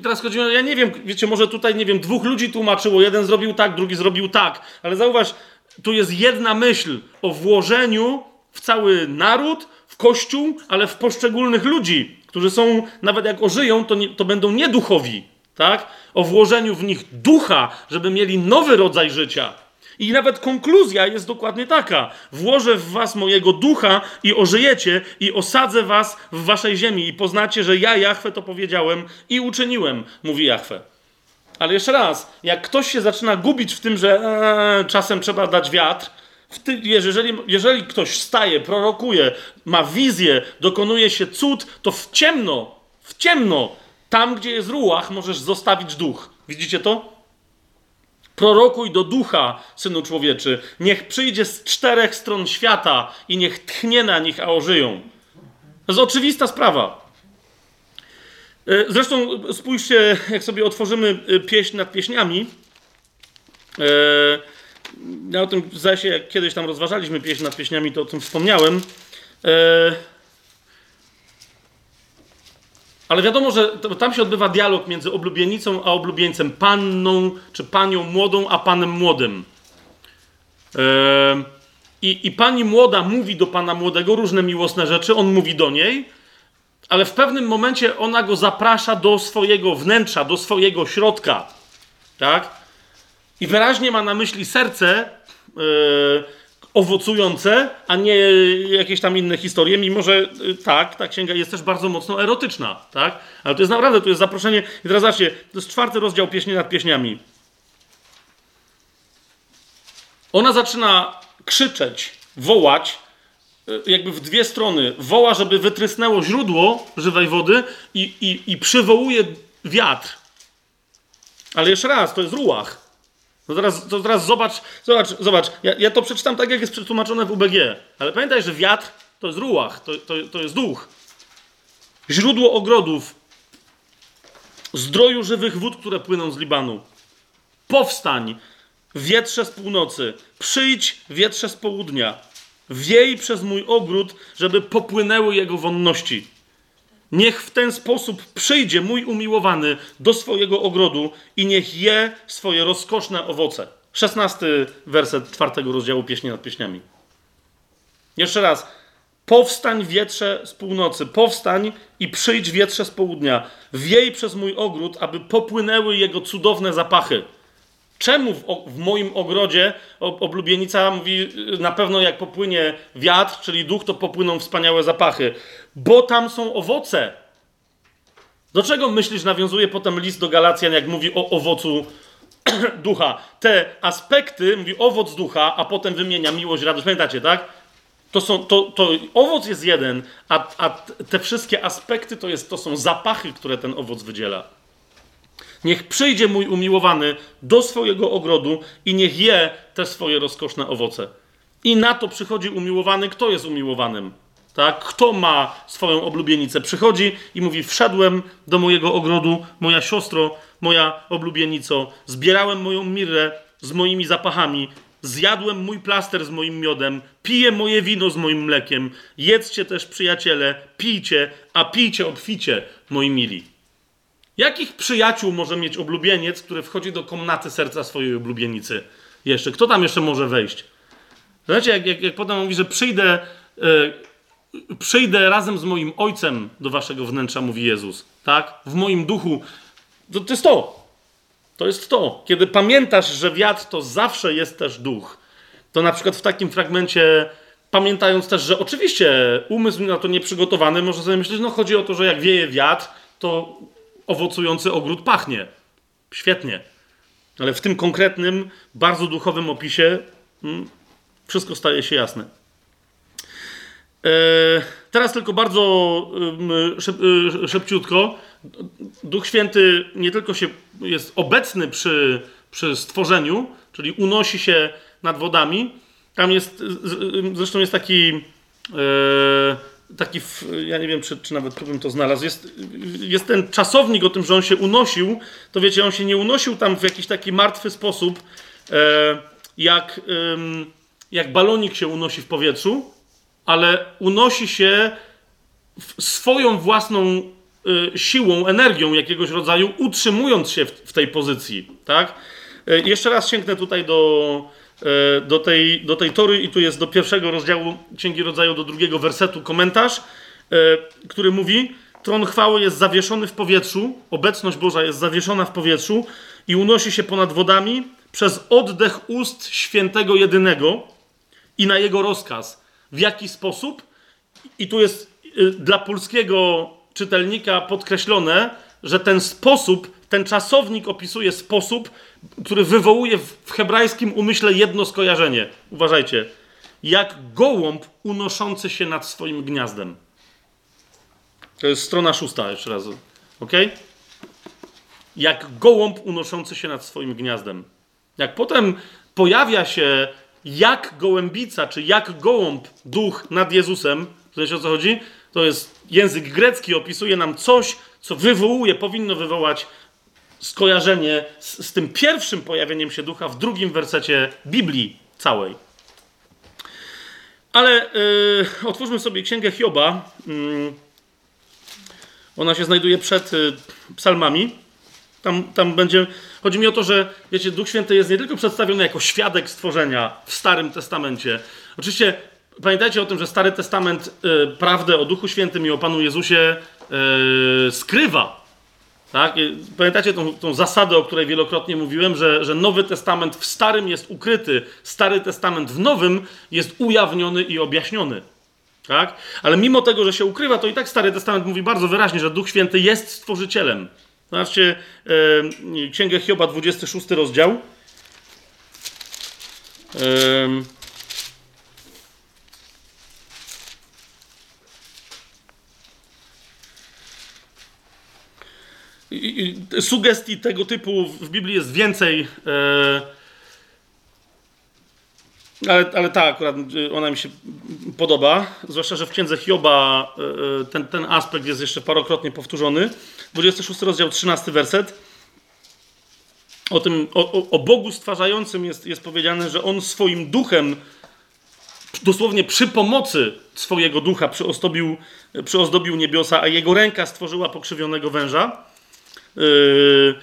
teraz chodzi o, ja nie wiem, wiecie, może tutaj, nie wiem, dwóch ludzi tłumaczyło, jeden zrobił tak, drugi zrobił tak, ale zauważ, tu jest jedna myśl o włożeniu w cały naród, w kościół, ale w poszczególnych ludzi, którzy są, nawet jak ożyją, to, nie, to będą nieduchowi, tak? O włożeniu w nich ducha, żeby mieli nowy rodzaj życia. I nawet konkluzja jest dokładnie taka: Włożę w was mojego ducha i ożyjecie, i osadzę was w waszej ziemi, i poznacie, że ja, Jachwę, to powiedziałem i uczyniłem, mówi Jachwę. Ale jeszcze raz, jak ktoś się zaczyna gubić w tym, że ee, czasem trzeba dać wiatr, ty, jeżeli, jeżeli ktoś staje, prorokuje, ma wizję, dokonuje się cud, to w ciemno, w ciemno, tam gdzie jest ruach, możesz zostawić duch. Widzicie to? Prorokuj do ducha, synu człowieczy. Niech przyjdzie z czterech stron świata i niech tchnie na nich, a ożyją. To jest oczywista sprawa. E, zresztą spójrzcie, jak sobie otworzymy e, pieśń nad pieśniami. E, ja o tym się, jak kiedyś tam rozważaliśmy pieśń nad pieśniami, to o tym wspomniałem. Ale wiadomo, że tam się odbywa dialog między oblubienicą a oblubieńcem, panną czy panią młodą, a panem młodym. I, I pani młoda mówi do pana młodego różne miłosne rzeczy, on mówi do niej, ale w pewnym momencie ona go zaprasza do swojego wnętrza, do swojego środka. Tak? I wyraźnie ma na myśli serce, yy, owocujące, a nie jakieś tam inne historie, mimo że y, tak, ta księga jest też bardzo mocno erotyczna, tak? Ale to jest naprawdę, to jest zaproszenie. I teraz zobaczcie, to jest czwarty rozdział pieśni nad pieśniami. Ona zaczyna krzyczeć, wołać, y, jakby w dwie strony. Woła, żeby wytrysnęło źródło żywej wody i, i, i przywołuje wiatr. Ale jeszcze raz, to jest ruach. To teraz, to teraz zobacz, zobacz, zobacz. Ja, ja, to przeczytam tak, jak jest przetłumaczone w UBG. Ale pamiętaj, że wiatr to jest ruach, to, to, to jest duch. Źródło ogrodów, zdroju żywych wód, które płyną z Libanu. Powstań, wietrze z północy, przyjdź, wietrze z południa. Wiej przez mój ogród, żeby popłynęły jego wonności. Niech w ten sposób przyjdzie mój umiłowany do swojego ogrodu i niech je swoje rozkoszne owoce. Szesnasty werset czwartego rozdziału Pieśni nad Pieśniami. Jeszcze raz. Powstań wietrze z północy, powstań i przyjdź wietrze z południa. Wiej przez mój ogród, aby popłynęły jego cudowne zapachy. Czemu w, w, moim ogrodzie oblubienica mówi, na pewno jak popłynie wiatr, czyli duch, to popłyną wspaniałe zapachy? Bo tam są owoce. Do czego myślisz, nawiązuje potem list do Galacjan, jak mówi o owocu ducha? Te aspekty, mówi owoc ducha, a potem wymienia miłość, radość. Pamiętacie, tak? To, są, to, to owoc jest jeden, a, a te wszystkie aspekty to, jest, to są zapachy, które ten owoc wydziela. Niech przyjdzie mój umiłowany do swojego ogrodu i niech je te swoje rozkoszne owoce. I na to przychodzi umiłowany. Kto jest umiłowanym? Tak? Kto ma swoją oblubienicę? Przychodzi i mówi: Wszedłem do mojego ogrodu, moja siostro, moja oblubienico, zbierałem moją mirrę z moimi zapachami, zjadłem mój plaster z moim miodem, piję moje wino z moim mlekiem. Jedzcie też, przyjaciele, pijcie, a pijcie obficie, moi mili. Jakich przyjaciół może mieć oblubieniec, który wchodzi do komnaty serca swojej oblubienicy? Jeszcze. Kto tam jeszcze może wejść? Znacie, jak, jak, jak potem mówi, że przyjdę, yy, przyjdę razem z moim ojcem do waszego wnętrza, mówi Jezus. Tak? W moim duchu. To, to jest to. To jest to. Kiedy pamiętasz, że wiatr to zawsze jest też duch, to na przykład w takim fragmencie, pamiętając też, że oczywiście umysł na to nieprzygotowany może sobie myśleć, no chodzi o to, że jak wieje wiatr, to owocujący ogród pachnie. Świetnie. Ale w tym konkretnym, bardzo duchowym opisie hmm, wszystko staje się jasne. E, teraz tylko bardzo e, szybciutko. Duch Święty nie tylko się jest obecny przy, przy stworzeniu, czyli unosi się nad wodami. Tam jest, zresztą jest taki. E, taki, ja nie wiem, czy, czy nawet tu bym to znalazł, jest, jest ten czasownik o tym, że on się unosił, to wiecie, on się nie unosił tam w jakiś taki martwy sposób, e, jak, jak balonik się unosi w powietrzu, ale unosi się swoją własną y, siłą, energią jakiegoś rodzaju, utrzymując się w, w tej pozycji. Tak? Y, jeszcze raz sięgnę tutaj do, y, do, tej, do tej tory i tu jest do pierwszego rozdziału Księgi Rodzaju, do drugiego wersetu komentarz, który mówi Tron chwały jest zawieszony w powietrzu, obecność Boża jest zawieszona w powietrzu i unosi się ponad wodami przez oddech ust świętego jedynego i na jego rozkaz. W jaki sposób? I tu jest y, dla polskiego czytelnika podkreślone, że ten sposób, ten czasownik opisuje sposób, który wywołuje w hebrajskim umyśle jedno skojarzenie. Uważajcie. Jak gołąb unoszący się nad swoim gniazdem. To jest strona szósta, jeszcze raz. Ok? Jak gołąb unoszący się nad swoim gniazdem. Jak potem pojawia się jak gołębica, czy jak gołąb duch nad Jezusem, wiecie o co chodzi? To jest język grecki, opisuje nam coś, co wywołuje, powinno wywołać skojarzenie z, z tym pierwszym pojawieniem się ducha w drugim wersecie Biblii całej. Ale yy, otwórzmy sobie księgę Hioba. Yy, ona się znajduje przed yy, psalmami. Tam, tam będzie. Chodzi mi o to, że wiecie, Duch Święty jest nie tylko przedstawiony jako świadek stworzenia w Starym Testamencie. Oczywiście pamiętajcie o tym, że Stary Testament y, prawdę o Duchu Świętym i o Panu Jezusie y, skrywa. Tak? Pamiętacie tą, tą, zasadę, o której wielokrotnie mówiłem, że, że Nowy Testament w Starym jest ukryty, Stary Testament w Nowym jest ujawniony i objaśniony. Tak? Ale mimo tego, że się ukrywa, to i tak Stary Testament mówi bardzo wyraźnie, że Duch Święty jest stworzycielem. Zobaczcie e, Księgę Hioba, 26 rozdział. E, sugestii tego typu w Biblii jest więcej. E, ale, ale ta akurat ona mi się podoba. Zwłaszcza, że w księdze Hioba e, ten, ten aspekt jest jeszcze parokrotnie powtórzony. 26 rozdział, 13 werset. O tym, o, o Bogu stwarzającym jest, jest powiedziane, że On swoim duchem, dosłownie przy pomocy swojego ducha przyozdobił, przyozdobił niebiosa, a Jego ręka stworzyła pokrzywionego węża. Yy,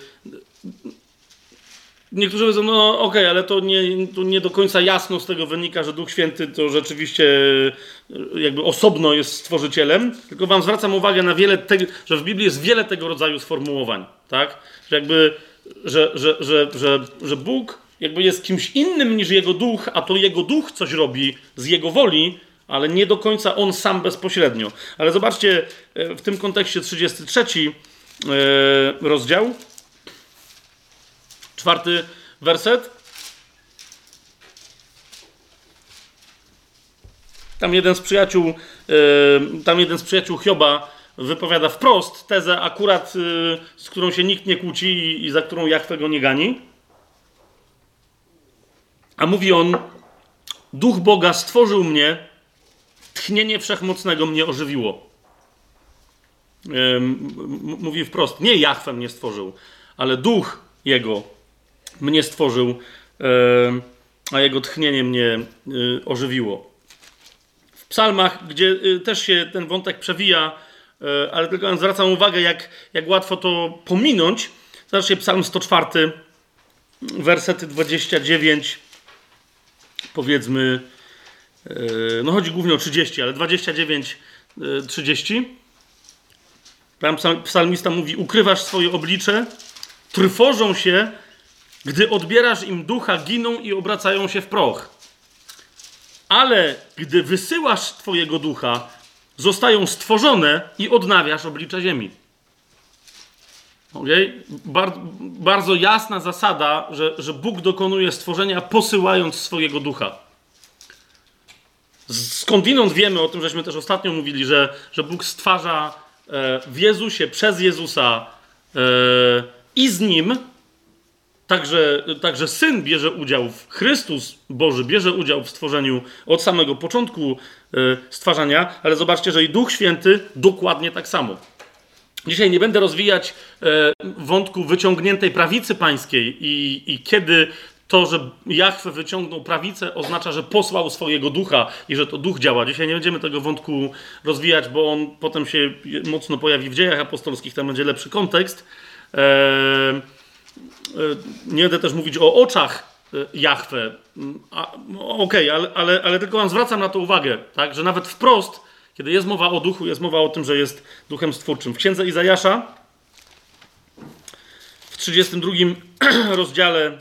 niektórzy powiedzą, no okej, okay, ale to nie, to nie do końca jasno z tego wynika, że Duch Święty to rzeczywiście yy, jakby osobno jest stworzycielem, tylko wam zwracam uwagę na wiele tego, że w Biblii jest wiele tego rodzaju sformułowań, tak? Że jakby, że, że, że, że, że Bóg jakby jest kimś innym niż Jego Duch, a to Jego Duch coś robi z Jego woli, ale nie do końca On sam bezpośrednio. Ale zobaczcie, yy, w tym kontekście 33 E, rozdział. Czwarty werset. Tam jeden z przyjaciół, e, tam jeden z przyjaciół Hioba wypowiada wprost tezę akurat, e, z którą się nikt nie kłóci i za którą Jachwę go nie gani. A mówi on, Duch Boga stworzył mnie, tchnienie wszechmocnego mnie ożywiło mówi wprost, nie Jachwę mnie stworzył, ale duch jego mnie stworzył, a jego tchnienie mnie y, ożywiło. W psalmach, gdzie y, też się ten wątek przewija, ale tylko zwracam uwagę, jak, jak łatwo to pominąć. Zobaczcie, psalm 104, wersety 29, powiedzmy, no chodzi głównie o 30, ale 29, 30. Tam psalmista mówi: Ukrywasz swoje oblicze, trwożą się, gdy odbierasz im ducha, giną i obracają się w proch. Ale gdy wysyłasz Twojego ducha, zostają stworzone i odnawiasz oblicze ziemi. Okay? Bar bardzo jasna zasada, że, że Bóg dokonuje stworzenia posyłając swojego ducha. Skądinąd wiemy o tym, żeśmy też ostatnio mówili, że, że Bóg stwarza E, w Jezusie, przez Jezusa e, i z Nim, także, także Syn bierze udział, w Chrystus Boży bierze udział w stworzeniu od samego początku e, stwarzania, ale zobaczcie, że i Duch Święty dokładnie tak samo. Dzisiaj nie będę rozwijać wątku wyciągniętej prawicy pańskiej i, i kiedy To, że Jachwę wyciągnął prawicę, oznacza, że posłał swojego ducha i że to duch działa. Dzisiaj nie będziemy tego wątku rozwijać, bo on potem się mocno pojawi w dziejach apostolskich, tam będzie lepszy kontekst. Eee, nie będę też mówić o oczach Jachwę. Okej, okay, ale, ale, ale tylko wam zwracam na to uwagę, tak, że nawet wprost, kiedy jest mowa o duchu, jest mowa o tym, że jest duchem stwórczym. W księdze Izajasza w 32 rozdziale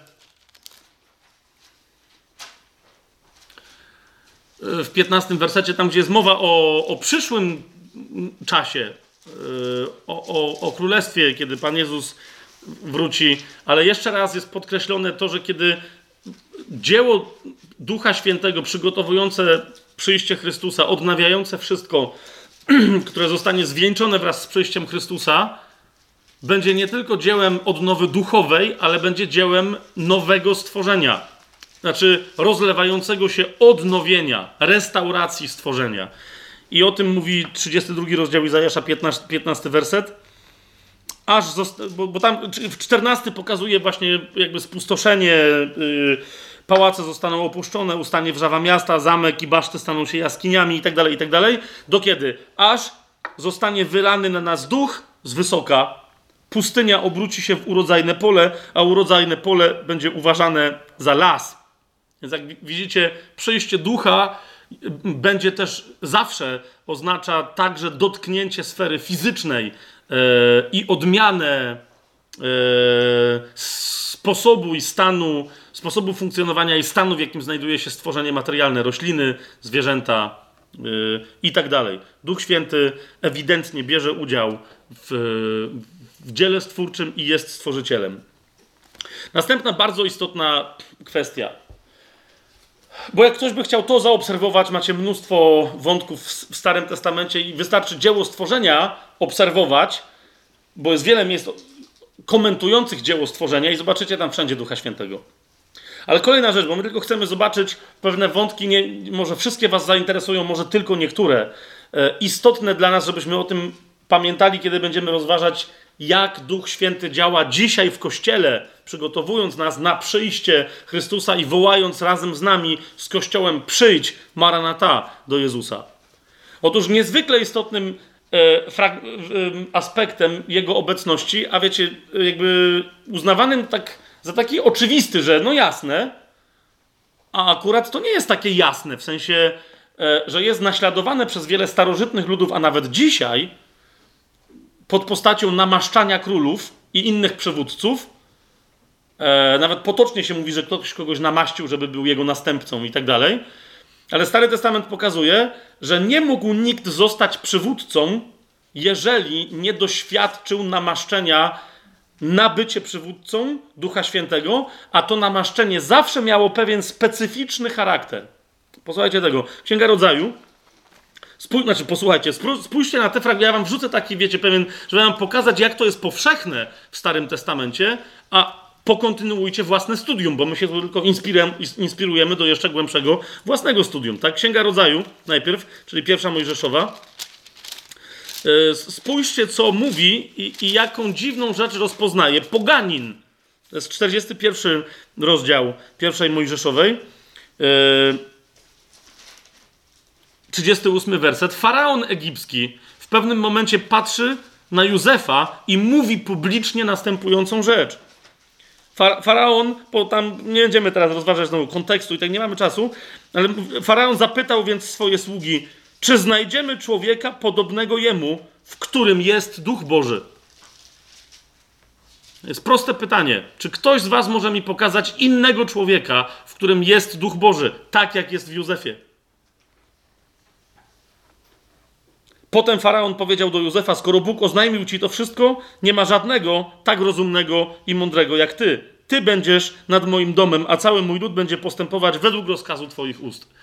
w 15 wersecie, tam gdzie jest mowa o, o przyszłym czasie, o, o, o królestwie, kiedy Pan Jezus wróci, ale jeszcze raz jest podkreślone to, że kiedy dzieło Ducha Świętego przygotowujące przyjście Chrystusa, odnawiające wszystko, które zostanie zwieńczone wraz z przyjściem Chrystusa, będzie nie tylko dziełem odnowy duchowej, ale będzie dziełem nowego stworzenia. Znaczy rozlewającego się odnowienia, restauracji stworzenia. I o tym mówi 32 rozdział Izajasza, 15, 15 werset aż bo, bo, tam w 14 pokazuje właśnie jakby spustoszenie, yy, pałace zostaną opuszczone, ustanie wrzawa miasta, zamek i baszty staną się jaskiniami i tak dalej, i tak. Do kiedy? Aż zostanie wylany na nas duch z wysoka, pustynia obróci się w urodzajne pole, a urodzajne pole będzie uważane za las. Więc jak widzicie, przyjście ducha będzie też zawsze oznacza także dotknięcie sfery fizycznej, i odmianę e, sposobu i stanu, sposobu funkcjonowania i stanu, w jakim znajduje się stworzenie materialne, rośliny, zwierzęta e, i tak dalej. Duch Święty ewidentnie bierze udział w, w dziele stwórczym i jest stworzycielem. Następna bardzo istotna kwestia. Bo jak ktoś by chciał to zaobserwować, macie mnóstwo wątków w Starym Testamencie i wystarczy dzieło stworzenia obserwować, bo jest wiele miejsc komentujących dzieło stworzenia i zobaczycie tam wszędzie Ducha Świętego. Ale kolejna rzecz, bo my tylko chcemy zobaczyć pewne wątki, nie, może wszystkie Was zainteresują, może tylko niektóre. E, istotne dla nas, żebyśmy o tym pamiętali, kiedy będziemy rozważać, jak Duch Święty działa dzisiaj w Kościele, przygotowując nas na przyjście Chrystusa i wołając razem z nami, z Kościołem, przyjdź, Maranata, do Jezusa. Otóż niezwykle istotnym aspektem Jego obecności, a wiecie, jakby uznawanym tak za taki oczywisty, że no jasne, a akurat to nie jest takie jasne, w sensie, e, że jest naśladowane przez wiele starożytnych ludów, a nawet dzisiaj, pod postacią namaszczania królów i innych przywódców. E, nawet potocznie się mówi, że ktoś kogoś namaścił, żeby był jego następcą i tak dalej. Ale Stary Testament pokazuje, że nie mógł nikt zostać przywódcą, jeżeli nie doświadczył namaszczenia na bycie przywódcą Ducha Świętego, a to namaszczenie zawsze miało pewien specyficzny charakter. Posłuchajcie tego. Księga Rodzaju, Spój, znaczy, posłuchajcie, spójrzcie na te fragmenty. Ja wam wrzucę taki, wiecie, pewien, żeby wam pokazać, jak to jest powszechne w Starym Testamencie, a pokontynuujcie własne studium, bo my się tylko inspirujemy do jeszcze głębszego własnego studium. Tak? Księga Rodzaju najpierw, czyli pierwsza Mojżeszowa. E, spójrzcie, co mówi i, i jaką dziwną rzecz rozpoznaje poganin. To jest 41 rozdział pierwszej Mojżeszowej. Yy, 38 werset. Faraon egipski w pewnym momencie patrzy na Józefa i mówi publicznie następującą rzecz. Faraon, bo tam nie będziemy teraz rozważać znowu kontekstu i tak nie mamy czasu, ale faraon zapytał więc swoje sługi, czy znajdziemy człowieka podobnego jemu, w którym jest duch Boży? Jest proste pytanie. Czy ktoś z Was może mi pokazać innego człowieka, w którym jest duch Boży, tak jak jest w Józefie? Potem faraon powiedział do Józefa: Skoro Bóg oznajmił ci to wszystko, nie ma żadnego tak rozumnego i mądrego jak ty. Ty będziesz nad moim domem, a cały mój lud będzie postępować według rozkazu twoich ust.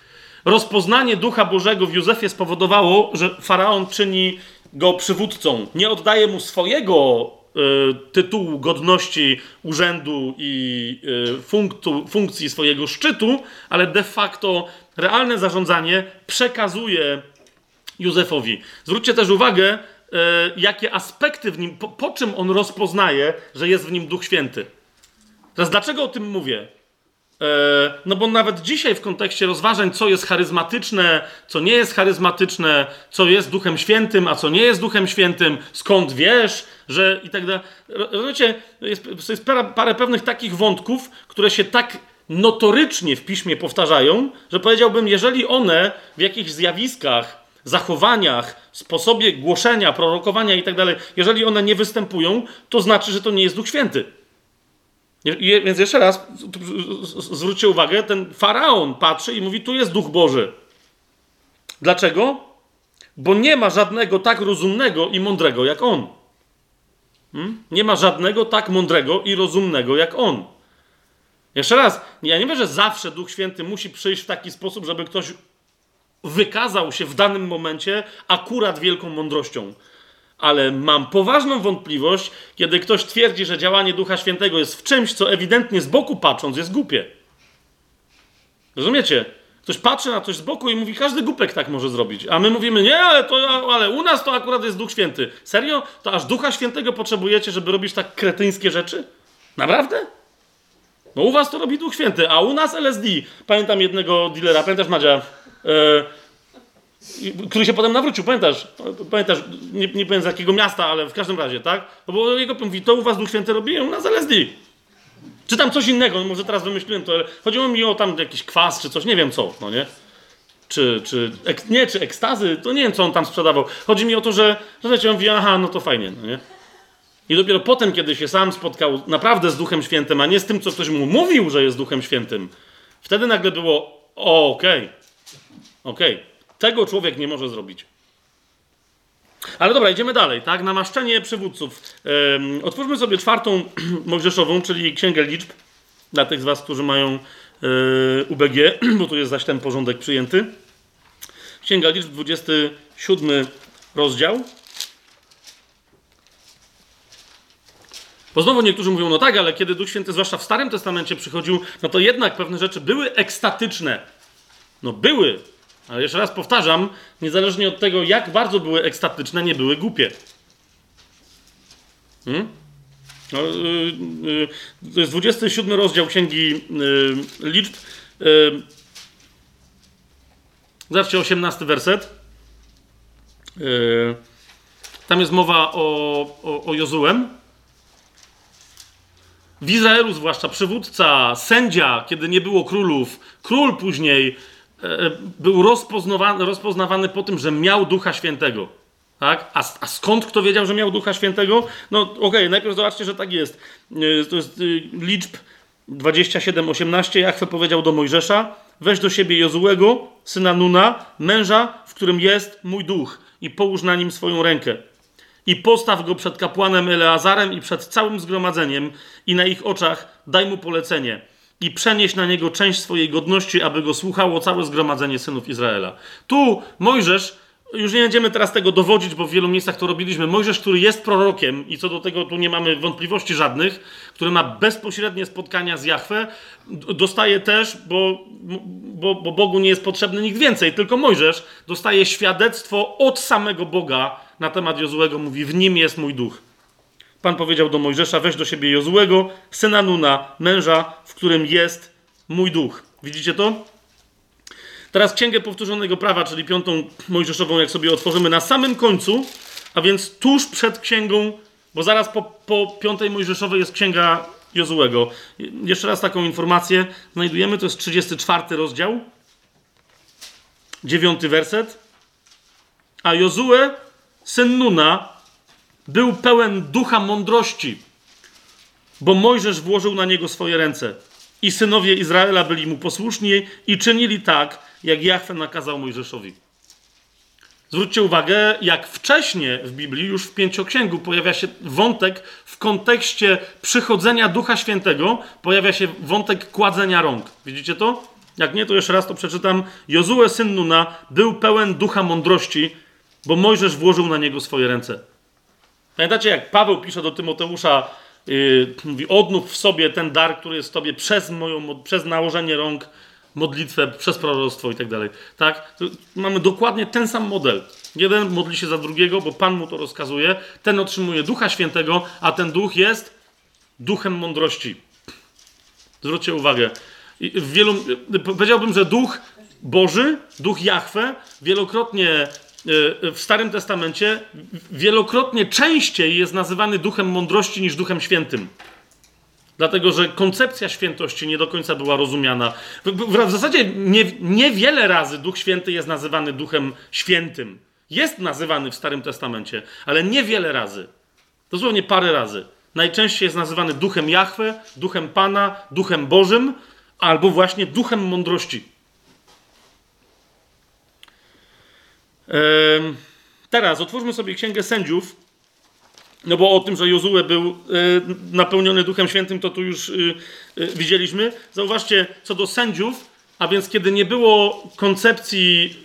Rozpoznanie ducha Bożego w Józefie spowodowało, że faraon czyni go przywódcą. Nie oddaje mu swojego y, tytułu, godności, urzędu i y, funktu, funkcji swojego szczytu, ale de facto realne zarządzanie przekazuje Józefowi. Zwróćcie też uwagę, e, jakie aspekty w nim, po, po, czym on rozpoznaje, że jest w nim Duch Święty. Teraz dlaczego o tym mówię? E, no bo nawet dzisiaj w kontekście rozważań, co jest charyzmatyczne, co nie jest charyzmatyczne, co jest Duchem Świętym, a co nie jest Duchem Świętym, skąd wiesz, że i tak dalej. Rozumiecie, jest, jest parę, parę pewnych takich wątków, które się tak notorycznie w piśmie powtarzają, że powiedziałbym, jeżeli one w jakichś zjawiskach, zachowaniach, sposobie głoszenia, prorokowania i tak jeżeli one nie występują, to znaczy, że to nie jest Duch Święty. Więc jeszcze raz zwróćcie uwagę, ten faraon patrzy i mówi: Tu jest duch Boży. Dlaczego? Bo nie ma żadnego tak rozumnego i mądrego jak on. Hmm? Nie ma żadnego tak mądrego i rozumnego jak on. Jeszcze raz, ja nie wiem, że zawsze Duch Święty musi przyjść w taki sposób, żeby ktoś wykazał się w danym momencie akurat wielką mądrością ale mam poważną wątpliwość, kiedy ktoś twierdzi, że działanie Ducha Świętego jest w czymś, co ewidentnie z boku patrząc jest głupie. Rozumiecie? Ktoś patrzy na coś z boku i mówi, każdy głupek tak może zrobić. A my mówimy, nie, ale, to, ale u nas to akurat jest Duch Święty. Serio? To aż Ducha Świętego potrzebujecie, żeby robić tak kretyńskie rzeczy? Naprawdę? No u was to robi Duch Święty, a u nas LSD. Pamiętam jednego dealera, pamiętasz Madzia? Yy, który się potem nawrócił, pamiętasz? Pamiętasz, nie, nie powiem z jakiego miasta, ale w każdym razie, tak? No bo jego mówi, to u was Duch Święty robi, u nas. Czy tam coś innego, no może teraz wymyśliłem to, ale chodziło mi o tam jakiś kwas, czy coś, nie wiem co, no nie? Czy, czy, ek, nie, czy ekstazy, to nie wiem, co on tam sprzedawał. Chodzi mi o to, że, że wiecie, on mówi, aha, no to fajnie, no nie? I dopiero potem, kiedy się sam spotkał naprawdę z Duchem Świętym, a nie z tym, co ktoś mu mówił, że jest Duchem Świętym, wtedy nagle było, okej, okay, Okay. Tego człowiek nie może zrobić. Ale dobra, idziemy dalej, tak? Namaszczenie przywódców. Um, otwórzmy sobie czwartą Mojżeszową, czyli Księgę Liczb, dla tych z Was, którzy mają e, UBG, bo tu jest zaś ten porządek przyjęty. Księga Liczb, 27 rozdział. Bo znowu niektórzy mówią, no tak, ale kiedy Duch Święty, zwłaszcza w Starym Testamencie przychodził, no to jednak pewne rzeczy były ekstatyczne. No były, ale jeszcze raz powtarzam, niezależnie od tego, jak bardzo były ekstatyczne, nie były głupie. Hmm? No, yy, yy, to jest 27 rozdział Księgi yy, Liczb. Yy, zobaczcie, 18 werset. Yy, tam jest mowa o, o, o Jozułem. W Izraelu zwłaszcza przywódca, sędzia, kiedy nie było królów, król później był rozpoznawany, rozpoznawany po tym, że miał Ducha Świętego. Tak? A, a skąd kto wiedział, że miał Ducha Świętego? No okej, okay, najpierw zobaczcie, że tak jest. E, to jest liczb 27-18. Jachwę powiedział do Mojżesza, weź do siebie Jozułego, syna Nuna, męża, w którym jest mój duch i połóż na nim swoją rękę. I postaw go przed kapłanem Eleazarem i przed całym zgromadzeniem i na ich oczach daj mu polecenie – i przenieść na niego część swojej godności, aby go słuchało całe zgromadzenie synów Izraela. Tu Mojżesz, już nie będziemy teraz tego dowodzić, bo w wielu miejscach to robiliśmy. Mojżesz, który jest prorokiem i co do tego tu nie mamy wątpliwości żadnych, który ma bezpośrednie spotkania z Jahwe, dostaje też, bo, bo, bo Bogu nie jest potrzebny nikt więcej, tylko Mojżesz dostaje świadectwo od samego Boga na temat Jozłego. Mówi, w nim jest mój duch. Pan powiedział do Mojżesza: Weź do siebie Jozłego, syna Nuna, męża, w którym jest mój duch. Widzicie to? Teraz Księgę Powtórzonego Prawa, czyli piątą Mojżeszową, jak sobie otworzymy na samym końcu, a więc tuż przed Księgą, bo zaraz po, po piątej Mojżeszowej jest Księga Jozłego. Jeszcze raz taką informację znajdujemy, to jest 34 rozdział, dziewiąty werset. A Jozue, syn Nuna, był pełen ducha mądrości, bo Mojżesz włożył na niego swoje ręce. I synowie Izraela byli mu posłuszni i czynili tak, jak Jahwe nakazał Mojżeszowi. Zwróćcie uwagę, jak wcześniej w Biblii, już w pięcioksięgu, pojawia się wątek w kontekście przychodzenia Ducha Świętego, pojawia się wątek kładzenia rąk. Widzicie to? Jak nie, to jeszcze raz to przeczytam. Jozue, syn Nuna, był pełen ducha mądrości, bo Mojżesz włożył na niego swoje ręce. Pamiętacie, jak Paweł pisze do Tymoteusza, yy, mówi, odnów w sobie ten dar, który jest w tobie przez, moją, przez nałożenie rąk, modlitwę, przez proroctwo i tak dalej. Tak? mamy dokładnie ten sam model. Jeden modli się za drugiego, bo Pan mu to rozkazuje. Ten otrzymuje Ducha Świętego, a ten Duch jest duchem mądrości. Zwróćcie uwagę. w wielu, powiedziałbym, że duch Boży, duch Jahwe, wielokrotnie w Starym Testamencie, wielokrotnie częściej jest nazywany duchem mądrości niż duchem świętym. Dlatego, że koncepcja świętości nie do końca była rozumiana. W, w, w zasadzie nie, niewiele razy Duch Święty jest nazywany Duchem Świętym. Jest nazywany w Starym Testamencie, ale niewiele razy. Dosłownie parę razy. Najczęściej jest nazywany Duchem Jahwe, Duchem Pana, Duchem Bożym, albo właśnie Duchem Mądrości. Teraz otwórzmy sobie Księgę Sędziów, no bo o tym, że Jozue był e, napełniony Duchem Świętym, to tu już e, e, widzieliśmy. Zauważcie, co do sędziów, a więc kiedy nie było koncepcji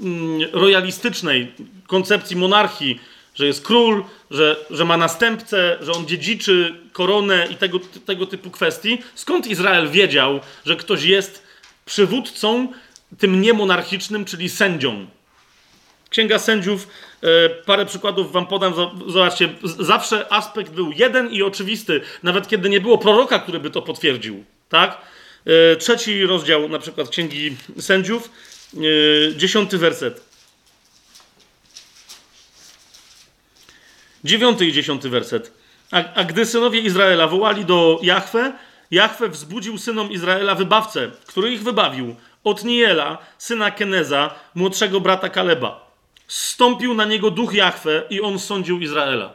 mm, royalistycznej, koncepcji monarchii, że jest król, że, że ma następcę, że on dziedziczy koronę i tego, tego typu kwestii, skąd Izrael wiedział, że ktoś jest przywódcą tym niemonarchicznym, czyli sędzią? Księga Sędziów, e, parę przykładów wam podam. Zobaczcie, zawsze aspekt był jeden i oczywisty, nawet kiedy nie było proroka, który by to potwierdził. Tak? E, trzeci rozdział, na przykład Księgi Sędziów, e, dziesiąty werset. Dziewiąty i dziesiąty werset. A, a gdy synowie Izraela wołali do Jahwe, Jahwe wzbudził synom Izraela wybawcę, który ich wybawił, Otniela, syna Keneza, młodszego brata Kaleba Stąpił na niego duch Jahwe i on sądził Izraela.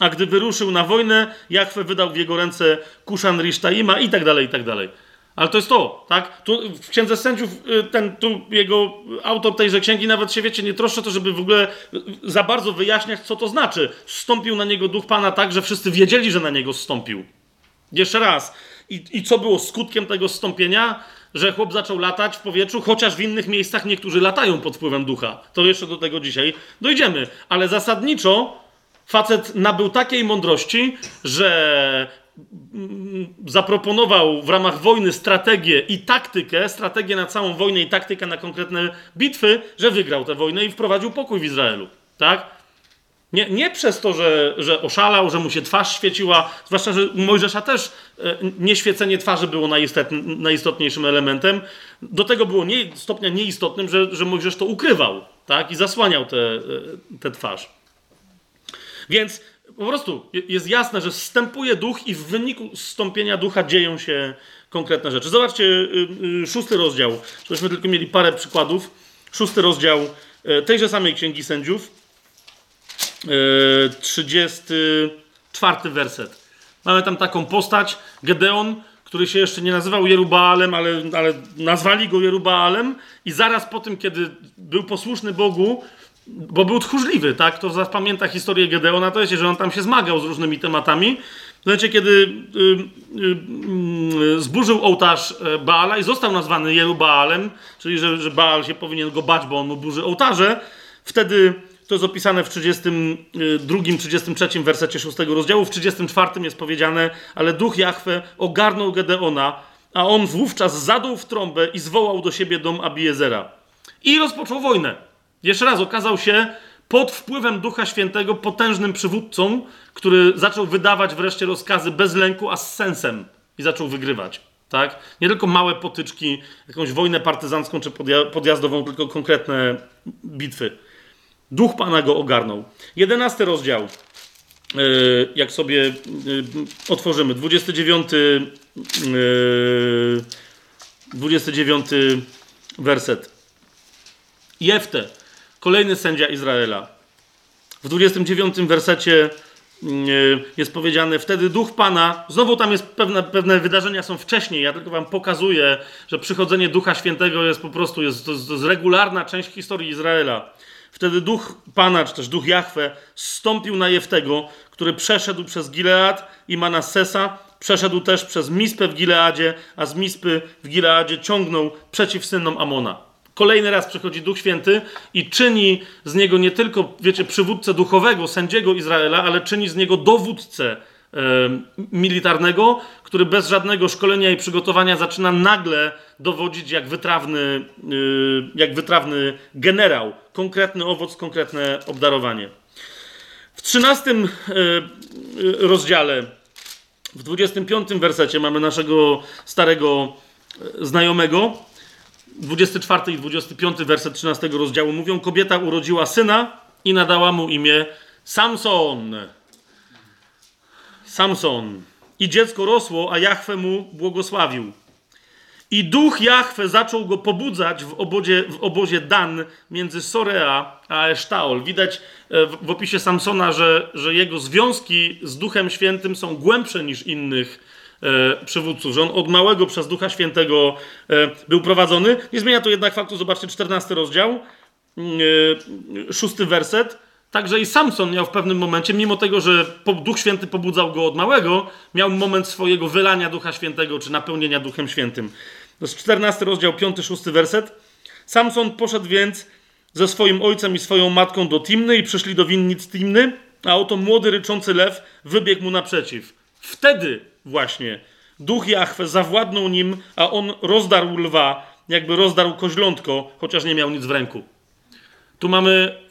A gdy wyruszył na wojnę, Jahwe wydał w jego ręce Kuszan Rishtaima i tak dalej, i tak dalej. Ale to jest to, tak? Tu w Księdze Sędziów y, ten, tu jego autor tejże księgi nawet się, wiecie, nie troszczy to, żeby w ogóle za bardzo wyjaśniać, co to znaczy. Stąpił na niego duch Pana tak, że wszyscy wiedzieli, że na niego stąpił. Jeszcze raz. I, i co było skutkiem tego stąpienia? Że chłop zaczął latać w powietrzu, chociaż w innych miejscach niektórzy latają pod wpływem ducha. To jeszcze do tego dzisiaj dojdziemy. Ale zasadniczo facet nabył takiej mądrości, że mm, zaproponował w ramach wojny strategię i taktykę, strategię na całą wojnę i taktykę na konkretne bitwy, że wygrał tę wojnę i wprowadził pokój w Izraelu. Tak? Nie, nie przez to, że, że oszalał, że mu się twarz świeciła, zwłaszcza, że u Mojżesza też e, nieświecenie twarzy było najistotniejszym elementem. Do tego było nie, stopnia nieistotnym, że, że Mojżesz to ukrywał tak? i zasłaniał tę te twarz. Więc po prostu jest jasne, że wstępuje duch i w wyniku stąpienia ducha dzieją się konkretne rzeczy. Zobaczcie y, y, szósty rozdział, żebyśmy tylko mieli parę przykładów. Szósty rozdział e, tejże samej Księgi Sędziów. 34 werset. Mamy tam taką postać, Gedeon, który się jeszcze nie nazywał Jerubaalem, ale, ale nazwali go Jerubaalem i zaraz po tym, kiedy był posłuszny Bogu, bo był tchórzliwy, tak? To pamięta historię Gedeona, to jest, że on tam się zmagał z różnymi tematami. W momencie, kiedy y, y, y, zburzył ołtarz e, Baala i został nazwany Jerubaalem, czyli że, że Baal się powinien go bać, bo on mu burzy ołtarze, wtedy to jest opisane w 32, 33 wersecie 6 rozdziału. W 34 jest powiedziane, ale duch Jahwe ogarnął Gedeona, a on wówczas zadął w trąbę i zwołał do siebie dom Abiezera. I rozpoczął wojnę. Jeszcze raz okazał się pod wpływem Ducha Świętego potężnym przywódcą, który zaczął wydawać wreszcie rozkazy bez lęku, a z sensem i zaczął wygrywać. Tak? Nie tylko małe potyczki, jakąś wojnę partyzancką czy podjazdową, tylko konkretne bitwy. Duch Pana go ogarnął. Jedenasty rozdział. E, jak sobie e, otworzymy, 29, 29 e, werset. Jefte, kolejny sędzia Izraela. W 29 wersecie jest powiedziane, wtedy duch Pana, znowu tam jest pewne, pewne wydarzenia są wcześniej, ja tylko wam pokazuję, że przychodzenie Ducha Świętego jest po prostu, jest, to jest, regularna część historii Izraela. Wtedy duch Pana, czy też duch Jahwe, stąpił na Jeftego, który przeszedł przez Gilead i Manassesa, przeszedł też przez Mispę w Gileadzie, a z Mispy w Gileadzie ciągnął przeciw synom Amona. Kolejny raz przychodzi Duch Święty i czyni z niego nie tylko, wiecie, przywódcę duchowego, sędziego Izraela, ale czyni z niego dowódcę militarnego, który bez żadnego szkolenia i przygotowania zaczyna nagle dowodzić jak wytrawny, y, jak wytrawny generał. Konkretny owoc, konkretne obdarowanie. W 13 y, rozdziale W 25 wersecie mamy naszego starego e, znajomego. 24 i 25 werset 13 rozdziału mówią: Kobieta urodziła syna i nadała mu imię Samson. Samson. I dziecko rosło, a Jachwę mu błogosławił. I duch Jachwę zaczął go pobudzać w obozie, w obozie Dan między Sorea a Esztaol. Widać e, w, opisie Samsona, że, że jego związki z Duchem Świętym są głębsze niż innych e, przywódców, że on od małego przez Ducha Świętego e, był prowadzony. Nie zmienia to jednak faktu, zobaczcie, 14 rozdział, mm, e, szósty werset. Także i Samson miał w pewnym momencie, mimo tego, że Duch Święty pobudzał go od małego, miał moment swojego wylania Ducha Świętego czy napełnienia Duchem Świętym. To jest 14 rozdział, 5-6 werset. Samson poszedł więc ze swoim ojcem i swoją matką do Timny i przyszli do winnic Timny, a oto młody ryczący lew wybiegł mu naprzeciw. Wtedy właśnie duch Jahwe zawładnął nim, a on rozdarł lwa, jakby rozdarł koźlątko, chociaż nie miał nic w ręku. Tu mamy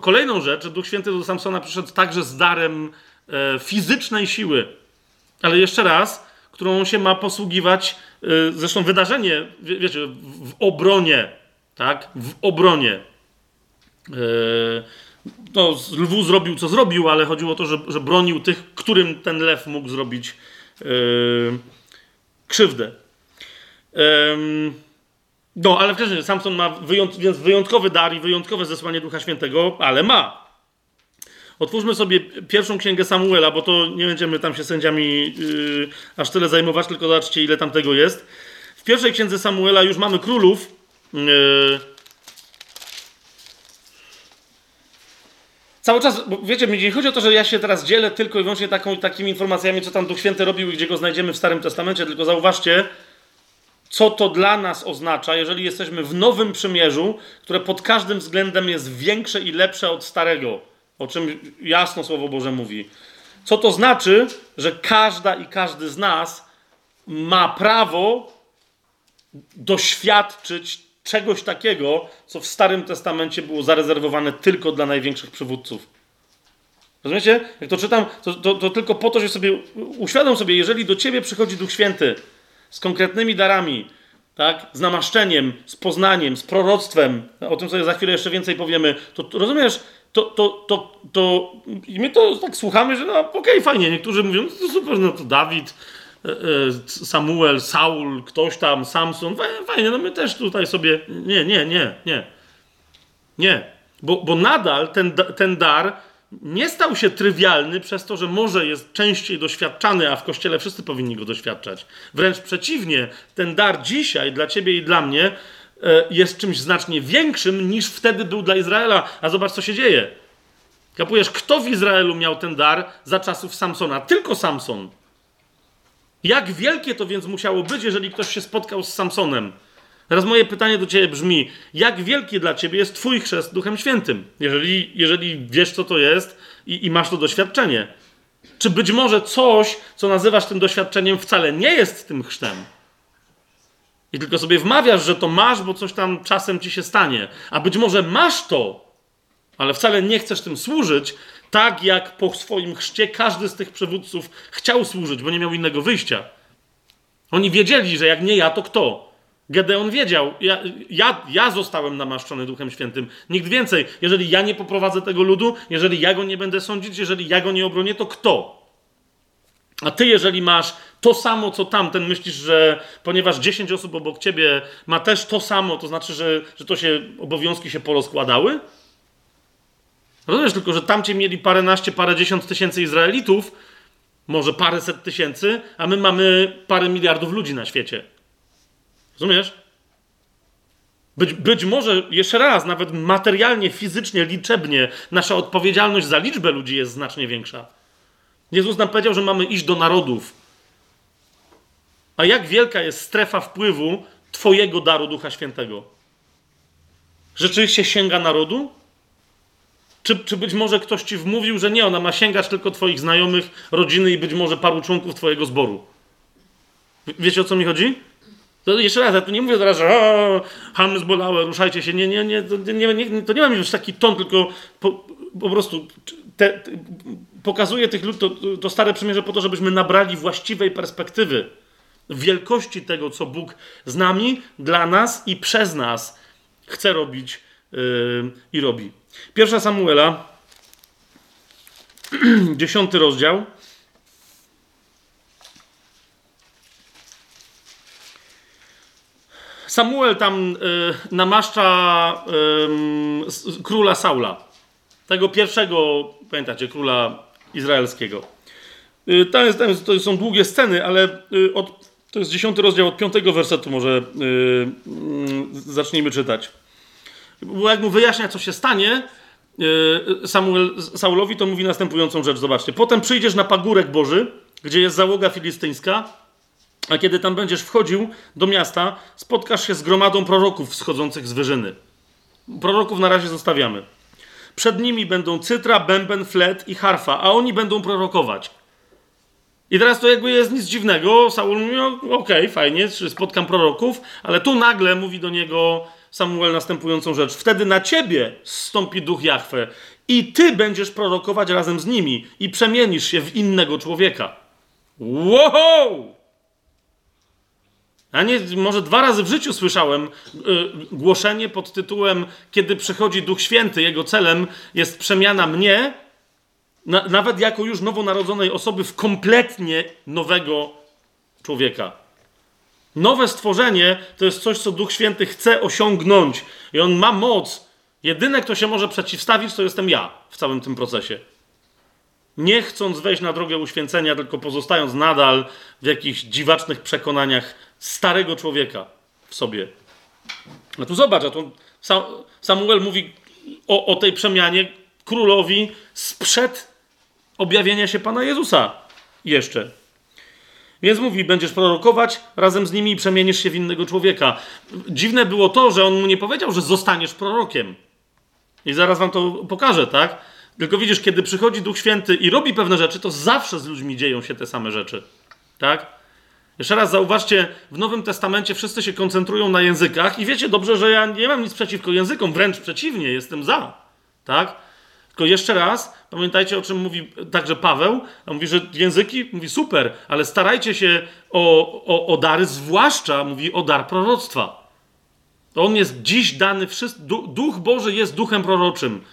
kolejną rzecz, że Duch Święty do Samsona przyszedł także z darem e, fizycznej siły. Ale jeszcze raz, którą się ma posługiwać, y, zresztą wydarzenie, wiecie, w obronie, tak? W obronie. No, lwu zrobił, co zrobił, ale chodziło o to, że, że bronił tych, którym ten lew mógł zrobić yy, krzywdę. Yy, no, ale wcześniej Samson ma wyjąt, więc wyjątkowy dar i wyjątkowe zesłanie Ducha Świętego, ale ma. Otwórzmy sobie pierwszą księgę Samuela, bo to nie będziemy tam się sędziami yy, aż tyle zajmować, tylko zobaczcie, ile tam tego jest. W pierwszej księdze Samuela już mamy królów. Yy, cały czas, bo wiecie, nie chodzi o to, że ja się teraz dzielę tylko i wyłącznie taką, takimi informacjami, co tam Duch Święty robił i gdzie go znajdziemy w Starym Testamencie, tylko zauważcie, co to dla nas oznacza, jeżeli jesteśmy w Nowym Przymierzu, które pod każdym względem jest większe i lepsze od Starego o czym jasno Słowo Boże mówi. Co to znaczy, że każda i każdy z nas ma prawo doświadczyć czegoś takiego, co w Starym Testamencie było zarezerwowane tylko dla największych przywódców. Rozumiecie? Jak to czytam, to, to, to tylko po to, że sobie uświadom sobie, jeżeli do ciebie przychodzi Duch Święty z konkretnymi darami, tak, z namaszczeniem, z poznaniem, z proroctwem, o tym sobie za chwilę jeszcze więcej powiemy, to, to rozumiesz, to, to, to, to i my to tak słuchamy, że no okej, okay, fajnie. Niektórzy mówią, no to super, no to Dawid, e, e, Samuel, Saul, ktoś tam, Samson, fajnie, no my też tutaj sobie, nie, nie, nie, nie, nie, bo, bo nadal ten, ten dar nie stał się trywialny przez to, że może jest częściej doświadczany, a w kościele wszyscy powinni go doświadczać. Wręcz przeciwnie, ten dar dzisiaj dla ciebie i dla mnie E, jest czymś znacznie większym niż wtedy był dla Izraela. A zobacz, co się dzieje. Kapujesz, kto w Izraelu miał ten dar za czasów Samsona? Tylko Samson. Jak wielkie to więc musiało być, jeżeli ktoś się spotkał z Samsonem? Teraz moje pytanie do ciebie brzmi: jak wielki dla ciebie jest twój chrzest Duchem Świętym? Jeżeli, jeżeli wiesz, co to jest i, i masz to doświadczenie. Czy być może coś, co nazywasz tym doświadczeniem, wcale nie jest tym chrztem? I tylko sobie wmawiasz, że to masz, bo coś tam czasem ci się stanie. A być może masz to, ale wcale nie chcesz tym służyć, tak jak po swoim chrzcie każdy z tych przywódców chciał służyć, bo nie miał innego wyjścia. Oni wiedzieli, że jak nie ja, to kto? Gedeon wiedział, ja, ja, ja zostałem namaszczony Duchem Świętym. Nikt więcej. Jeżeli ja nie poprowadzę tego ludu, jeżeli ja go nie będę sądzić, jeżeli ja go nie obronię, to kto? A ty, jeżeli masz to samo, co tamten, myślisz, że ponieważ 10 osób obok ciebie ma też to samo, to znaczy, że, że to się obowiązki się porozkładały? Rozumiesz tylko, że tamcie mieli paręnaście, parędziesiąt tysięcy Izraelitów, może paręset tysięcy, a my mamy parę miliardów ludzi na świecie. Rozumiesz? Być, być może, jeszcze raz, nawet materialnie, fizycznie, liczebnie, nasza odpowiedzialność za liczbę ludzi jest znacznie większa. Jezus nam powiedział, że mamy iść do narodów. A jak wielka jest strefa wpływu Twojego daru Ducha Świętego? Rzeczywiście sięga narodu? Czy, czy być może ktoś ci wmówił, że nie, ona ma sięgać tylko Twoich znajomych, rodziny i być może paru członków Twojego zboru? Wiecie o co mi chodzi? To jeszcze raz, ja tu nie mówię teraz, że hamy zbolałe, ruszajcie się. Nie, nie, nie, to nie, nie, to nie ma taki ton, tylko po, po prostu te, te, pokazuje tych ludzi, to, to stare przymierze po to, żebyśmy nabrali właściwej perspektywy wielkości tego, co Bóg z nami, dla nas i przez nas chce robić yy, i robi. Pierwsza Samuela, dziesiąty rozdział. Samuel tam y, namaszcza y, króla Saula. Tego pierwszego, pamiętacie, króla izraelskiego. Y, to, jest, to są długie sceny, ale y, od, to jest dziesiąty rozdział od piątego wersetu może y, zacznijmy czytać. Bo jak mu wyjaśnia, co się stanie, Samuel, Saulowi to mówi następującą rzecz. Zobaczcie. Potem przyjdziesz na pagórek Boży, gdzie jest załoga filistyńska, a kiedy tam będziesz wchodził do miasta, spotkasz się z gromadą proroków wschodzących z wyżyny. Proroków na razie zostawiamy. Przed nimi będą cytra, bęben, flet i harfa, a oni będą prorokować. I teraz to jakby jest nic dziwnego. Saul mówi, no, okej, okay, fajnie, spotkam proroków, ale tu nagle mówi do niego Samuel następującą rzecz. Wtedy na ciebie stąpi duch Jahwe i ty będziesz prorokować razem z nimi i przemienisz się w innego człowieka. Wow! A nie, może dwa razy w życiu słyszałem y, głoszenie pod tytułem Kiedy przychodzi Duch Święty, jego celem jest przemiana mnie, na, nawet jako już nowonarodzonej osoby, w kompletnie nowego człowieka. Nowe stworzenie to jest coś, co Duch Święty chce osiągnąć. I on ma moc. Jedyne, kto się może przeciwstawić, to jestem ja w całym tym procesie nie chcąc wejść na drogę uświęcenia, tylko pozostając nadal w jakichś dziwacznych przekonaniach starego człowieka w sobie. No tu zobacz, a tu Samuel mówi o, o tej przemianie królowi sprzed objawienia się Pana Jezusa jeszcze. Więc mówi, będziesz prorokować razem z nimi i przemienisz się w innego człowieka. Dziwne było to, że on mu nie powiedział, że zostaniesz prorokiem. I zaraz wam to pokażę, tak? Tylko widzisz, kiedy przychodzi Duch Święty i robi pewne rzeczy, to zawsze z ludźmi dzieją się te same rzeczy. Tak? Jeszcze raz zauważcie, w Nowym Testamencie wszyscy się koncentrują na językach i wiecie dobrze, że ja nie mam nic przeciwko językom, wręcz przeciwnie, jestem za. Tak? Tylko jeszcze raz, pamiętajcie o czym mówi także Paweł. On mówi, że języki, mówi super, ale starajcie się o, o, o dary, zwłaszcza mówi o dar proroctwa. On jest dziś dany, Duch Boży jest duchem proroczym.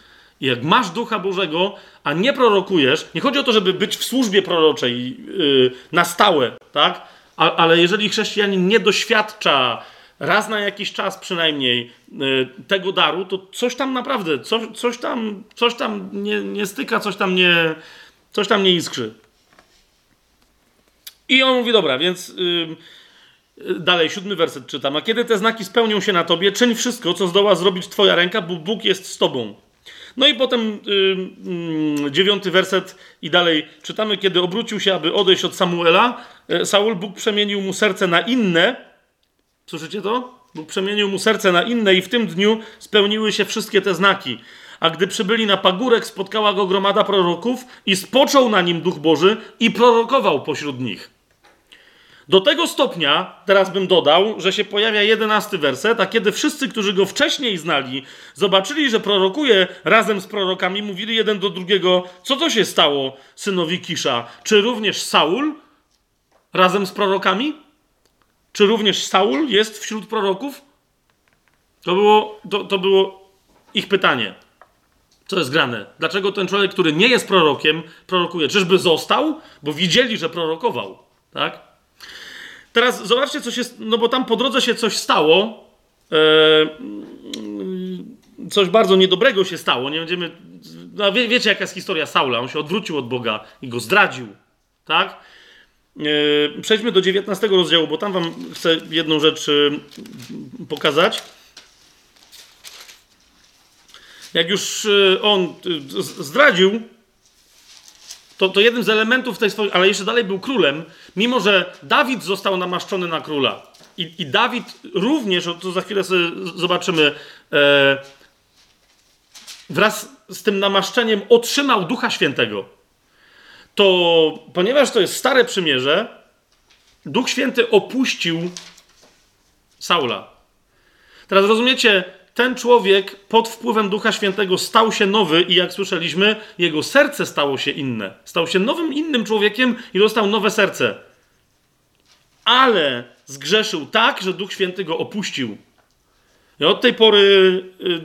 I jak masz ducha Bożego, a nie prorokujesz, nie chodzi o to, żeby być w służbie proroczej yy, na stałe, tak? Ale jeżeli chrześcijanin nie doświadcza raz na jakiś czas przynajmniej yy, tego daru, to coś tam naprawdę, coś, coś tam, coś tam nie, nie styka, coś tam nie, coś tam nie iskrzy. I on mówi, dobra, więc yy, dalej, siódmy werset czytam. A kiedy te znaki spełnią się na tobie, czyń wszystko, co zdoła zrobić twoja ręka, bo Bóg jest z tobą. No i potem yy, dziewiąty werset i dalej czytamy, kiedy obrócił się, aby odejść od Samuela, yy, Saul, Bóg przemienił mu serce na inne. Słyszycie to? Bóg przemienił mu serce na inne i w tym dniu spełniły się wszystkie te znaki. A gdy przybyli na pagórek, spotkała go gromada proroków i spoczął na nim Duch Boży i prorokował pośród nich. Do tego stopnia, teraz bym dodał, że się pojawia jedenasty werset, a kiedy wszyscy, którzy go wcześniej znali, zobaczyli, że prorokuje razem z prorokami, mówili jeden do drugiego, co to się stało synowi Kisza? Czy również Saul razem z prorokami? Czy również Saul jest wśród proroków? To było, to, to było ich pytanie. Co jest grane? Dlaczego ten człowiek, który nie jest prorokiem, prorokuje? Czyżby został? Bo widzieli, że prorokował. Tak? Teraz zobaczcie, co się. No bo tam po drodze się coś stało. E, coś bardzo niedobrego się stało. Nie będziemy. No, wie, wiecie, jaka jest historia Saula. On się odwrócił od Boga i go zdradził. Tak? E, przejdźmy do 19 rozdziału, bo tam wam chcę jedną rzecz e, pokazać. Jak już e, on zdradził, to, to jednym z elementów tej swojej, ale jeszcze dalej był królem, mimo że Dawid został namaszczony na króla. I, i Dawid również, to za chwilę sobie zobaczymy, e, wraz z tym namaszczeniem otrzymał Ducha Świętego. To ponieważ to jest stare przymierze, Duch Święty opuścił Saula. Teraz rozumiecie, ten człowiek pod wpływem Ducha Świętego stał się nowy i jak słyszeliśmy, jego serce stało się inne. Stał się nowym, innym człowiekiem i dostał nowe serce. Ale zgrzeszył tak, że Duch Święty go opuścił. I od tej pory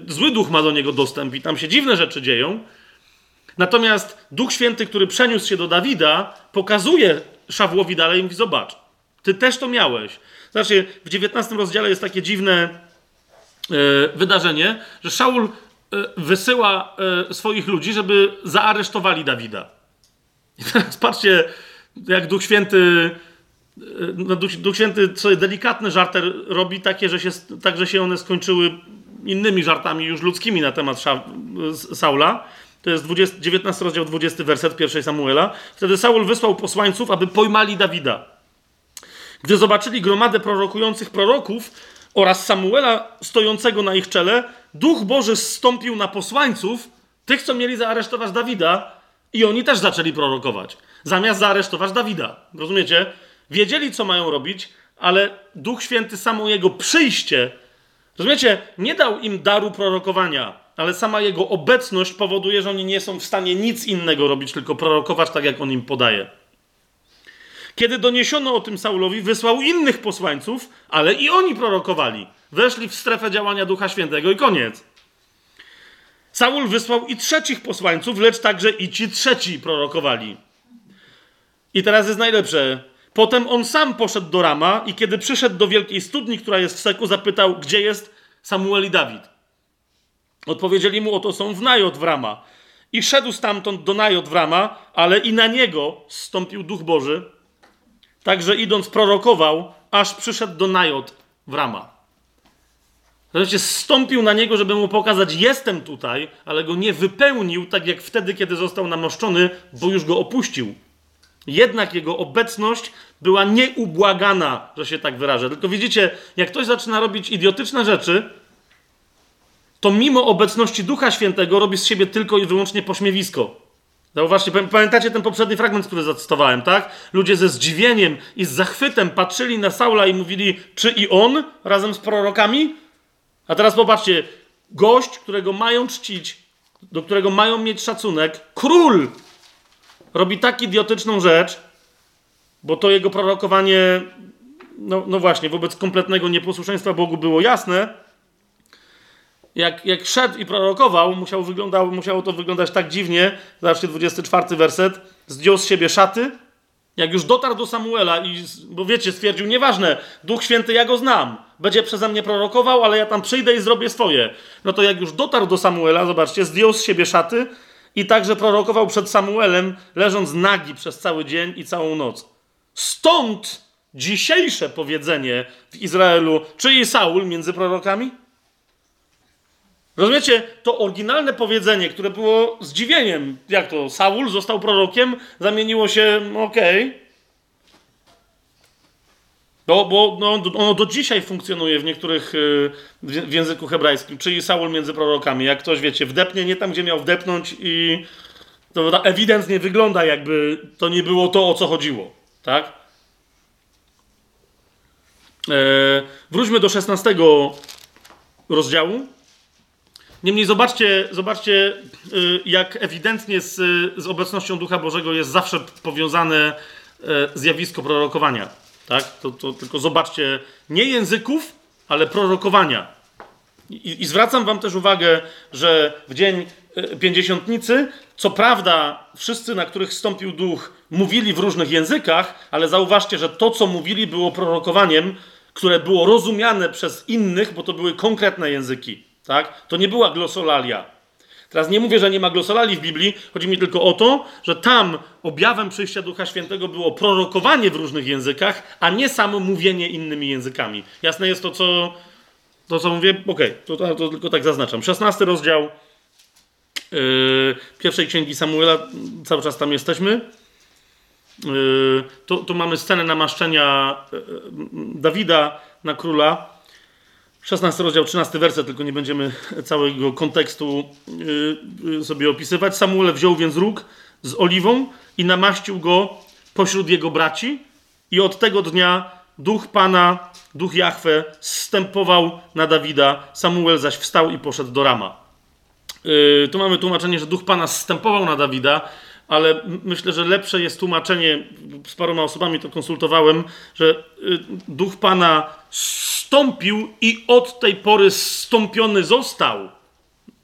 y, zły duch ma do niego dostęp i tam się dziwne rzeczy dzieją. Natomiast Duch Święty, który przeniósł się do Dawida, pokazuje Szawłowi dalej i mówi: Zobacz, ty też to miałeś. Znaczy, w 19 rozdziale jest takie dziwne e, wydarzenie, że Szaul e, wysyła e, swoich ludzi, żeby zaaresztowali Dawida. I teraz patrzcie, jak Duch Święty. No Duch, Duch Święty sobie delikatny żarter robi, takie, że się, tak, że się one skończyły innymi żartami już ludzkimi na temat Sza, Saula. To jest 20, 19 rozdział, 20 werset 1 Samuela. Wtedy Saul wysłał posłańców, aby pojmali Dawida. Gdy zobaczyli gromadę prorokujących proroków oraz Samuela stojącego na ich czele, Duch Boży zstąpił na posłańców, tych, co mieli zaaresztować Dawida, i oni też zaczęli prorokować, zamiast zaaresztować Dawida. Rozumiecie? Wiedzieli, co mają robić, ale Duch Święty samo jego przyjście, rozumiecie, nie dał im daru prorokowania, ale sama jego obecność powoduje, że oni nie są w stanie nic innego robić, tylko prorokować tak, jak on im podaje. Kiedy doniesiono o tym Saulowi, wysłał innych posłańców, ale i oni prorokowali. Weszli w strefę działania Ducha Świętego i koniec. Saul wysłał i trzecich posłańców, lecz także i ci trzeci prorokowali. I teraz jest najlepsze. Potem on sam poszedł do Rama i kiedy przyszedł do wielkiej studni, która jest w Seku, zapytał, gdzie jest Samuel i Dawid. Odpowiedzieli mu, oto są w Najot w Rama. I szedł stamtąd do Najot w Rama, ale i na niego zstąpił Duch Boży, Także idąc prorokował, aż przyszedł do Najot w Rama. Znaczy, zstąpił na niego, żeby mu pokazać, jestem tutaj, ale go nie wypełnił, tak jak wtedy, kiedy został namoszczony, bo już go opuścił. Jednak jego obecność była nieubłagana, że się tak wyrażę. Tylko widzicie, jak ktoś zaczyna robić idiotyczne rzeczy, to mimo obecności Ducha Świętego robi z siebie tylko i wyłącznie pośmiewisko. Zauważcie, pamiętacie ten poprzedni fragment, który zacytowałem, tak? Ludzie ze zdziwieniem i z zachwytem patrzyli na Saula i mówili, czy i on razem z prorokami? A teraz popatrzcie, gość, którego mają czcić, do którego mają mieć szacunek, król, robi tak idiotyczną rzecz, bo to jego prorokowanie, no, no właśnie, wobec kompletnego nieposłuszeństwa Bogu było jasne, jak, jak szedł i prorokował, musiał wyglądał, musiało to wyglądać tak dziwnie. Zobaczcie, 24 werset. Zdjął z siebie szaty. Jak już dotarł do Samuela, i, bo wiecie, stwierdził, nieważne, Duch Święty, ja go znam. Będzie przeze mnie prorokował, ale ja tam przyjdę i zrobię swoje. No to jak już dotarł do Samuela, zobaczcie, zdjął z siebie szaty i także prorokował przed Samuelem, leżąc nagi przez cały dzień i całą noc. Stąd dzisiejsze powiedzenie w Izraelu, czy Saul między prorokami? Rozumiecie? To oryginalne powiedzenie, które było zdziwieniem, jak to Saul został prorokiem, zamieniło się, okej. Okay. No, bo no, ono do dzisiaj funkcjonuje w niektórych, y, w języku hebrajskim, czyli Saul między prorokami. Jak ktoś, wiecie, wdepnie nie tam, gdzie miał wdepnąć i to ewidentnie wygląda, jakby to nie było to, o co chodziło. Tak? E, wróćmy do 16 rozdziału. Niemniej zobaczcie, zobaczcie y, jak ewidentnie z, z obecnością Ducha Bożego jest zawsze powiązane y, zjawisko prorokowania. Tak? To, to tylko zobaczcie, nie języków, ale prorokowania. I, I, zwracam wam też uwagę, że w dzień y, pięćdziesiątnicy, co prawda wszyscy, na których stąpił duch, mówili w różnych językach, ale zauważcie, że to, co mówili, było prorokowaniem, które było rozumiane przez innych, bo to były konkretne języki. Tak? To nie była glosolalia. Teraz nie mówię, że nie ma glosolali w Biblii, chodzi mi tylko o to, że tam objawem przyjścia Ducha Świętego było prorokowanie w różnych językach, a nie samo mówienie innymi językami. Jasne jest to, co, to, co mówię? Okej, okay, to, to, tylko tak zaznaczam. 16 rozdział yy, pierwszej księgi Samuela, cały czas tam jesteśmy. Yy, mamy scenę namaszczenia yy, Dawida na króla. 16 rozdział, 13 werset, tylko nie będziemy całego kontekstu yy, sobie opisywać. Samuel wziął więc róg z oliwą i namaścił go pośród jego braci i od tego dnia duch Pana, duch Jahwe zstępował na Dawida, Samuel zaś wstał i poszedł do Rama. Yy, tu mamy tłumaczenie, że duch Pana zstępował na Dawida, ale myślę, że lepsze jest tłumaczenie, z paroma osobami to konsultowałem, że yy, duch Pana stąpił i od tej pory stąpiony został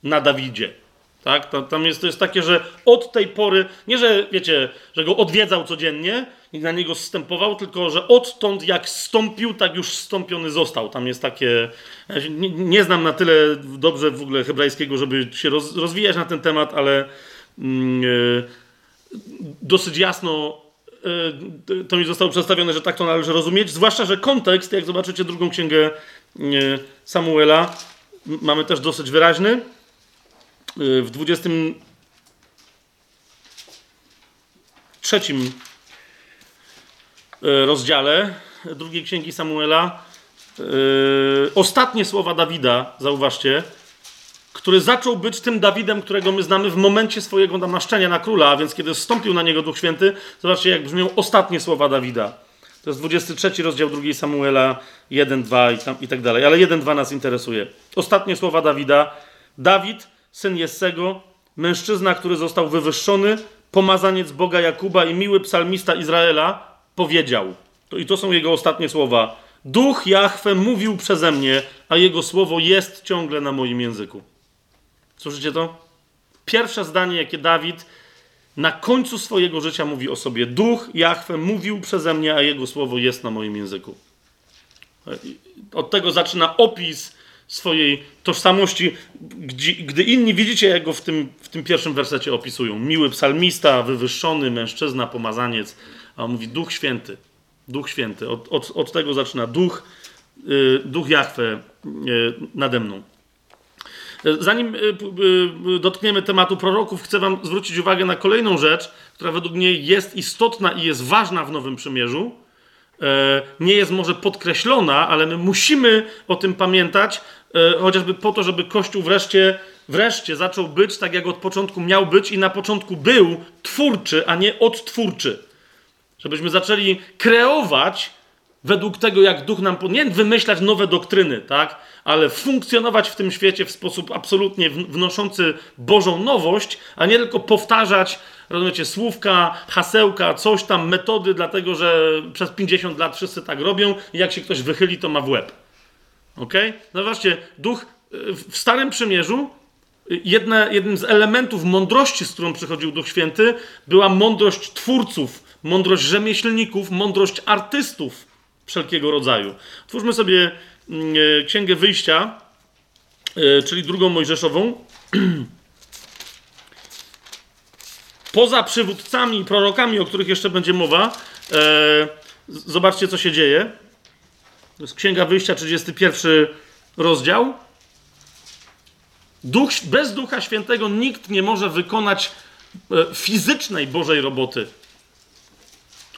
na Dawidzie. Tak? Tam jest, to jest takie, że od tej pory, nie że wiecie, że go odwiedzał codziennie i na niego zstępował, tylko że odtąd jak stąpił, tak już stąpiony został. Tam jest takie. Ja nie, nie, znam na tyle dobrze w ogóle hebrajskiego, żeby się roz, rozwijać na ten temat, ale yy, dosyć jasno yy, to mi zostało przedstawione, że tak to należy rozumieć. Zwłaszcza, że kontekst, jak zobaczycie drugą księgę yy, Samuela, mamy też dosyć wyraźny w 23 e, rozdziale drugiej księgi Samuela e, ostatnie słowa Dawida, zauważcie, który zaczął być tym Dawidem, którego my znamy w momencie swojego namaszczenia na króla, a więc kiedy zstąpił na niego Duch Święty, zobaczcie jak brzmią ostatnie słowa Dawida. To jest 23 rozdział 2 Samuela 1, 2 i, tam, i tak dalej. Ale 1, 2 nas interesuje. Ostatnie słowa Dawida. Dawid syn Jessego, mężczyzna, który został wywyższony, pomazaniec Boga Jakuba i miły psalmista Izraela, powiedział. To, I to są jego ostatnie słowa. Duch Jahwe mówił przeze mnie, a jego słowo jest ciągle na moim języku. Słyszycie to? Pierwsze zdanie, jakie Dawid na końcu swojego życia mówi o sobie. Duch Jahwe mówił przeze mnie, a jego słowo jest na moim języku. Od tego zaczyna opis swojej tożsamości, gdzie, gdy inni widzicie, jak go w tym, w tym pierwszym wersecie opisują. Miły psalmista, wywyższony mężczyzna, pomazaniec, a on mówi Duch Święty. Duch Święty. Od, od, od tego zaczyna Duch, yy, Duch Jahwe yy, nade mną. Zanim yy, dotkniemy tematu proroków, chcę Wam zwrócić uwagę na kolejną rzecz, która według mnie jest istotna i jest ważna w Nowym Przymierzu E, nie jest może podkreślona, ale my musimy o tym pamiętać, e, chociażby po to, żeby Kościół wreszcie, wreszcie zaczął być tak, jak od początku miał być i na początku był twórczy, a nie odtwórczy. Żebyśmy zaczęli kreować według tego, jak duch nam. Nie wymyślać nowe doktryny, tak? Ale funkcjonować w tym świecie w sposób absolutnie wnoszący Bożą nowość, a nie tylko powtarzać rozumiecie, słówka, hasełka, coś tam, metody, dlatego że przez 50 lat wszyscy tak robią i jak się ktoś wychyli, to ma w łeb. Ok? No właśnie, duch w Starym Przymierzu, jedne, jednym z elementów mądrości, z którą przychodził Duch Święty, była mądrość twórców, mądrość rzemieślników, mądrość artystów wszelkiego rodzaju. Twórzmy sobie mm, e, Księgę Wyjścia, e, czyli drugą Mojżeszową. poza przywódcami i prorokami, o których jeszcze będzie mowa, e, zobaczcie, co się dzieje. To jest Księga Wyjścia, 31 rozdział. Duch, bez Ducha Świętego nikt nie może wykonać fizycznej Bożej roboty.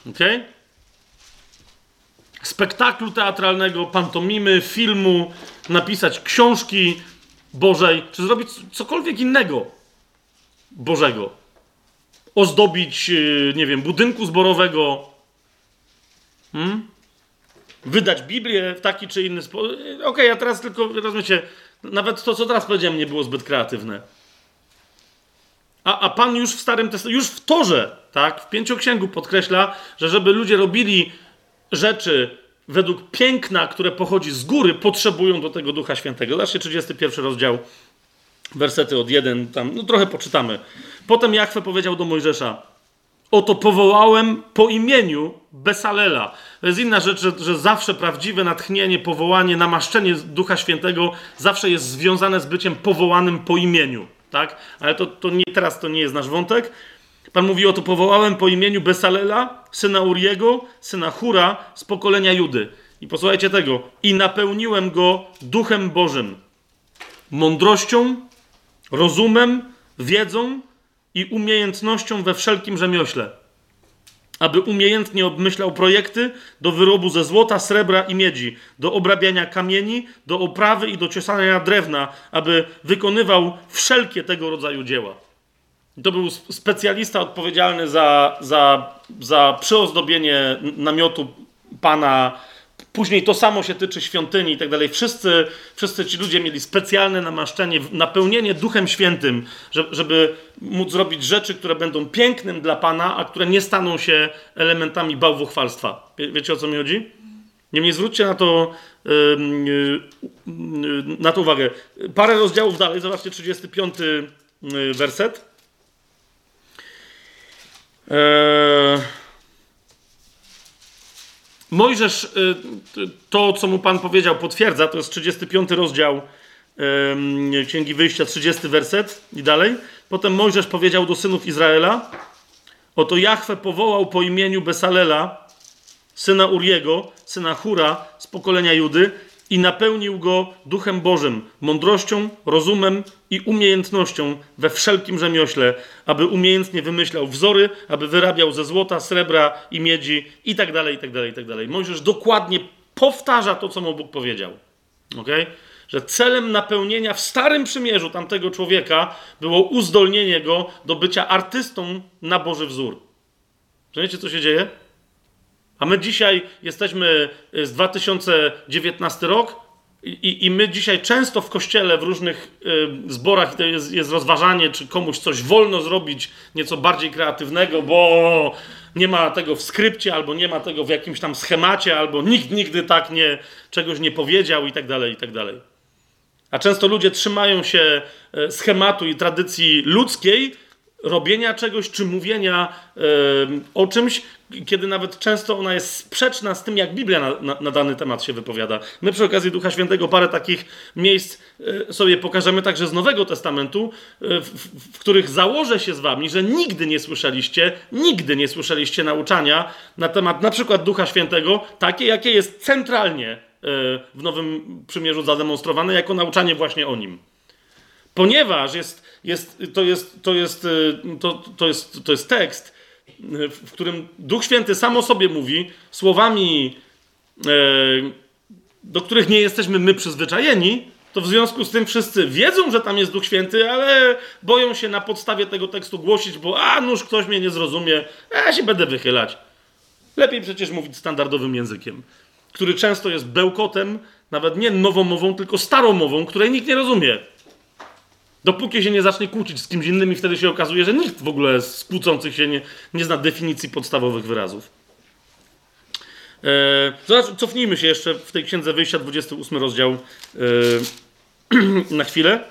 Ok? Spektaklu teatralnego, pantomimy, filmu, napisać książki Bożej, czy zrobić cokolwiek innego Bożego ozdobić, y, nie wiem, budynku zborowego, hmm? wydać Biblię w taki czy inny sposób. Y, okej, okay, a teraz tylko, rozumiecie, nawet to, co teraz powiedziałem, nie było zbyt kreatywne. A, a Pan już w Starym Testamencie, już w Torze, tak, w Pięcioksięgu podkreśla, że żeby ludzie robili rzeczy według piękna, które pochodzi z góry, potrzebują do tego Ducha Świętego. Zobaczcie 31 rozdział, wersety od 1, tam, no trochę poczytamy. Potem Jachwę powiedział do Mojżesza: Oto powołałem po imieniu Besalela. To jest inna rzecz, że, że, zawsze prawdziwe natchnienie, powołanie, namaszczenie Ducha Świętego zawsze jest związane z byciem powołanym po imieniu. Tak? Ale to, to nie, teraz to nie jest nasz wątek. Pan mówi: Oto powołałem po imieniu Besalela, syna Uriego, syna Hura z pokolenia Judy. I posłuchajcie tego. I napełniłem go duchem Bożym, mądrością, rozumem, wiedzą i umiejętnością we wszelkim rzemiośle, aby umiejętnie obmyślał projekty do wyrobu ze złota, srebra i miedzi, do obrabiania kamieni, do oprawy i do ciosania drewna, aby wykonywał wszelkie tego rodzaju dzieła. To był specjalista odpowiedzialny za, za, za przyozdobienie namiotu pana Później to samo się tyczy świątyni i tak dalej. Wszyscy, wszyscy ci ludzie mieli specjalne namaszczenie, napełnienie Duchem Świętym, żeby móc zrobić rzeczy, które będą pięknym dla Pana, a które nie staną się elementami bałwochwalstwa. Wie, wiecie o co mi chodzi? Niemniej zwróćcie na to, yy, na to uwagę. Parę rozdziałów dalej, zobaczcie 35 werset. Eee, Mojżesz y, to, co mu Pan powiedział, potwierdza. To jest 35 rozdział Księgi Wyjścia, 30 werset i dalej. Potem Mojżesz powiedział do synów Izraela: Oto Jahwe powołał po imieniu Besalela, syna Uriego, syna Hura z pokolenia Judy, i napełnił go duchem Bożym, mądrością, rozumem i umiejętnością we wszelkim rzemiośle, aby umiejętnie wymyślał wzory, aby wyrabiał ze złota, srebra i miedzi i tak dalej, i tak dalej, i tak dalej. Mojżesz dokładnie powtarza to, co mu Bóg powiedział. Okay? Że celem napełnienia w Starym Przymierzu tamtego człowieka było uzdolnienie go do bycia artystą na Boży wzór. Wiecie, co się dzieje? A my dzisiaj jesteśmy y, z 2019 rok i, i my dzisiaj często w kościele, w różnych y, zborach jest, jest rozważanie, czy komuś coś wolno zrobić, nieco bardziej kreatywnego, bo nie ma tego w skrypcie, albo nie ma tego w jakimś tam schemacie, albo nikt nigdy tak nie, czegoś nie powiedział i tak dalej, i tak dalej. A często ludzie trzymają się y, schematu i tradycji ludzkiej, robienia czegoś czy mówienia o czymś, kiedy nawet często ona jest sprzeczna z tym, jak Biblia na, na, na, dany temat się wypowiada. My przy okazji Ducha Świętego parę takich miejsc yy, sobie pokażemy także z Nowego Testamentu, yy, w, w, których założę się z wami, że nigdy nie słyszeliście, nigdy nie słyszeliście nauczania na temat na przykład Ducha Świętego, takie, jakie jest centralnie w Nowym Przymierzu zademonstrowane, jako nauczanie właśnie o nim. Ponieważ jest, jest, to, jest, to, jest, y, to, to, jest, to jest tekst, y, w którym Duch Święty sam o sobie mówi słowami, y, do których nie jesteśmy my przyzwyczajeni, to w związku z tym wszyscy wiedzą, że tam jest Duch Święty, ale boją się na podstawie tego tekstu głosić, bo a nuż ktoś mnie nie zrozumie, a ja się będę wychylać. Lepiej przecież mówić standardowym językiem, który często jest bełkotem, nawet nie nowomową, tylko staromową, której nikt nie rozumie. Dopóki się nie zacznie kłócić z kimś innym i wtedy się okazuje, że nikt w ogóle z kłócących się nie, nie zna definicji podstawowych wyrazów. Eee, cofnijmy się jeszcze w tej księdze wyjścia, 28 rozdział eee, na chwilę.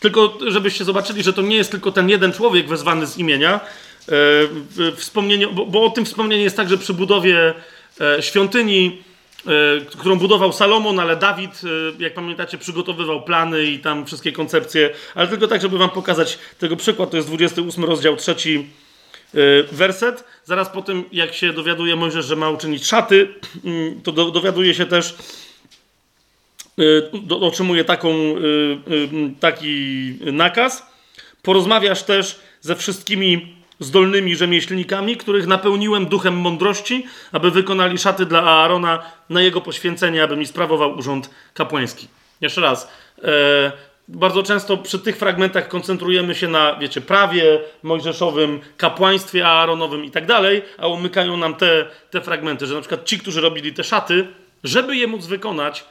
Tylko żebyście zobaczyli, że to nie jest tylko ten jeden człowiek wezwany z imienia. E, wspomnienie, bo, bo, o tym wspomnienie jest także przy budowie e, świątyni E, którą budował Salomon, ale Dawid, e, jak pamiętacie, przygotowywał plany i tam wszystkie koncepcje, ale tylko tak, żeby wam pokazać tego przykład, to jest 28 rozdział, trzeci e, werset. Zaraz po tym, jak się dowiaduje Mojżesz, że ma uczynić szaty, to dowiaduje się też, otrzymuje taką, taki nakaz. Porozmawiasz też ze wszystkimi zdolnymi rzemieślnikami, których napełniłem duchem mądrości, aby wykonali szaty dla Aarona na jego poświęcenie, aby mi sprawował urząd kapłański. Jeszcze raz. E, bardzo często przy tych fragmentach koncentrujemy się na, wiecie, prawie mojżeszowym, kapłaństwie aaronowym i tak dalej, a umykają nam te, te fragmenty, że na przykład ci, którzy robili te szaty, żeby je móc wykonać,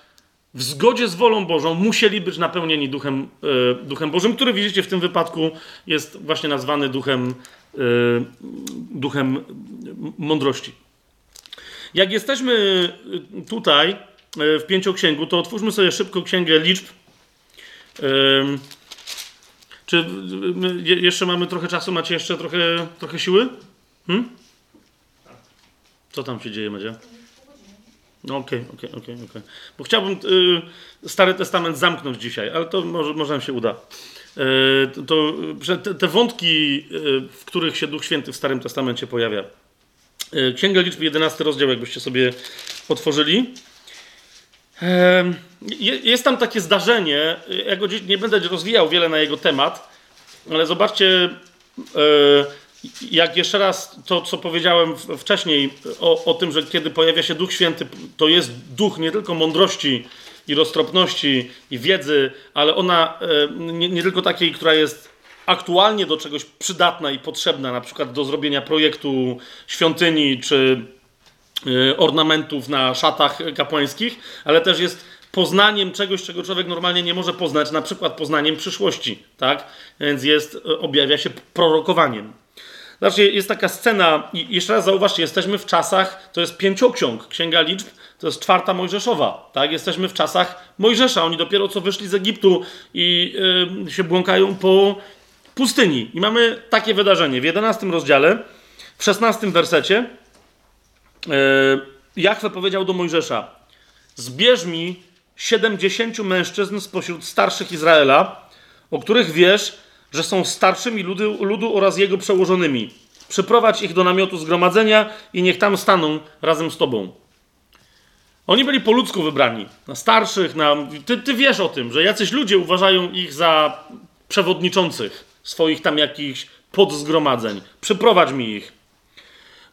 w zgodzie z wolą Bożą musieli być napełnieni duchem, e, duchem Bożym, który widzicie w tym wypadku jest właśnie nazwany duchem duchem mądrości. Jak jesteśmy tutaj y, w pięcioksięgu, to otwórzmy sobie szybko księgę liczb. Y, czy jeszcze mamy trochę czasu? Macie jeszcze trochę, trochę siły? Hmm? Co tam się dzieje, Madzia? No okej, okej, okej, okej. Bo chciałbym y, Stary Testament zamknąć dzisiaj, ale to może, może nam się uda. E, to, te, te wątki, e, w których się Duch Święty w Starym Testamencie pojawia. E, Księga Liczby, 11 rozdział, jakbyście sobie otworzyli. Jest tam takie zdarzenie, ja go nie będę rozwijał wiele na jego temat, ale zobaczcie, jak jeszcze raz to, co powiedziałem wcześniej o, o tym, że kiedy pojawia się Duch Święty, to jest duch nie tylko mądrości, i roztropności i wiedzy, ale ona e, nie, nie tylko takiej, która jest aktualnie do czegoś przydatna i potrzebna, na przykład do zrobienia projektu świątyni czy y, ornamentów na szatach kapłańskich, ale też jest poznaniem czegoś, czego człowiek normalnie nie może poznać, na przykład poznaniem przyszłości, tak? Więc jest, y, objawia się prorokowaniem. Znaczy, jest taka scena, i jeszcze raz zauważcie, jesteśmy w czasach, to jest pięcioksiąg, Księga Liczb, to jest czwarta Mojżeszowa, tak? Jesteśmy w czasach Mojżesza, oni dopiero co wyszli z Egiptu i yy, się błąkają po pustyni. I mamy takie wydarzenie w 11 rozdziale, w 16 wersecie, yy, Jachwę powiedział do Mojżesza, zbierz mi 70 mężczyzn spośród starszych Izraela, o których wiesz, że są starszymi ludu, ludu oraz jego przełożonymi. Przyprowadź ich do namiotu zgromadzenia i niech tam staną razem z tobą. Oni byli po ludzku wybrani, na starszych, na... Ty, ty wiesz o tym, że jacyś ludzie uważają ich za przewodniczących swoich tam jakichś podzgromadzeń. Przyprowadź mi ich.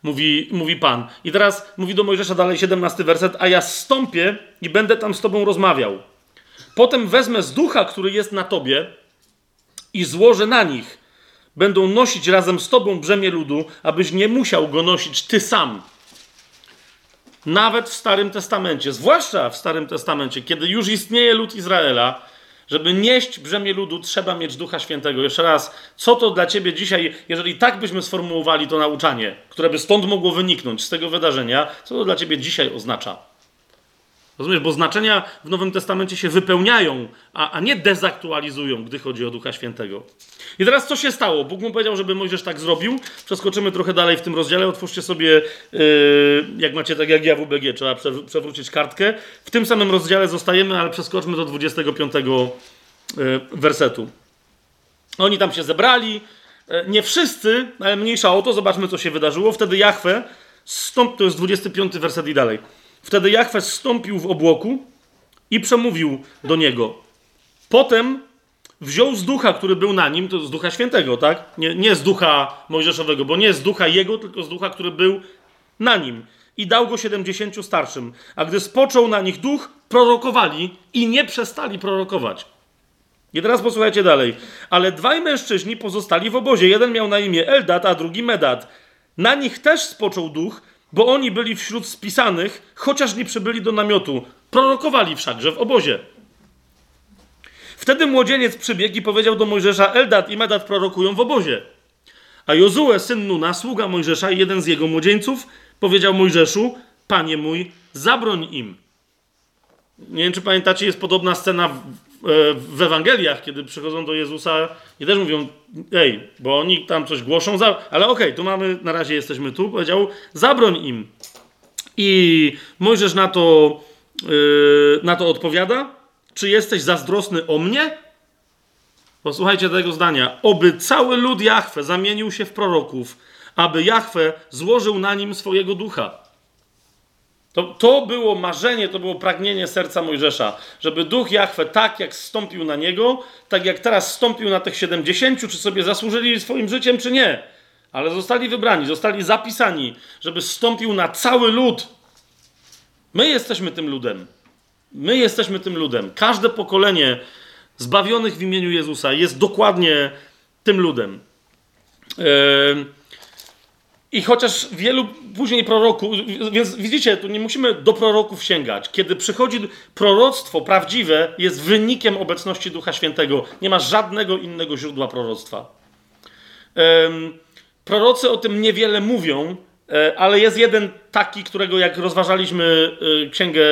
Mówi, mówi Pan. I teraz mówi do Mojżesza dalej 17 werset, a ja stąpię i będę tam z tobą rozmawiał. Potem wezmę z ducha, który jest na tobie i złożę na nich. Będą nosić razem z tobą brzemię ludu, abyś nie musiał go nosić ty sam. Nawet w Starym Testamencie, zwłaszcza w Starym Testamencie, kiedy już istnieje lud Izraela, żeby nieść brzemię ludu, trzeba mieć Ducha Świętego. Jeszcze raz, co to dla ciebie dzisiaj, jeżeli tak byśmy sformułowali to nauczanie, które by stąd mogło wyniknąć z tego wydarzenia, co to dla ciebie dzisiaj oznacza? Rozumiesz, bo znaczenia w Nowym Testamencie się wypełniają, a, a nie dezaktualizują, gdy chodzi o Ducha Świętego. I teraz co się stało? Bóg mu powiedział, żeby Mojżesz tak zrobił. Przeskoczymy trochę dalej w tym rozdziale. Otwórzcie sobie, yy, jak macie tak jak ja w UBG, trzeba przewrócić kartkę. W tym samym rozdziale zostajemy, ale przeskoczmy do 25 yy, wersetu. Oni tam się zebrali. Yy, nie wszyscy, ale mniejsza o to. Zobaczmy, co się wydarzyło. Wtedy Jachwę, stąd to jest 25 werset i dalej. Wtedy Jachwę zstąpił w obłoku i przemówił do niego. Potem wziął z ducha, który był na nim, to z ducha świętego, tak? Nie, nie z ducha mojżeszowego, bo nie z ducha jego, tylko z ducha, który był na nim. I dał go siedemdziesięciu starszym. A gdy spoczął na nich duch, prorokowali i nie przestali prorokować. I teraz posłuchajcie dalej. Ale dwaj mężczyźni pozostali w obozie. Jeden miał na imię Eldat, a drugi Medat. Na nich też spoczął duch, bo oni byli wśród spisanych, chociaż nie przybyli do namiotu. Prorokowali wszakże w obozie. Wtedy młodzieniec przybiegł i powiedział do Mojżesza: Eldad i Medad prorokują w obozie. A Jozue, syn Nuna, sługa Mojżesza i jeden z jego młodzieńców, powiedział Mojżeszu: Panie mój, zabroń im. Nie wiem, czy pamiętacie, jest podobna scena w, w Ewangeliach, kiedy przychodzą do Jezusa i też mówią, ej, bo oni tam coś głoszą, ale okej, okay, tu mamy, na razie jesteśmy tu, powiedział, zabroń im. I Mojżesz na to, yy, na to odpowiada, czy jesteś zazdrosny o mnie? Posłuchajcie tego zdania. Oby cały lud Jahwe zamienił się w proroków, aby Jahwe złożył na nim swojego ducha. To, to było marzenie, to było pragnienie serca Mojżesza, żeby duch Jahwe tak jak stąpił na niego, tak jak teraz stąpił na tych 70, czy sobie zasłużyli swoim życiem, czy nie. Ale zostali wybrani, zostali zapisani, żeby stąpił na cały lud. My jesteśmy tym ludem. My jesteśmy tym ludem. Każde pokolenie zbawionych w imieniu Jezusa jest dokładnie tym ludem. Yy, I chociaż wielu później proroków, więc widzicie, tu nie musimy do proroków sięgać. Kiedy przychodzi proroctwo prawdziwe, jest wynikiem obecności Ducha Świętego. Nie ma żadnego innego źródła proroctwa. Prorocy o tym niewiele mówią, E, ale jest jeden taki, którego jak rozważaliśmy e, księgę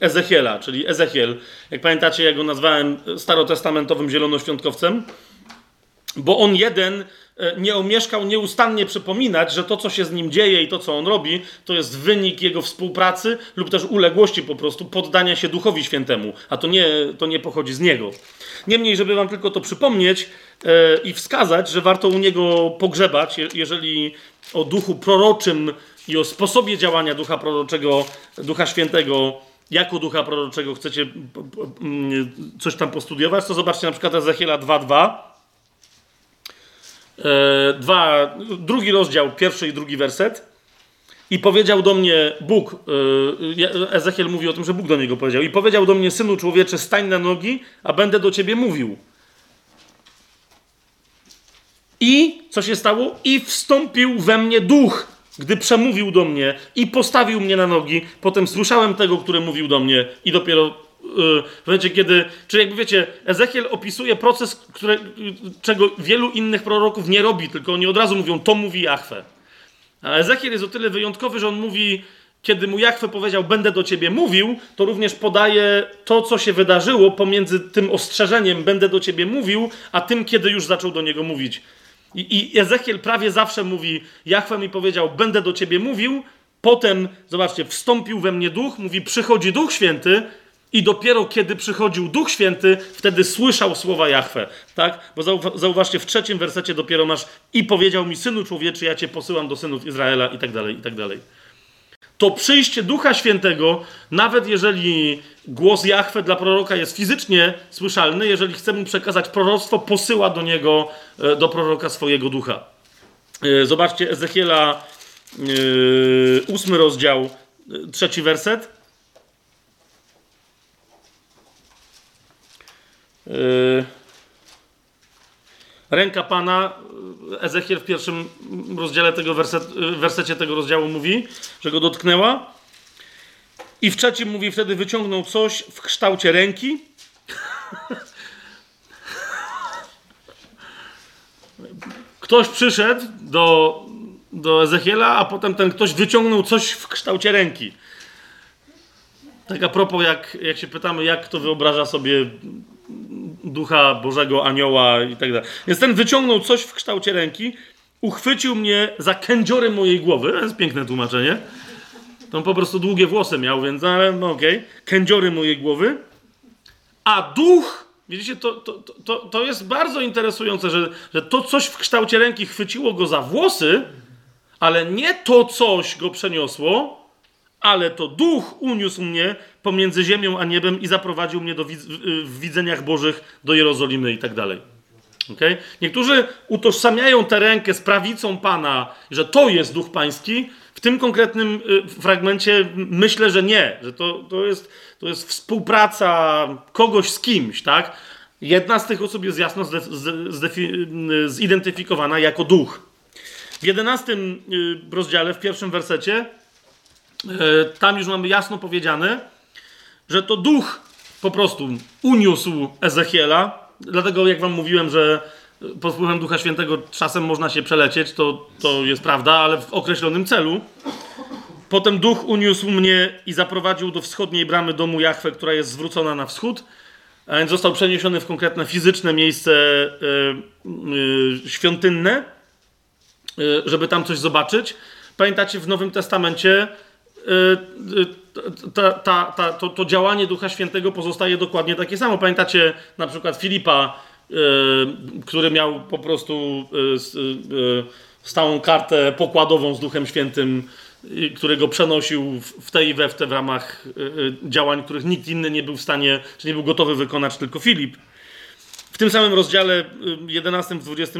Ezechiela, czyli Ezechiel, jak pamiętacie, ja go nazwałem starotestamentowym zielonoświątkowcem, bo on jeden nie omieszkał nieustannie przypominać, że to, co się z nim dzieje i to, co on robi, to jest wynik jego współpracy lub też uległości po prostu, poddania się Duchowi Świętemu, a to nie, to nie pochodzi z niego. Niemniej, żeby wam tylko to przypomnieć yy, i wskazać, że warto u niego pogrzebać, jeżeli o duchu proroczym i o sposobie działania ducha proroczego, ducha świętego, jako ducha proroczego chcecie coś tam postudiować, to zobaczcie na przykład Ezechiela 2.2. E, dwa, drugi rozdział, pierwszy i drugi werset. I powiedział do mnie Bóg, e, Ezechiel mówi o tym, że Bóg do niego powiedział. I powiedział do mnie, synu człowiecze, stań na nogi, a będę do ciebie mówił. I co się stało? I wstąpił we mnie duch, gdy przemówił do mnie i postawił mnie na nogi. Potem słyszałem tego, który mówił do mnie, i dopiero w momencie, kiedy. Czyli jakby wiecie, Ezechiel opisuje proces, które, czego wielu innych proroków nie robi, tylko oni od razu mówią: To mówi Jachwę. A Ezechiel jest o tyle wyjątkowy, że on mówi kiedy mu Jachwę powiedział, będę do ciebie mówił, to również podaje to, co się wydarzyło pomiędzy tym ostrzeżeniem, będę do ciebie mówił, a tym, kiedy już zaczął do niego mówić. I, I Ezechiel prawie zawsze mówi, Jachwę mi powiedział, będę do ciebie mówił, potem, zobaczcie, wstąpił we mnie duch, mówi, przychodzi duch święty, i dopiero kiedy przychodził Duch Święty, wtedy słyszał słowa Jahwe. Tak? Bo zauważcie, w trzecim wersecie dopiero masz i powiedział mi, synu człowieczy, ja cię posyłam do synów Izraela i tak dalej, i tak dalej to przyjście Ducha Świętego, nawet jeżeli głos Jahwe dla proroka jest fizycznie słyszalny, jeżeli chce mu przekazać proroctwo, posyła do niego, e, do proroka swojego ducha. E, zobaczcie Ezechiela, yy, ósmy rozdział, trzeci werset. Ręka Pana, Ezechiel w pierwszym rozdziale tego werset, wersecie tego rozdziału mówi, że go dotknęła. I w trzecim mówi, wtedy wyciągnął coś w kształcie ręki. Ktoś przyszedł do, do Ezechiela, a potem ten ktoś wyciągnął coś w kształcie ręki. Tak a propos, jak, jak się pytamy, jak kto wyobraża sobie ducha Bożego, anioła i tak dalej. Więc ten wyciągnął coś w kształcie ręki, uchwycił mnie za kędziory mojej głowy. To jest piękne tłumaczenie. To po prostu długie włosy miał, więc ale no okej. Okay. Kędziory mojej głowy. A duch, widzicie, to, to, to, to jest bardzo interesujące, że, że to coś w kształcie ręki chwyciło go za włosy, ale nie to coś go przeniosło, ale to duch uniósł mnie pomiędzy ziemią a niebem i zaprowadził mnie do w widzeniach bożych do Jerozolimy i tak dalej. Okay? Niektórzy utożsamiają tę rękę z prawicą Pana, że to jest duch pański. W tym konkretnym y, fragmencie myślę, że nie, że to, to, jest, to jest współpraca kogoś z kimś, tak? Jedna z tych osób jest jasno zidentyfikowana jako duch. W jedenastym y, rozdziale, w pierwszym wersecie, tam już mamy jasno powiedziane, że to duch po prostu uniósł Ezechiela. Dlatego, jak wam mówiłem, że pod wpływem Ducha Świętego czasem można się przelecieć, to, to jest prawda, ale w określonym celu. Potem duch uniósł mnie i zaprowadził do wschodniej bramy domu Jachwę, która jest zwrócona na wschód. A więc został przeniesiony w konkretne fizyczne miejsce yy, yy, świątynne, yy, żeby tam coś zobaczyć. Pamiętacie, w Nowym Testamencie ta, ta, ta, to, to, działanie Ducha Świętego pozostaje dokładnie takie samo. Pamiętacie na przykład Filipa, y, który miał po prostu stałą kartę pokładową z Duchem Świętym, którego przenosił w te i we w te w ramach działań, których nikt inny nie był w stanie, czy nie był gotowy wykonać, tylko Filip. W tym samym rozdziale 11 w 20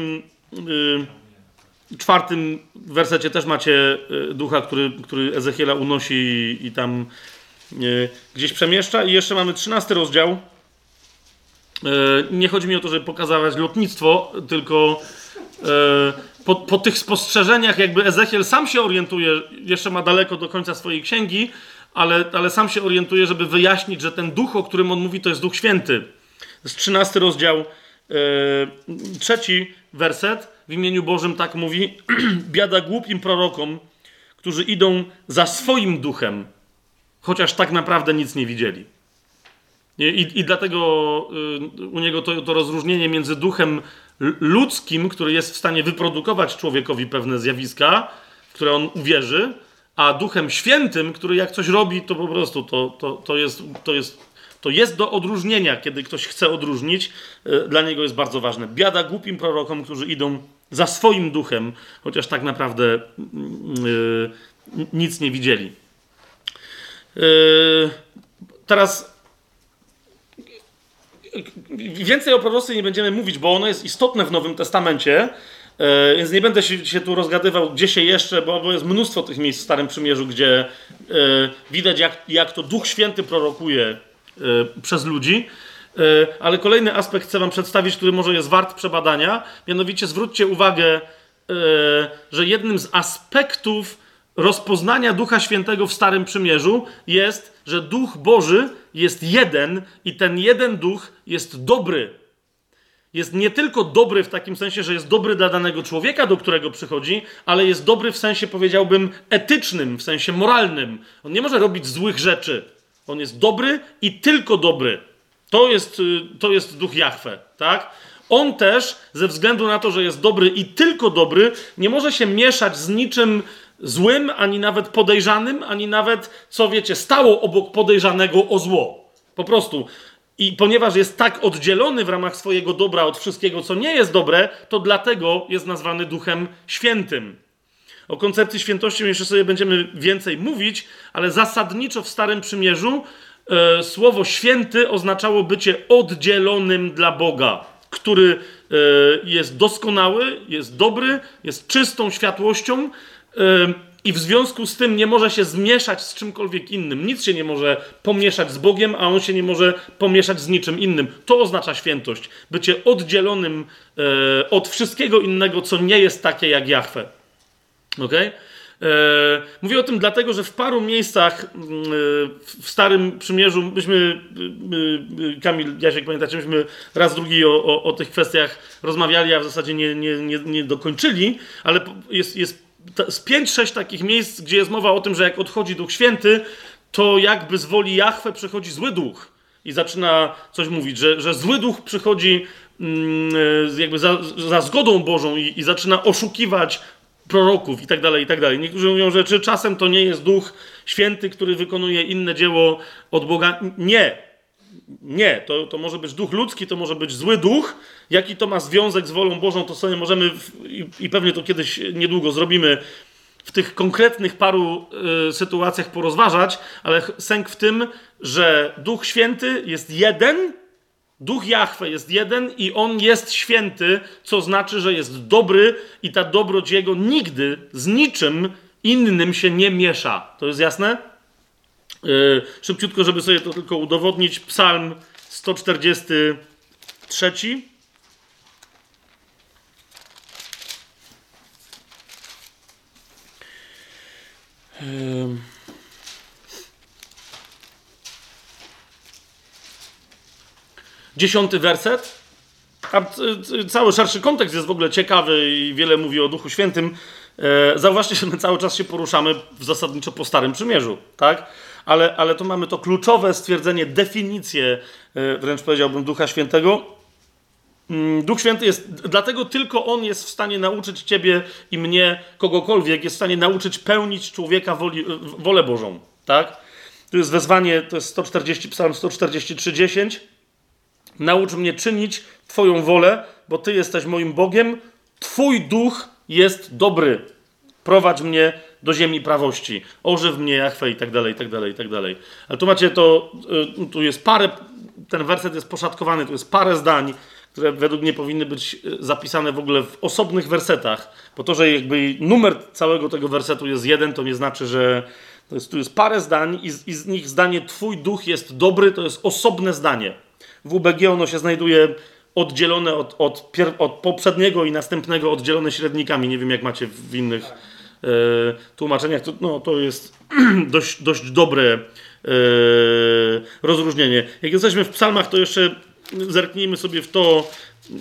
czwartym wersecie też macie e, ducha, który, który Ezechiela unosi i, i tam e, gdzieś przemieszcza. I jeszcze mamy trzynasty rozdział. E, nie chodzi mi o to, żeby pokazywać lotnictwo, tylko po, po, tych spostrzeżeniach, jakby Ezechiel sam się orientuje, jeszcze ma daleko do końca swojej księgi, ale, ale sam się orientuje, żeby wyjaśnić, że ten duch, o którym on mówi, to jest duch święty. To jest trzynasty rozdział, trzeci werset w imieniu Bożym tak mówi: Biada głupim prorokom, którzy idą za swoim duchem, chociaż tak naprawdę nic nie widzieli. I, i dlatego y, u niego to, to rozróżnienie między duchem ludzkim, który jest w stanie wyprodukować człowiekowi pewne zjawiska, w które on uwierzy, a duchem świętym, który jak coś robi, to po prostu to, to, to, jest, to jest to jest do odróżnienia, kiedy ktoś chce odróżnić, e, dla niego jest bardzo ważne. Biada głupim prorokom, którzy idą za swoim duchem, chociaż tak naprawdę yy, nic nie widzieli. Yy, teraz więcej o proroctwie nie będziemy mówić, bo ono jest istotne w Nowym Testamencie, więc nie będę się, tu rozgadywał, gdzie się jeszcze, bo, bo, jest mnóstwo tych miejsc w Starym Przymierzu, gdzie widać, jak, jak to Duch Święty prorokuje przez ludzi. ale kolejny aspekt chcę Wam przedstawić, który może jest wart przebadania. Mianowicie zwróćcie uwagę, że jednym z aspektów rozpoznania Ducha Świętego w Starym Przymierzu jest, że Duch Boży jest jeden i ten jeden Duch jest dobry. Jest nie tylko dobry w takim sensie, że jest dobry dla danego człowieka, do którego przychodzi, ale jest dobry w sensie, powiedziałbym, etycznym, w sensie moralnym. On nie może robić złych rzeczy. On jest dobry i tylko dobry. To jest, y, to jest duch Jahwe, tak? On też, ze względu na to, że jest dobry i tylko dobry, nie może się mieszać z niczym złym, ani nawet podejrzanym, ani nawet, co wiecie, stało obok podejrzanego o zło. Po prostu. I ponieważ jest tak oddzielony w ramach swojego dobra od wszystkiego, co nie jest dobre, to dlatego jest nazwany Duchem Świętym. O koncepcji świętości jeszcze sobie będziemy więcej mówić, ale zasadniczo w Starym Przymierzu e, słowo święty oznaczało bycie oddzielonym dla Boga, który e, jest doskonały, jest dobry, jest czystą światłością, i w związku z tym nie może się zmieszać z czymkolwiek innym. Nic się nie może pomieszać z Bogiem, a on się nie może pomieszać z niczym innym. To oznacza świętość. Bycie oddzielonym e, od wszystkiego innego, co nie jest takie jak Jahwe. Ok? E, mówię o tym dlatego, że w paru miejscach mm, w Starym Przymierzu myśmy, Kamil, Jasiek, pamiętacie, myśmy raz drugi o, o, o tych kwestiach rozmawiali, a w zasadzie nie, nie, nie, nie dokończyli, ale jest, jest z 5-6 takich miejsc, gdzie jest mowa o tym, że jak odchodzi Duch Święty, to jakby z woli Jahwe przychodzi zły duch i zaczyna coś mówić, że, że zły duch przychodzi mm, jakby za, za zgodą Bożą i, i zaczyna oszukiwać proroków i tak dalej, i tak dalej. Niektórzy mówią, że czy czasem to nie jest Duch Święty, który wykonuje inne dzieło od Boga. Nie. Nie, to, to może być duch ludzki, to może być zły duch. Jaki to ma związek z wolą Bożą, to sobie możemy, w, i, i, pewnie to kiedyś niedługo zrobimy, w tych konkretnych paru y, sytuacjach porozważać, ale sęk w tym, że Duch Święty jest jeden, Duch Jahwe jest jeden i On jest święty, co znaczy, że jest dobry i ta dobroć Jego nigdy z niczym innym się nie miesza. To jest jasne? Yy, szybciutko, żeby sobie to tylko udowodnić. Psalm 143. Yy. Dziesiąty werset. A cały szerszy kontekst jest w ogóle ciekawy i wiele mówi o Duchu Świętym. E, zauważcie, że my cały czas się poruszamy zasadniczo po Starym Przymierzu, tak? ale, ale tu mamy to kluczowe stwierdzenie, definicję, e, wręcz powiedziałbym, Ducha Świętego. Mm, Duch Święty jest, dlatego tylko On jest w stanie nauczyć Ciebie i mnie, kogokolwiek, jest w stanie nauczyć pełnić człowieka woli, wolę Bożą, tak? Tu jest wezwanie, to jest 140, psalm 143, 10. Naucz mnie czynić Twoją wolę, bo Ty jesteś moim Bogiem. Twój duch jest dobry. Prowadź mnie do ziemi prawości. Ożyw mnie, Jachwę i tak dalej, i tak dalej, i tak dalej. Ale tu macie to, y, tu jest parę, ten werset jest poszatkowany, tu jest parę zdań, które według mnie powinny być y, zapisane w ogóle w osobnych wersetach, bo to, że jakby numer całego tego wersetu jest jeden, to nie znaczy, że to jest, tu jest parę zdań i z, i z nich zdanie Twój duch jest dobry, to jest osobne zdanie. W UBG ono się znajduje oddzielone od, od, od poprzedniego i następnego oddzielone średnikami. Nie wiem, jak macie w innych e, tłumaczeniach. To, no, to jest dość, dość dobre e, rozróżnienie. Jak jesteśmy w psalmach, to jeszcze zerknijmy sobie w to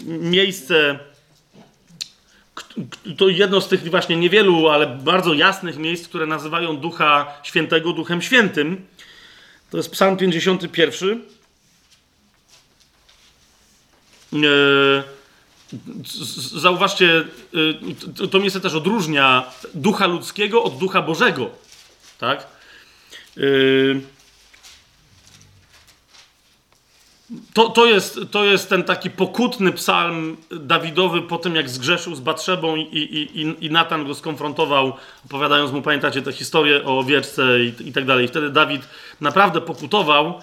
miejsce. To jedno z tych właśnie niewielu, ale bardzo jasnych miejsc, które nazywają Ducha Świętego Duchem Świętym. To jest Psalm 51. E, zauważcie, e, to miejsce też odróżnia ducha ludzkiego od ducha Bożego. Tak? E, to, to, jest, to jest ten taki pokutny psalm Dawidowy po tym, jak zgrzeszył z Batrzebą i, i, i, Natan go skonfrontował, opowiadając mu, pamiętacie tę historię o owieczce i, i tak dalej. Wtedy Dawid naprawdę pokutował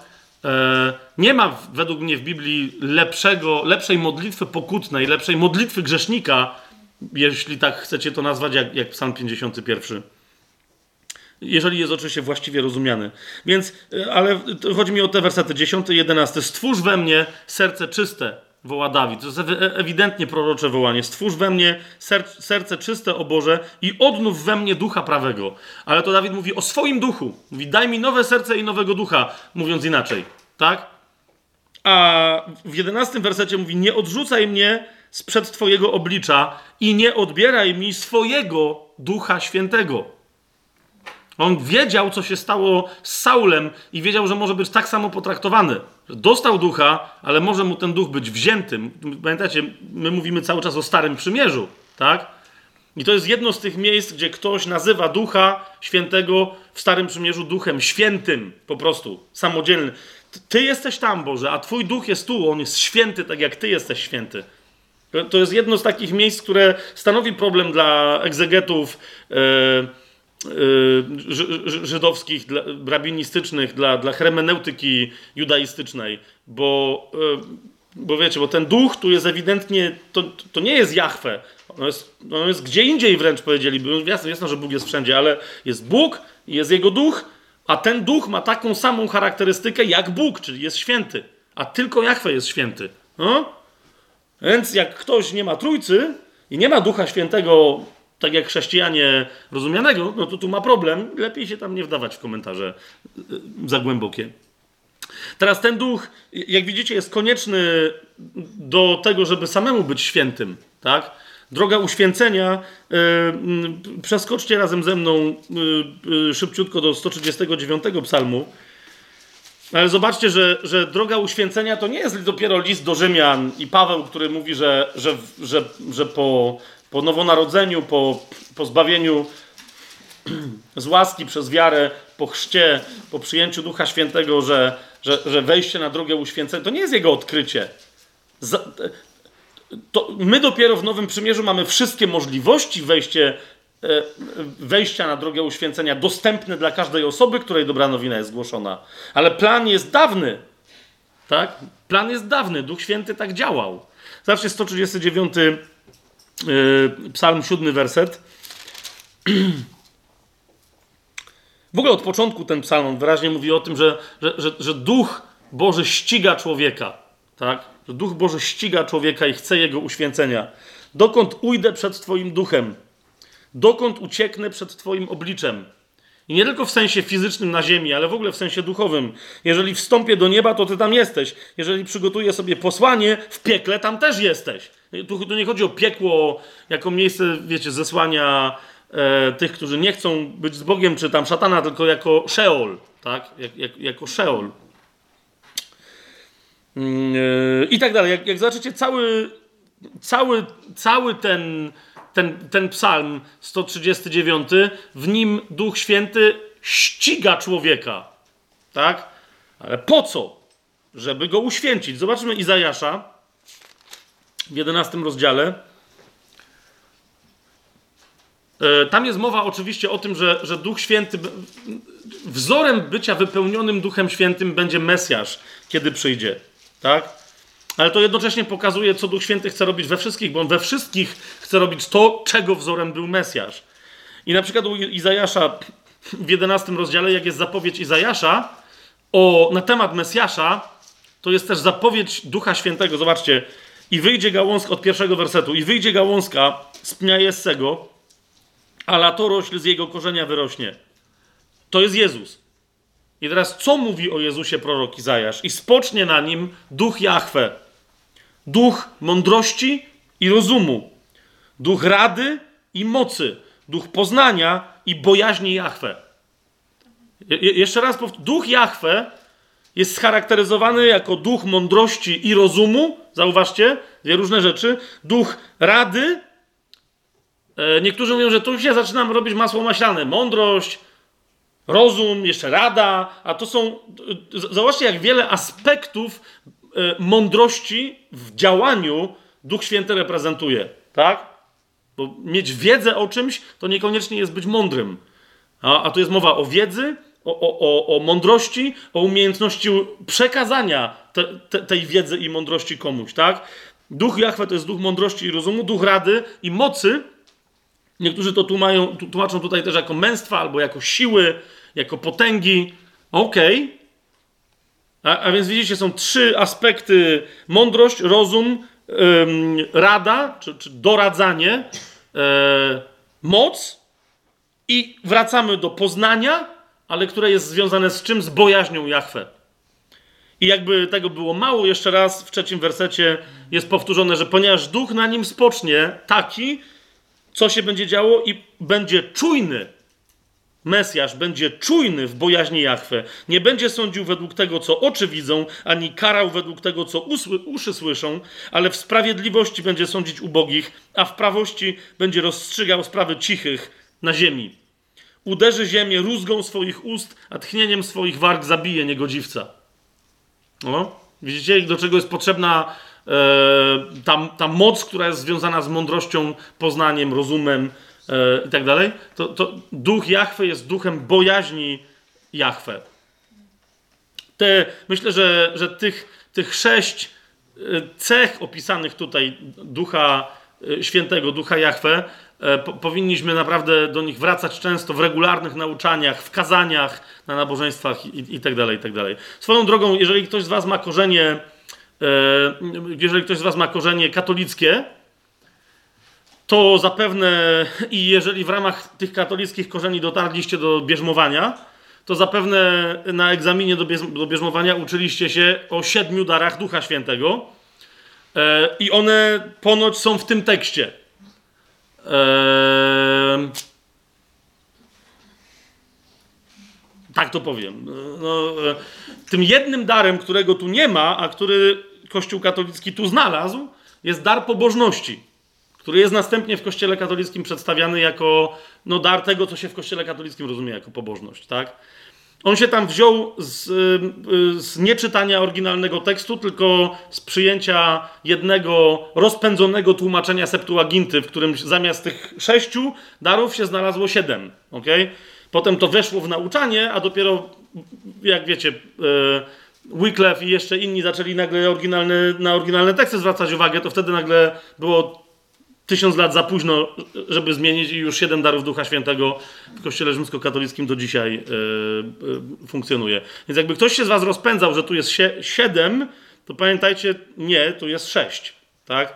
nie ma według mnie w Biblii lepszego, lepszej modlitwy pokutnej, lepszej modlitwy grzesznika, jeśli tak chcecie to nazwać, jak, jak Psalm 51. Jeżeli jest oczywiście właściwie rozumiany. Więc, e, ale chodzi mi o te wersety 10 i 11. Stwórz we mnie serce czyste, woła Dawid. To jest ewidentnie prorocze wołanie. Stwórz we mnie ser serce czyste, o Boże, i odnów we mnie ducha prawego. Ale to Dawid mówi o swoim duchu. Mówi, daj mi nowe serce i nowego ducha, mówiąc inaczej. Tak? A w jedenastym wersecie mówi, nie odrzucaj mnie sprzed Twojego oblicza i nie odbieraj mi swojego Ducha Świętego. On wiedział, co się stało z Saulem i wiedział, że może być tak samo potraktowany. Dostał ducha, ale może mu ten duch być wziętym. Pamiętacie, my mówimy cały czas o Starym Przymierzu, tak? I to jest jedno z tych miejsc, gdzie ktoś nazywa ducha świętego w Starym Przymierzu duchem świętym, po prostu, samodzielny. Ty jesteś tam, Boże, a Twój duch jest tu, on jest święty, tak jak Ty jesteś święty. To jest jedno z takich miejsc, które stanowi problem dla egzegetów e, żydowskich, dla, rabinistycznych, dla, dla hermeneutyki judaistycznej, bo, e, bo wiecie, bo ten duch tu jest ewidentnie, to, to nie jest Jahwe, on jest, on jest gdzie indziej wręcz powiedzieliby, jasne, jasne, że Bóg jest wszędzie, ale jest Bóg, jest Jego duch, a ten duch ma taką samą charakterystykę jak Bóg, czyli jest święty, a tylko Jahwe jest święty. No? Więc jak ktoś nie ma trójcy i nie ma Ducha Świętego, tak jak chrześcijanie rozumianego, no to tu ma problem. Lepiej się tam nie wdawać w komentarze y, y, za głębokie. Teraz ten duch, jak widzicie, jest konieczny do tego, żeby samemu być świętym, tak? Droga uświęcenia, yy, przeskoczcie razem ze mną yy, szybciutko do 139 psalmu. Ale zobaczcie, że, że droga uświęcenia to nie jest dopiero list do Rzymian i Paweł, który mówi, że, że, że, że po, po nowonarodzeniu, po, po zbawieniu z łaski przez wiarę, po chrzcie, po przyjęciu Ducha Świętego, że, że, że wejście na drogę uświęcenia to nie jest jego odkrycie. to my dopiero w Nowym Przymierzu mamy wszystkie możliwości wejście, wejścia na drogę uświęcenia dostępny dla każdej osoby, której dobra nowina jest zgłoszona. Ale plan jest dawny. Tak? Plan jest dawny. Duch Święty tak działał. Zobaczcie 139 yy, e, psalm 7 werset. W ogóle od początku ten psalm wyraźnie mówi o tym, że, że, że, że Duch Boży ściga człowieka. Tak? Że Duch Boży ściga człowieka i chce jego uświęcenia. Dokąd ujdę przed Twoim duchem? dokąd ucieknę przed Twoim obliczem. I nie tylko w sensie fizycznym na ziemi, ale w ogóle w sensie duchowym. Jeżeli wstąpię do nieba, to Ty tam jesteś. Jeżeli przygotuję sobie posłanie, w piekle tam też jesteś. Tu, tu nie chodzi o piekło jako miejsce, wiecie, zesłania e, tych, którzy nie chcą być z Bogiem, czy tam szatana, tylko jako Sheol, tak? Jak, jak, jako Sheol. Yy, I tak dalej. Jak, jak zobaczycie, cały, cały, cały ten ten, ten psalm 139, w nim Duch Święty ściga człowieka. Tak? Ale po co? Żeby go uświęcić. Zobaczmy Izajasza w 11 rozdziale. E, tam jest mowa oczywiście o tym, że, że Duch Święty, wzorem bycia wypełnionym Duchem Świętym będzie Mesjasz, kiedy przyjdzie. Tak? Ale to jednocześnie pokazuje, co Duch Święty chce robić we wszystkich, bo on we wszystkich chce robić to, czego wzorem był Mesjasz. I na przykład u Izajasza w 11 rozdziale, jak jest zapowiedź Izajasza o, na temat Mesjasza, to jest też zapowiedź Ducha Świętego. Zobaczcie, i wyjdzie gałązka od pierwszego wersetu, i wyjdzie gałązka z pnia Jessego, a latorośl z jego korzenia wyrośnie. To jest Jezus. I teraz co mówi o Jezusie prorok Izajasz? I spocznie na nim duch Jahwe, duch mądrości i rozumu, duch rady i mocy, duch poznania i bojaźni Jahwe. Je jeszcze raz powtórzę, duch Jahwe jest scharakteryzowany jako duch mądrości i rozumu, zauważcie, dwie różne rzeczy, duch rady, e, niektórzy mówią, że tu się zaczynamy robić masło maślane, mądrość, rozum, jeszcze rada, a to są, zobaczcie jak wiele aspektów E, mądrości w działaniu Duch Święty reprezentuje, tak? Bo mieć wiedzę o czymś to niekoniecznie jest być mądrym. A, a tu jest mowa o wiedzy, o, o, o mądrości, o umiejętności przekazania te, te, tej wiedzy i mądrości komuś, tak? Duch Jahwe to jest duch mądrości i rozumu, duch rady i mocy, Niektórzy to tłumaczą, tłumaczą tutaj też jako męstwa, albo jako siły, jako potęgi. Okej. Okay. A, a, więc widzicie, są trzy aspekty: mądrość, rozum, ym, rada, czy, czy doradzanie, yy, moc i wracamy do poznania, ale które jest związane z czym? Z bojaźnią Jahwe. I jakby tego było mało, jeszcze raz w trzecim wersecie jest powtórzone, że ponieważ duch na nim spocznie, taki, co się będzie działo i będzie czujny. Mesjasz będzie czujny w bojaźni Jachwę. Nie będzie sądził według tego, co oczy widzą, ani karał według tego, co usły, uszy słyszą, ale w sprawiedliwości będzie sądzić ubogich, a w prawości będzie rozstrzygał sprawy cichych na ziemi. Uderzy ziemię rózgą swoich ust, a tchnieniem swoich warg zabije niegodziwca. No, widzicie, do czego jest potrzebna e, ta, ta moc, która jest związana z mądrością, poznaniem, rozumem i tak dalej. To, to duch Jahwe jest duchem bojaźni Jahwe. Te, myślę, że, że tych, tych sześć e, cech opisanych tutaj ducha e, świętego, ducha Jahwe, E, po, powinniśmy naprawdę do nich wracać często w regularnych nauczaniach, w kazaniach, na nabożeństwach i, i tak dalej, i tak dalej. Swoją drogą, jeżeli ktoś z was ma korzenie, e, jeżeli ktoś z was ma korzenie katolickie, to zapewne i jeżeli w ramach tych katolickich korzeni dotarliście do bierzmowania, to zapewne na egzaminie do, bierz, do bierzmowania uczyliście się o siedmiu darach Ducha Świętego e, i one ponoć są w tym tekście. Eee, tak to powiem. No, e, tym jednym darem, którego tu nie ma, a który Kościół katolicki tu znalazł, jest dar pobożności, który jest następnie w Kościele katolickim przedstawiany jako no, dar tego, co się w Kościele katolickim rozumie jako pobożność. Tak? On się tam wziął z, y, z nieczytania oryginalnego tekstu, tylko z przyjęcia jednego rozpędzonego tłumaczenia Septuaginty, w którym zamiast tych sześciu darów się znalazło siedem. Okay? Potem to weszło w nauczanie, a dopiero, jak wiecie, y, Wycliffe i jeszcze inni zaczęli nagle oryginalne, na oryginalne teksty zwracać uwagę, to wtedy nagle było tysiąc lat za późno, żeby zmienić i już siedem darów Ducha Świętego w Kościele Rzymskokatolickim do dzisiaj yy, yy, funkcjonuje. Więc jakby ktoś się z was rozpędzał, że tu jest sie siedem, to pamiętajcie, nie, tu jest sześć, tak?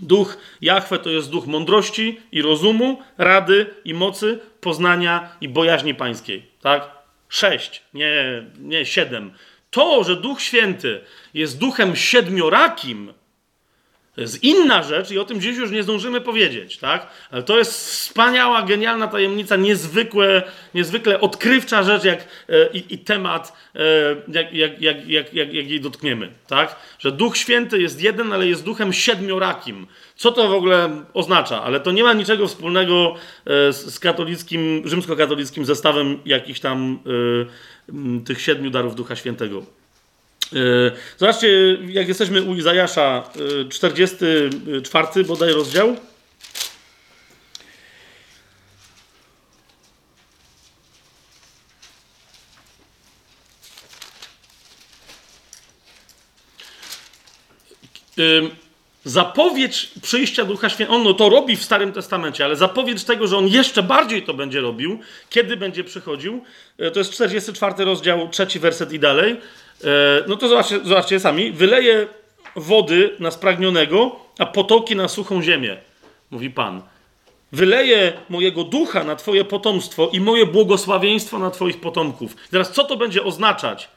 Duch Jahwe to jest duch mądrości i rozumu, rady i mocy, poznania i bojaźni pańskiej, tak? Sześć, nie, nie siedem. To, że Duch Święty jest duchem siedmiorakim, jest inna rzecz i o tym dziś już nie zdążymy powiedzieć, tak? Ale to jest wspaniała, genialna tajemnica, niezwykle, niezwykle odkrywcza rzecz jak, e, i, i, temat, e, jak, jak, jak, jak, jak, jak jej dotkniemy, tak? Że Duch Święty jest jeden, ale jest duchem siedmiorakim. Co to w ogóle oznacza? Ale to nie ma niczego wspólnego e, z, z katolickim, rzymskokatolickim zestawem jakichś tam tych siedmiu darów Ducha Świętego. E, zobaczcie, jak jesteśmy u Izajasza, 44 e, bodaj rozdział. E, zapowiedź przyjścia Ducha Świętego, on no to robi w Starym Testamencie, ale zapowiedź tego, że on jeszcze bardziej to będzie robił, kiedy będzie przychodził, to jest 44 rozdział, trzeci werset i dalej. E, no to zobaczcie, zobaczcie sami. Wyleje wody na spragnionego, a potoki na suchą ziemię, mówi Pan. Wyleję mojego ducha na Twoje potomstwo i moje błogosławieństwo na Twoich potomków. teraz co to będzie oznaczać?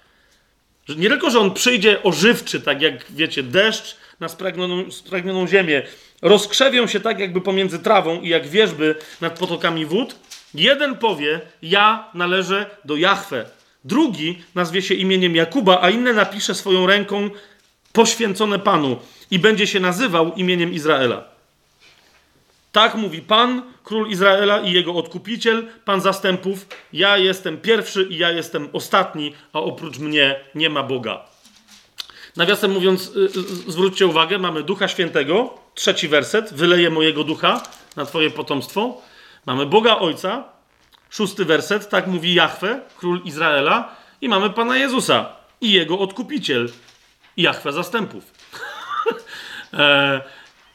Że nie tylko, że on przyjdzie ożywczy, tak jak wiecie, deszcz na spragnioną, spragnioną ziemię, rozkrzewią się tak jakby pomiędzy trawą i jak wierzby nad potokami wód. Jeden powie: Ja należę do Jahwe, Drugi nazwie się imieniem Jakuba, a inny napisze swoją ręką poświęcone Panu i będzie się nazywał imieniem Izraela. Tak mówi Pan, król Izraela i jego odkupiciel, Pan zastępów. Ja jestem pierwszy i ja jestem ostatni, a oprócz mnie nie ma Boga. Nawiasem mówiąc, y, y, zwróćcie uwagę, mamy Ducha Świętego, trzeci werset, wyleje mojego ducha na Twoje potomstwo. Mamy Boga Ojca, Szósty werset, tak mówi Jahwe, król Izraela, i mamy Pana Jezusa i jego odkupiciel, Jahwe zastępów. e,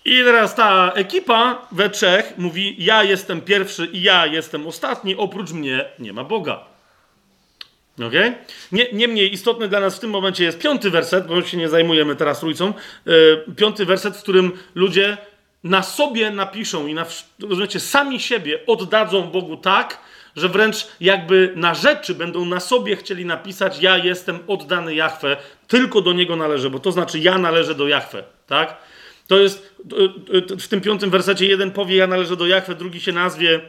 I teraz ta ekipa we trzech mówi: Ja jestem pierwszy i ja jestem ostatni, oprócz mnie nie ma Boga. Okay? Nie, niemniej istotny dla nas w tym momencie jest piąty werset, bo się nie zajmujemy teraz trójcą. Yy, piąty werset, w którym ludzie na sobie napiszą i na, rozumiecie, sami siebie oddadzą Bogu tak, że wręcz jakby na rzeczy będą na sobie chcieli napisać: Ja jestem oddany Jachwę, tylko do niego należę, bo to znaczy ja należę do Jachwę, tak? To jest w tym piątym wersecie jeden powie: Ja należę do Jachwę, drugi się nazwie,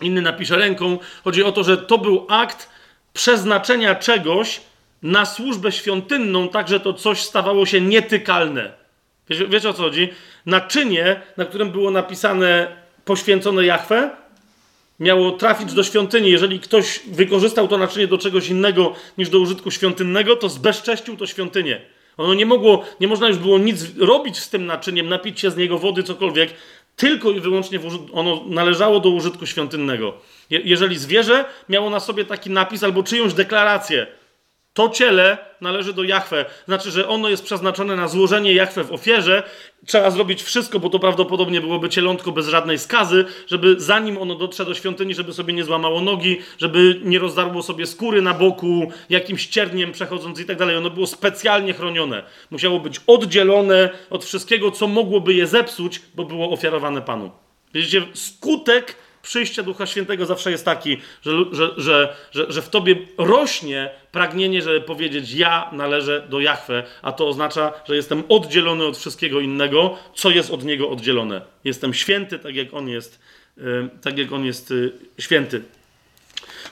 inny napisze ręką. Chodzi o to, że to był akt przeznaczenia czegoś na służbę świątynną, tak że to coś stawało się nietykalne. Wiecie, wiecie o co chodzi? Naczynie, na którym było napisane poświęcone Jachwę, miało trafić do świątyni. Jeżeli ktoś wykorzystał to naczynie do czegoś innego niż do użytku świątynnego, to zbezcześcił to świątynię. Ono nie mogło, nie można już było nic robić z tym naczyniem, napić się z niego wody, cokolwiek, tylko i wyłącznie ono należało do użytku świątynnego. Je jeżeli zwierzę miało na sobie taki napis albo czyjąś deklarację, to ciele należy do Jachwę. Znaczy, że ono jest przeznaczone na złożenie Jachwę w ofierze. Trzeba zrobić wszystko, bo to prawdopodobnie byłoby cielątko bez żadnej skazy, żeby zanim ono dotrze do świątyni, żeby sobie nie złamało nogi, żeby nie rozdarło sobie skóry na boku, jakimś cierniem przechodząc i tak dalej. Ono było specjalnie chronione. Musiało być oddzielone od wszystkiego, co mogłoby je zepsuć, bo było ofiarowane Panu. Widzicie, skutek przyjścia Ducha Świętego zawsze jest taki, że, że, że, że, w tobie rośnie pragnienie, żeby powiedzieć: Ja należę do Jahwe, a to oznacza, że jestem oddzielony od wszystkiego innego, co jest od niego oddzielone. Jestem święty, tak jak on jest, tak jak on jest y, święty.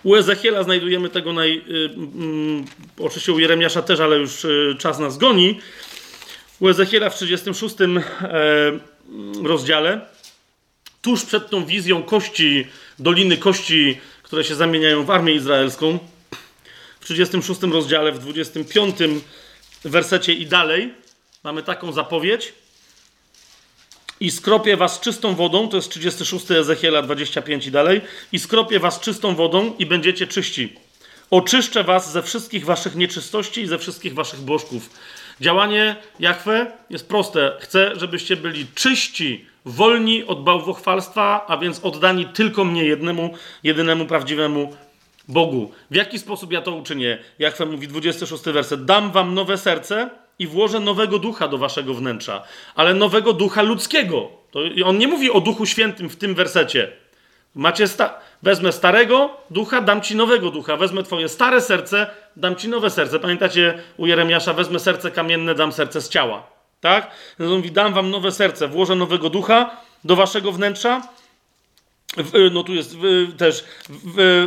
U Ezechiela znajdujemy tego naj. Y, mm, oczywiście u Jeremiasza też, ale już y, czas nas goni. U Ezechiela w 36 rozdziale tuż przed tą wizją kości, doliny kości, które się zamieniają w armię izraelską, w 36 rozdziale, w 25 wersecie i dalej, mamy taką zapowiedź. I skropię was czystą wodą, to jest 36 Ezechiela 25 i dalej. I skropię was czystą wodą i będziecie czyści. Oczyszczę was ze wszystkich waszych nieczystości i ze wszystkich waszych bożków. Działanie Jachwę jest proste. Chcę, żebyście byli czyści wolni od bałwochwalstwa, a więc oddani tylko mnie jednemu, jedynemu prawdziwemu Bogu. W jaki sposób ja to uczynię? Jak mówi 26 werset. Dam wam nowe serce i włożę nowego ducha do waszego wnętrza, ale nowego ducha ludzkiego. To on nie mówi o duchu świętym w tym wersecie. Macie sta wezmę starego ducha, dam ci nowego ducha. Wezmę twoje stare serce, dam ci nowe serce. Pamiętacie u Jeremiasza, wezmę serce kamienne, dam serce z ciała. Tak? Mówi, dam wam nowe serce, włożę nowego ducha do waszego wnętrza. Y, no tu jest też,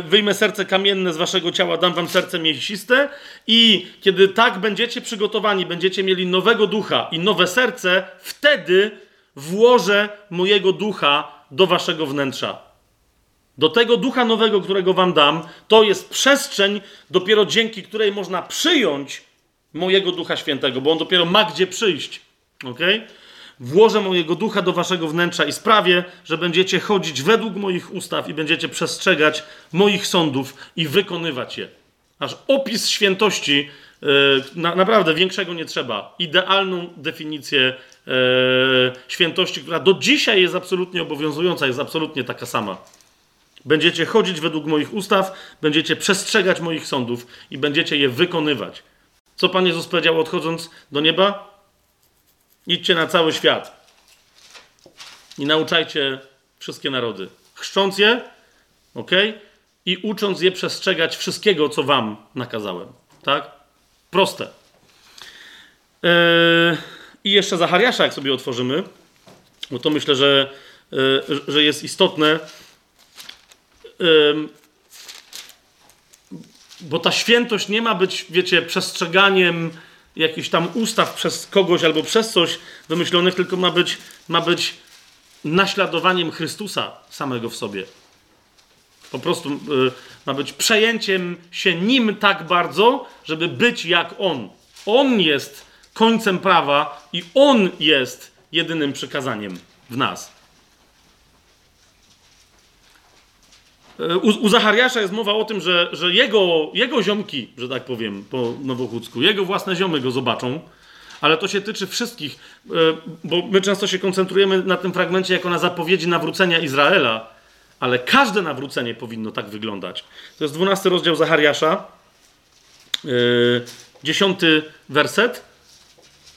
wyjmę serce kamienne z waszego ciała, dam wam serce mięsiste i kiedy tak będziecie przygotowani, będziecie mieli nowego ducha i nowe serce, wtedy włożę mojego ducha do waszego wnętrza. Do tego ducha nowego, którego wam dam, to jest przestrzeń, dopiero dzięki której można przyjąć mojego Ducha Świętego, bo on dopiero ma gdzie przyjść. Ok? Włożę mojego ducha do waszego wnętrza i sprawię, że będziecie chodzić według moich ustaw i będziecie przestrzegać moich sądów i wykonywać je. Aż opis świętości, yy, na, naprawdę większego nie trzeba. Idealną definicję yy, świętości, która do dzisiaj jest absolutnie obowiązująca, jest absolutnie taka sama. Będziecie chodzić według moich ustaw, będziecie przestrzegać moich sądów i będziecie je wykonywać. Co Pan Jezus powiedział odchodząc do nieba? Idźcie na cały świat i nauczajcie wszystkie narody. Chrzcząc je, ok? I ucząc je przestrzegać wszystkiego, co Wam nakazałem. Tak? Proste. Yy, I jeszcze Zachariasza, jak sobie otworzymy, bo to myślę, że, yy, że jest istotne. Yy, bo ta świętość nie ma być, wiecie, przestrzeganiem jakichś tam ustaw przez kogoś albo przez coś wymyślonych, tylko ma być, ma być naśladowaniem Chrystusa samego w sobie. Po prostu y, ma być przejęciem się nim tak bardzo, żeby być jak On. On jest końcem prawa i On jest jedynym przykazaniem w nas. U, u Zachariasza jest mowa o tym, że, że jego, jego ziomki, że tak powiem po nowochódzku, jego własne ziomy go zobaczą, ale to się tyczy wszystkich, e, bo my często się koncentrujemy na tym fragmencie jako na zapowiedzi nawrócenia Izraela, ale każde nawrócenie powinno tak wyglądać. To jest 12 rozdział Zachariasza, yy, 10 werset.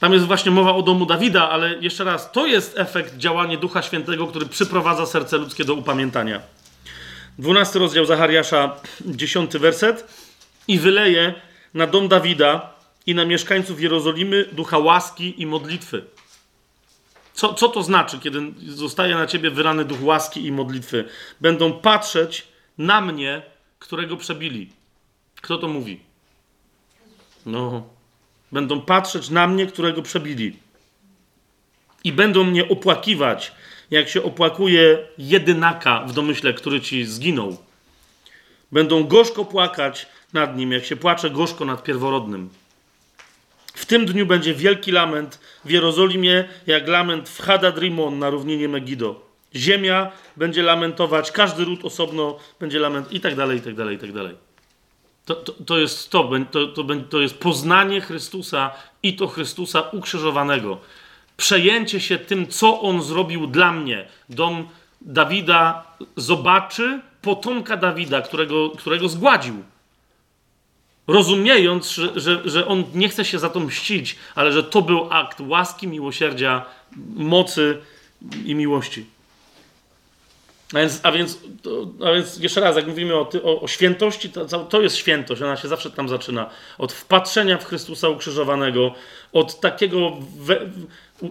Tam jest właśnie mowa o domu Dawida, ale jeszcze raz, to jest efekt działania Ducha Świętego, który przyprowadza serce ludzkie do upamiętania. 12 rozdział Zachariasza, 10 werset. I wyleje na dom Dawida i na mieszkańców Jerozolimy ducha łaski i modlitwy. Co, co to znaczy, kiedy zostaje na ciebie wyrany duch łaski i modlitwy? Będą patrzeć na mnie, którego przebili. Kto to mówi? No. Będą patrzeć na mnie, którego przebili. I będą mnie opłakiwać, jak się opłakuje jedynaka w domyśle, który ci zginął. Będą gorzko płakać nad nim, jak się płacze gorzko nad pierworodnym. W tym dniu będzie wielki lament w Jerozolimie, jak lament w Hadadrimon na równinie Megido. Ziemia będzie lamentować, każdy ród osobno będzie lament i tak dalej, i tak dalej, i tak dalej. To, to, to jest to, to, to, to jest poznanie Chrystusa i to Chrystusa ukrzyżowanego. Przejęcie się tym, co On zrobił dla mnie. Dom Dawida zobaczy potomka Dawida, którego, którego zgładził rozumiejąc, że, że, że on nie chce się za to mścić, ale że to był akt łaski, miłosierdzia, mocy i miłości. A więc, a więc, a więc jeszcze raz, jak mówimy o, o, o świętości, to, to, jest świętość, ona się zawsze tam zaczyna. Od wpatrzenia w Chrystusa ukrzyżowanego, od takiego we,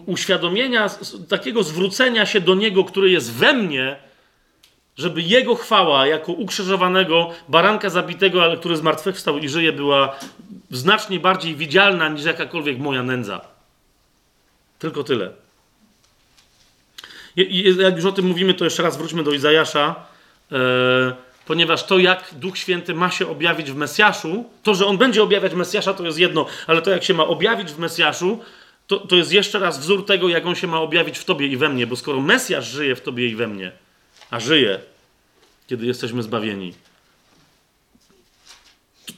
uświadomienia, takiego zwrócenia się do Niego, który jest we mnie, żeby Jego chwała jako ukrzyżowanego baranka zabitego, ale który zmartwychwstał i żyje, była znacznie bardziej widzialna niż jakakolwiek moja nędza. Tylko tyle. I, jak już o tym mówimy, to jeszcze raz wróćmy do Izajasza, e, ponieważ to, jak Duch Święty ma się objawić w Mesjaszu, to, że On będzie objawiać Mesjasza, to jest jedno, ale to, jak się ma objawić w Mesjaszu, to, to jest jeszcze raz wzór tego, jak On się ma objawić w Tobie i we mnie, bo skoro Mesjasz żyje w Tobie i we mnie, a żyje, kiedy jesteśmy zbawieni.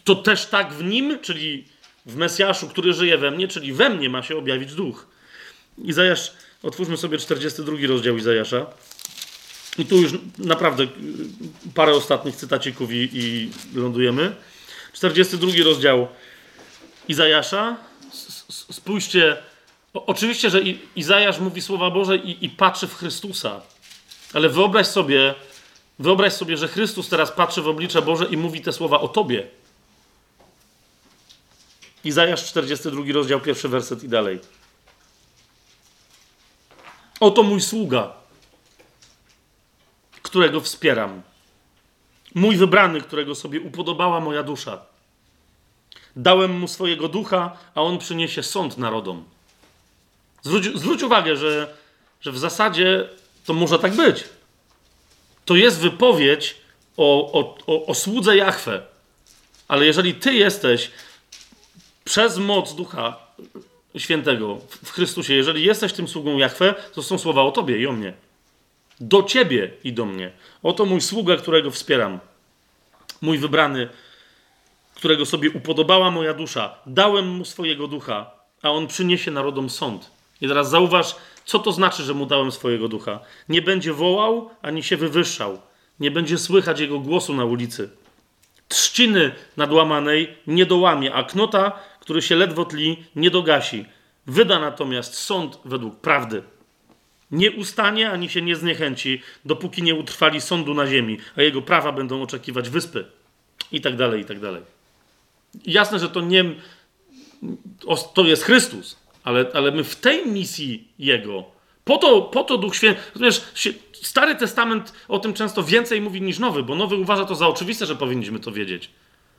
To też tak w nim, czyli w Mesjaszu, który żyje we mnie, czyli we mnie ma się objawić duch. Izajasz, otwórzmy sobie 42 rozdział Izajasza. I tu już naprawdę parę ostatnich cytacików i, i lądujemy. 42 rozdział Izajasza. Spójrzcie, oczywiście, że Izajasz mówi słowa Boże i, i patrzy w Chrystusa. Ale wyobraź sobie, wyobraź sobie, że Chrystus teraz patrzy w oblicze Boże i mówi te słowa o tobie. Izajasz 42 rozdział, pierwszy werset i dalej. Oto mój sługa, którego wspieram. Mój wybrany, którego sobie upodobała moja dusza. Dałem mu swojego ducha, a on przyniesie sąd narodom. Zwróć, zwróć uwagę, że, że w zasadzie to może tak być. To jest wypowiedź o, o, o, o słudze Jachwę. Ale jeżeli ty jesteś przez moc Ducha Świętego w Chrystusie, jeżeli jesteś tym sługą Jachwę, to są słowa o tobie i o mnie. Do ciebie i do mnie. Oto mój sługa, którego wspieram. Mój wybrany, którego sobie upodobała moja dusza. Dałem mu swojego ducha, a on przyniesie narodom sąd. I teraz zauważ, co to znaczy, że mu dałem swojego ducha? Nie będzie wołał ani się wywyższał. Nie będzie słychać jego głosu na ulicy. Trzciny nadłamanej nie dołamie, a knota, który się ledwo tli, nie dogasi. Wyda natomiast sąd według prawdy. Nie ustanie ani się nie zniechęci, dopóki nie utrwali sądu na ziemi, a jego prawa będą oczekiwać wyspy. I tak dalej, i tak dalej. Jasne, że to nie. To jest Chrystus ale, ale my w tej misji Jego, po to, po to Duch Święty, rozumiesz, Stary Testament o tym często więcej mówi niż Nowy, bo Nowy uważa to za oczywiste, że powinniśmy to wiedzieć,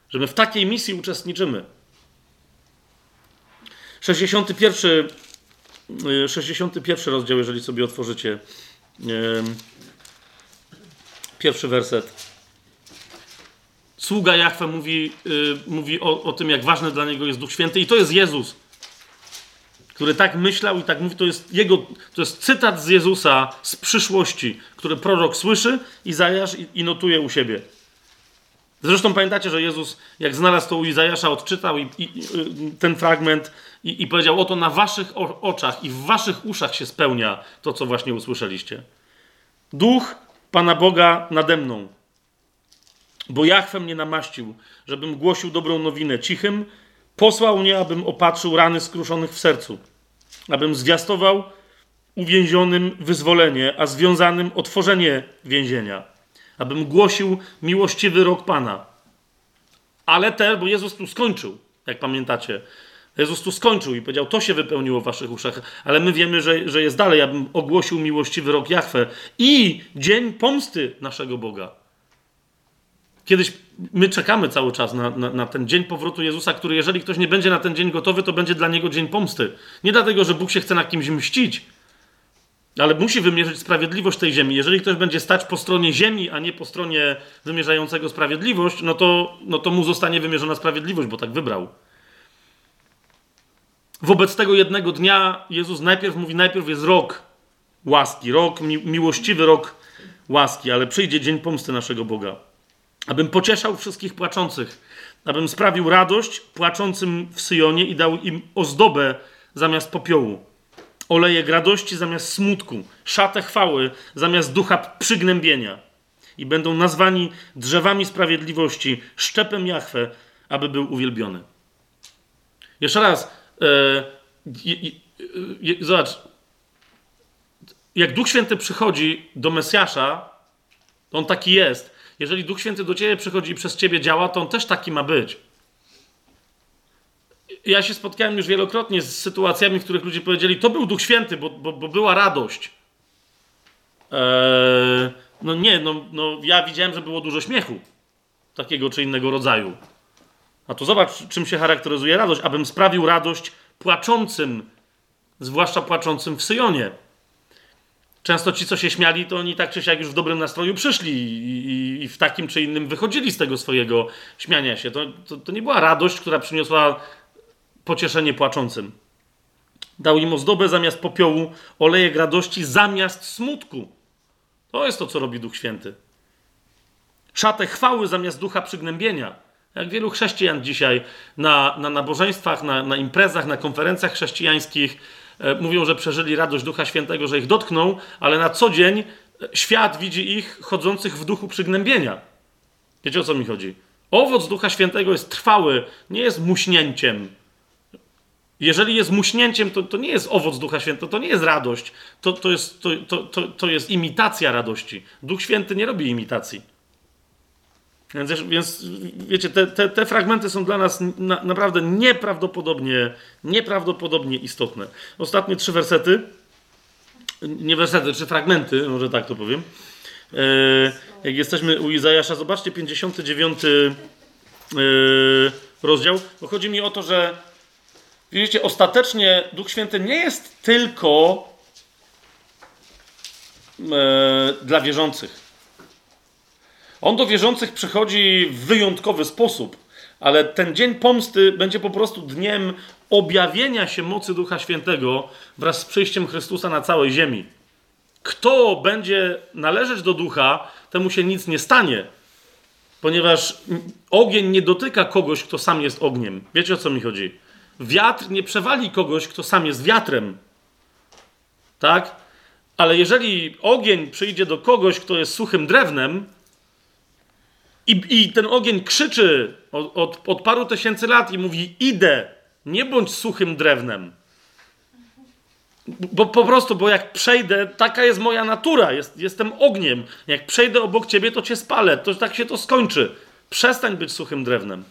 że my w takiej misji uczestniczymy. 61, 61 rozdział, jeżeli sobie otworzycie, pierwszy werset. Sługa Jachwę mówi, y, mówi o, o tym, jak ważny dla niego jest Duch Święty, i to jest Jezus który tak myślał i tak mówi, to jest jego, to jest cytat z Jezusa z przyszłości, który prorok słyszy, Izajasz i, i notuje u siebie. Zresztą pamiętacie, że Jezus, jak znalazł to u Izajasza, odczytał i, i, ten fragment i, i, powiedział: Oto na waszych oczach i w waszych uszach się spełnia to, co właśnie usłyszeliście. Duch Pana Boga nade mną, bo Jachwę mnie namaścił, żebym głosił dobrą nowinę cichym, posłał mnie, abym opatrzył rany skruszonych w sercu, abym zwiastował uwięzionym wyzwolenie, a związanym otworzenie więzienia, abym głosił miłościwy rok Pana. Ale te, bo Jezus tu skończył, jak pamiętacie. Jezus tu skończył i powiedział, to się wypełniło w waszych uszach, ale my wiemy, że, że jest dalej, abym ogłosił miłościwy rok Jachwę i dzień pomsty naszego Boga. Kiedyś my czekamy cały czas na, na, na, ten dzień powrotu Jezusa, który jeżeli ktoś nie będzie na ten dzień gotowy, to będzie dla niego dzień pomsty. Nie dlatego, że Bóg się chce na kimś mścić, ale musi wymierzyć sprawiedliwość tej ziemi. Jeżeli ktoś będzie stać po stronie ziemi, a nie po stronie wymierzającego sprawiedliwość, no to, no to mu zostanie wymierzona sprawiedliwość, bo tak wybrał. Wobec tego jednego dnia Jezus najpierw mówi, najpierw jest rok łaski, rok, mi miłościwy rok łaski, ale przyjdzie dzień pomsty naszego Boga. Abym pocieszał wszystkich płaczących, abym sprawił radość płaczącym w Syjonie i dał im ozdobę zamiast popiołu olejek radości zamiast smutku, szatę chwały zamiast ducha przygnębienia. I będą nazwani drzewami sprawiedliwości, szczepem Jachwę, aby był uwielbiony. Jeszcze raz, e, zobacz, jak Duch Święty przychodzi do Mesjasza, on taki jest. Jeżeli Duch Święty do ciebie przychodzi i przez ciebie działa, to on też taki ma być ja się spotkałem już wielokrotnie z sytuacjami, w których ludzie powiedzieli, to był Duch Święty, bo, bo, bo była radość. Eee, no nie, no, no ja widziałem, że było dużo śmiechu takiego czy innego rodzaju. A to zobacz, czym się charakteryzuje radość. Abym sprawił radość płaczącym, zwłaszcza płaczącym w Syjonie. Często ci, co się śmiali, to oni tak czy siak już w dobrym nastroju przyszli i, i, i w takim czy innym wychodzili z tego swojego śmiania się. To, to, to nie była radość, która przyniosła pocieszenie płaczącym. Dał im ozdobę zamiast popiołu, olejek radości zamiast smutku. To jest to, co robi Duch Święty. Szatę chwały zamiast ducha przygnębienia. Jak wielu chrześcijan dzisiaj na, na nabożeństwach, na, na imprezach, na konferencjach chrześcijańskich mówią, że przeżyli radość Ducha Świętego, że ich dotknął, ale na co dzień e, świat widzi ich chodzących w duchu przygnębienia. Wiecie o co mi chodzi? Owoc Ducha Świętego jest trwały, nie jest muśnięciem, jeżeli jest muśnięciem, to, to nie jest owoc Ducha Świętego, to nie jest radość, to, to, jest, to, to, to, to jest imitacja radości. Duch Święty nie robi imitacji. Więc, więc wiecie, te, te, te, fragmenty są dla nas na, naprawdę nieprawdopodobnie, nieprawdopodobnie istotne. Ostatnie trzy wersety, nie wersety, trzy fragmenty, może tak to powiem. E, jak jesteśmy u Izajasza, zobaczcie 59 e, rozdział, bo chodzi mi o to, że Widzicie, ostatecznie Duch Święty nie jest tylko e, dla wierzących. On do wierzących przychodzi w wyjątkowy sposób, ale ten dzień pomsty będzie po prostu dniem objawienia się mocy Ducha Świętego wraz z przyjściem Chrystusa na całej ziemi. Kto będzie należeć do Ducha, temu się nic nie stanie, ponieważ ogień nie dotyka kogoś, kto sam jest ogniem. Wiecie o co mi chodzi? Wiatr nie przewali kogoś, kto sam jest wiatrem. Tak? Ale jeżeli ogień przyjdzie do kogoś, kto jest suchym drewnem, i, i ten ogień krzyczy od, od, od paru tysięcy lat i mówi: Idę, nie bądź suchym drewnem. Bo po prostu, bo jak przejdę, taka jest moja natura, jest, jestem ogniem. Jak przejdę obok ciebie, to cię spalę. To tak się to skończy. Przestań być suchym drewnem.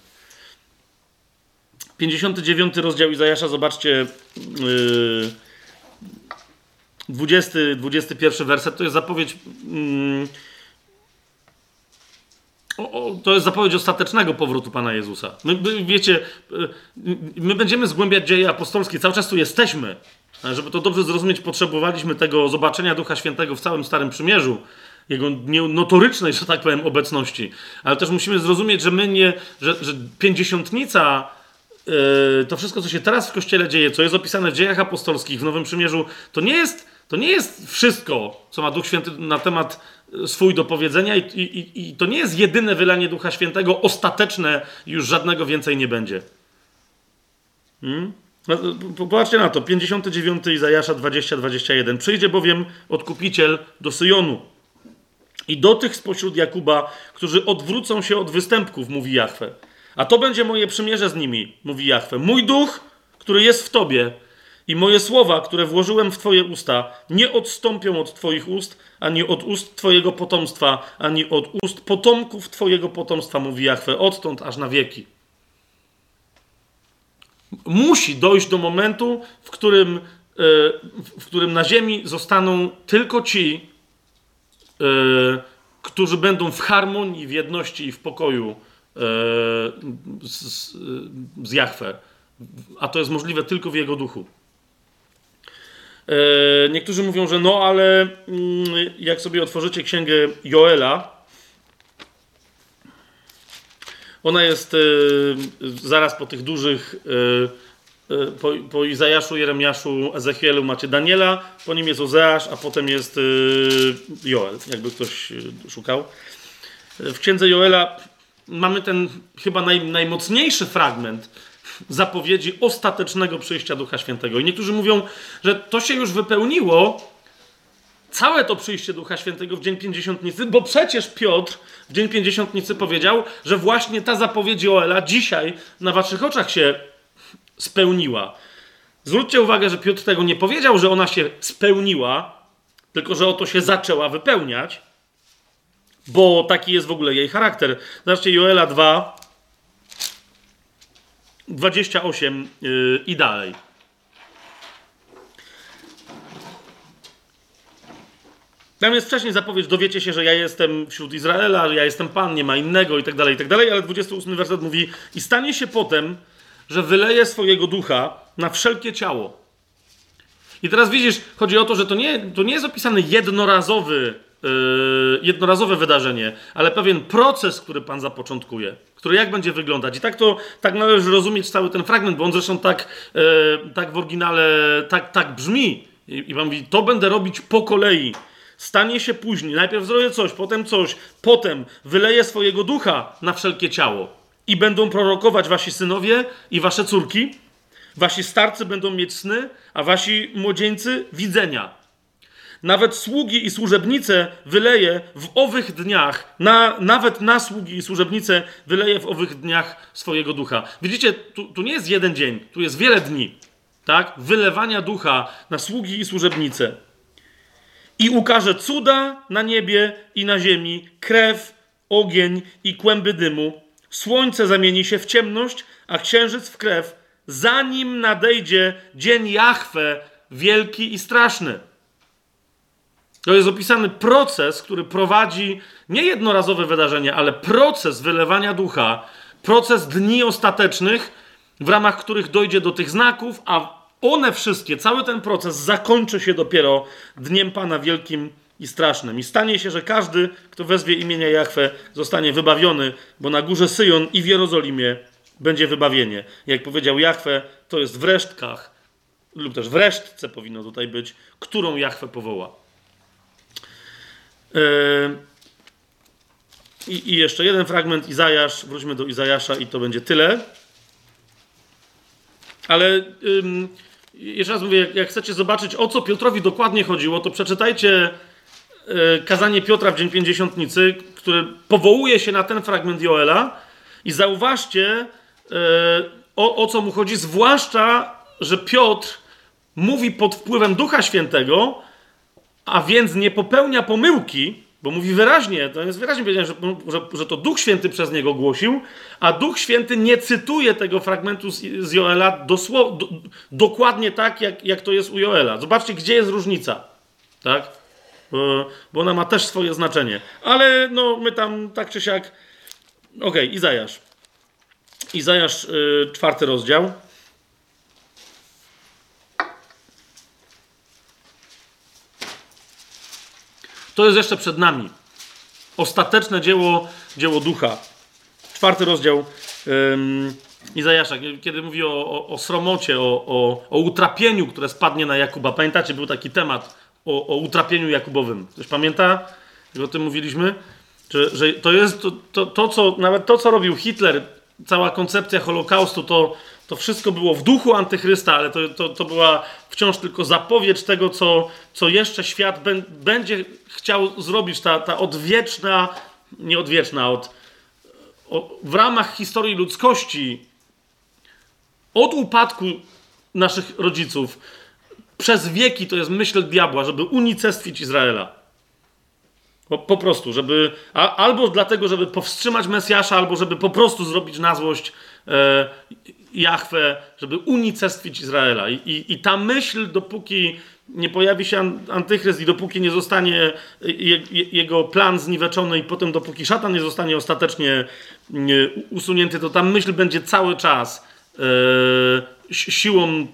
59 rozdział Izajasza, zobaczcie, yy, 20, 21 werset, to jest zapowiedź. Yy, o, to jest zapowiedź ostatecznego powrotu Pana Jezusa. My, wiecie, yy, my będziemy zgłębiać dzieje apostolskie, cały czas tu jesteśmy. Żeby to dobrze zrozumieć, potrzebowaliśmy tego zobaczenia Ducha Świętego w całym Starym Przymierzu, jego notorycznej, że tak powiem, obecności. Ale też musimy zrozumieć, że my nie, że, że pięćdziesiątnica Yy, to wszystko, co się teraz w Kościele dzieje, co jest opisane w dziejach apostolskich, w Nowym Przymierzu, to nie jest To nie jest wszystko, co ma Duch Święty na temat swój do powiedzenia, i, i, i to nie jest jedyne wylanie Ducha Świętego, ostateczne, już żadnego więcej nie będzie. Hmm? No, popatrzcie na to, 59 Izajasza 20-21. Przyjdzie bowiem odkupiciel do Syjonu i do tych spośród Jakuba, którzy odwrócą się od występków, mówi Jahwe. A to będzie moje przymierze z nimi, mówi Jahwe. Mój duch, który jest w tobie i moje słowa, które włożyłem w twoje usta, nie odstąpią od twoich ust, ani od ust twojego potomstwa, ani od ust potomków twojego potomstwa, mówi Jahwe, odtąd aż na wieki. Musi dojść do momentu, w którym, e, w którym na ziemi zostaną tylko ci, e, którzy będą w harmonii, w jedności i w pokoju e, z, z. A to jest możliwe tylko w Jego duchu. Niektórzy mówią, że no, ale mm, jak sobie otworzycie księgę Joela, ona jest y, zaraz po tych dużych, y, po, po Izajaszu, Jeremiaszu, Ezechielu macie Daniela, po nim jest Ozeasz, a potem jest Joel, jakby ktoś szukał. W księdze Joela mamy ten chyba naj, najmocniejszy fragment zapowiedzi ostatecznego przyjścia Ducha Świętego. I niektórzy mówią, że to się już wypełniło, całe to przyjście Ducha Świętego w Dzień Pięćdziesiątnicy, bo przecież Piotr w Dzień Pięćdziesiątnicy powiedział, że właśnie ta zapowiedź Joela dzisiaj na waszych oczach się spełniła. Zwróćcie uwagę, że Piotr tego nie powiedział, że ona się spełniła, tylko że oto się zaczęła wypełniać, bo taki jest w ogóle jej charakter. Zobaczcie, Joela 2, 28 yy, i dalej. Tam jest wcześniej zapowiedź, dowiecie się, że ja jestem wśród Izraela, że ja jestem Pan, nie ma innego i tak dalej, i tak dalej, ale 28 werset mówi i stanie się potem, że wyleje swojego ducha na wszelkie ciało. I teraz widzisz, chodzi o to, że to nie, to nie jest opisane jednorazowy, jednorazowe wydarzenie, ale pewien proces, który Pan zapoczątkuje, który jak będzie wyglądać. I tak to tak należy rozumieć cały ten fragment, bo on zresztą tak, yy, tak w oryginale tak, tak brzmi. I, I Pan mówi, to będę robić po kolei. Stanie się później. Najpierw zrobię coś, potem coś, potem wyleję swojego ducha na wszelkie ciało. I będą prorokować wasi synowie i wasze córki. Wasi starcy będą mieć sny, a wasi młodzieńcy widzenia. Nawet sługi i służebnice wyleje w owych dniach, na, nawet na sługi i służebnice wyleje w owych dniach swojego ducha. Widzicie, tu, tu nie jest jeden dzień, tu jest wiele dni, tak? Wylewania ducha na sługi i służebnice i ukaże cuda na niebie i na ziemi, krew, ogień i kłęby dymu. Słońce zamieni się w ciemność, a księżyc w krew, zanim nadejdzie dzień Jahwe, wielki i straszny. To jest opisany proces, który prowadzi nie jednorazowe wydarzenie, ale proces wylewania ducha, proces dni ostatecznych, w ramach których dojdzie do tych znaków, a one wszystkie, cały ten proces zakończy się dopiero dniem Pana wielkim i strasznym. I stanie się, że każdy, kto wezwie imienia Jahwe, zostanie wybawiony, bo na górze Syjon i w Jerozolimie będzie wybawienie. Jak powiedział Jahwe, to jest w resztkach, lub też w resztce powinno tutaj być, którą Jahwe powoła. Yy, I, I jeszcze jeden fragment, Izajasz, wróćmy do Izajasza i to będzie tyle. Ale jeszcze raz mówię, jak chcecie zobaczyć, o co Piotrowi dokładnie chodziło, to przeczytajcie e, kazanie Piotra w Dzień Pięćdziesiątnicy, który powołuje się na ten fragment Joela i zauważcie, e, o, o co mu chodzi, zwłaszcza, że Piotr mówi pod wpływem Ducha Świętego, a więc nie popełnia pomyłki, bo mówi wyraźnie, to jest wyraźnie powiedziane, że, że, że, to Duch Święty przez niego głosił, a Duch Święty nie cytuje tego fragmentu z, z Joela dosło, do, dokładnie tak, jak, jak to jest u Joela. Zobaczcie, gdzie jest różnica. Tak? Bo, ona ma też swoje znaczenie. Ale no, my tam tak czy siak. Okej, okay, Izajasz. Izajasz, yy, czwarty rozdział. To jest jeszcze przed nami. Ostateczne dzieło, dzieło ducha. Czwarty rozdział um, Izajasza, kiedy mówi o, o, o sromocie, o, o, o utrapieniu, które spadnie na Jakuba. Pamiętacie, był taki temat o, o utrapieniu Jakubowym. Ktoś pamięta, że o tym mówiliśmy? Że, że to jest to, to, to, co, nawet to, co robił Hitler, cała koncepcja Holokaustu, to, to wszystko było w duchu antychrysta, ale to, to, to była wciąż tylko zapowiedź tego, co, co jeszcze świat bę, będzie chciał zrobić. Ta, ta odwieczna, nie odwieczna, od, o, w ramach historii ludzkości, od upadku naszych rodziców, przez wieki to jest myśl diabła, żeby unicestwić Izraela. Po, po prostu, żeby. A, albo dlatego, żeby powstrzymać Mesjasza, albo żeby po prostu zrobić na złość e, Jahwe, żeby unicestwić Izraela. I, i, I ta myśl, dopóki nie pojawi się antychryst i dopóki nie zostanie je, jego plan zniweczony i potem dopóki szatan nie zostanie ostatecznie nie, usunięty, to ta myśl będzie cały czas e, siłą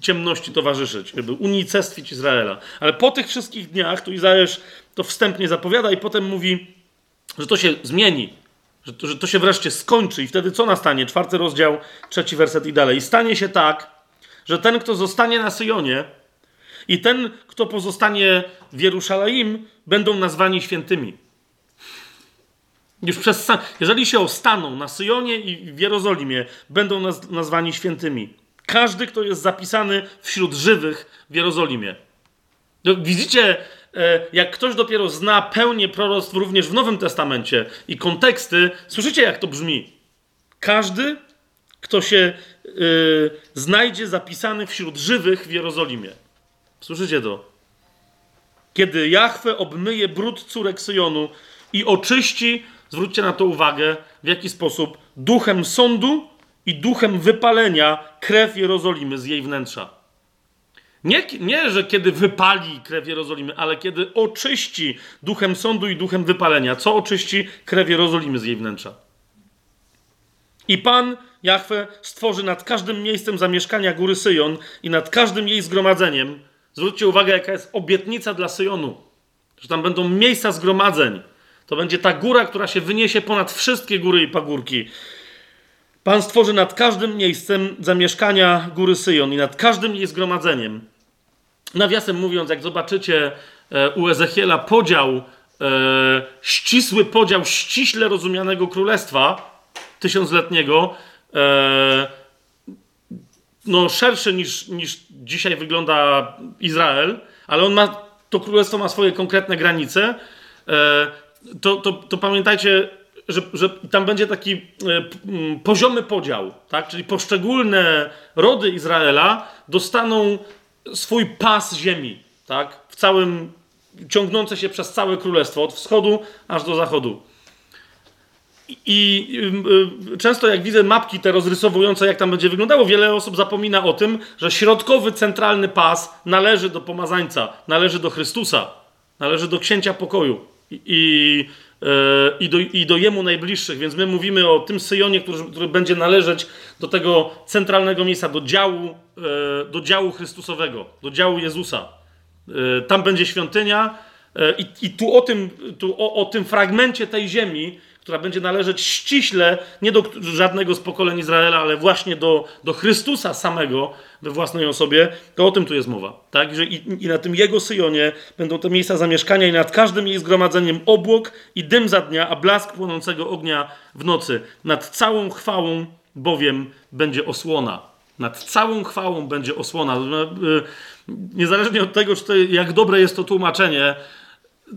ciemności towarzyszyć, żeby unicestwić Izraela. Ale po tych wszystkich dniach, tu Izajasz to wstępnie zapowiada i potem mówi, że to się zmieni, że to, że to się wreszcie skończy i wtedy co nastanie? Czwarty rozdział, trzeci werset i dalej. I stanie się tak, że ten, kto zostanie na Syjonie i ten, kto pozostanie w Jerusalem, będą nazwani świętymi. Już przez, jeżeli się ostaną na Syjonie i w Jerozolimie, będą naz, nazwani świętymi. Każdy, kto jest zapisany wśród żywych w Jerozolimie. No, widzicie, jak ktoś dopiero zna pełnię proroctw również w Nowym Testamencie i konteksty, słyszycie, jak to brzmi. Każdy, kto się yy, znajdzie zapisany wśród żywych w Jerozolimie. Słyszycie to? Kiedy Jahwe obmyje brud córek Syjonu i oczyści, zwróćcie na to uwagę, w jaki sposób duchem sądu i duchem wypalenia krew Jerozolimy z jej wnętrza. Nie, nie, że kiedy wypali krew Jerozolimy, ale kiedy oczyści duchem sądu i duchem wypalenia. Co oczyści krew Jerozolimy z jej wnętrza? I Pan, Jahwe, stworzy nad każdym miejscem zamieszkania góry Syjon i nad każdym jej zgromadzeniem. Zwróćcie uwagę, jaka jest obietnica dla Syjonu. Że tam będą miejsca zgromadzeń. To będzie ta góra, która się wyniesie ponad wszystkie góry i pagórki. Pan stworzy nad każdym miejscem zamieszkania góry Syjon i nad każdym jej zgromadzeniem. Nawiasem mówiąc, jak zobaczycie e, u Ezechiela podział, e, ścisły podział ściśle rozumianego królestwa tysiącletniego, e, no szerszy niż, niż dzisiaj wygląda Izrael, ale on ma, to królestwo ma swoje konkretne granice, to, to, to pamiętajcie, że, że tam będzie taki poziomy podział, tak? czyli poszczególne rody Izraela dostaną swój pas ziemi, tak? w całym, ciągnące się przez całe królestwo, od wschodu aż do zachodu. I y, często jak widzę mapki te rozrysowujące, jak tam będzie wyglądało, wiele osób zapomina o tym, że środkowy, centralny pas należy do pomazańca, należy do Chrystusa, należy do księcia pokoju. I, i E, i do, i do jemu najbliższych. Więc my mówimy o tym Syjonie, który, który będzie należeć do tego centralnego miejsca, do działu, e, do działu Chrystusowego, do działu Jezusa. E, tam będzie świątynia i, i tu, o tym, tu o, o tym fragmencie tej ziemi która będzie należeć ściśle nie do żadnego z pokoleń Izraela, ale właśnie do, do Chrystusa samego we własnej osobie, to o tym tu jest mowa. Tak? Że i, I na tym Jego Syjonie będą te miejsca zamieszkania i nad każdym jej zgromadzeniem obłok i dym za dnia, a blask płonącego ognia w nocy. Nad całą chwałą bowiem będzie osłona. Nad całą chwałą będzie osłona. No, y, niezależnie od tego, czy to, jak dobre jest to tłumaczenie,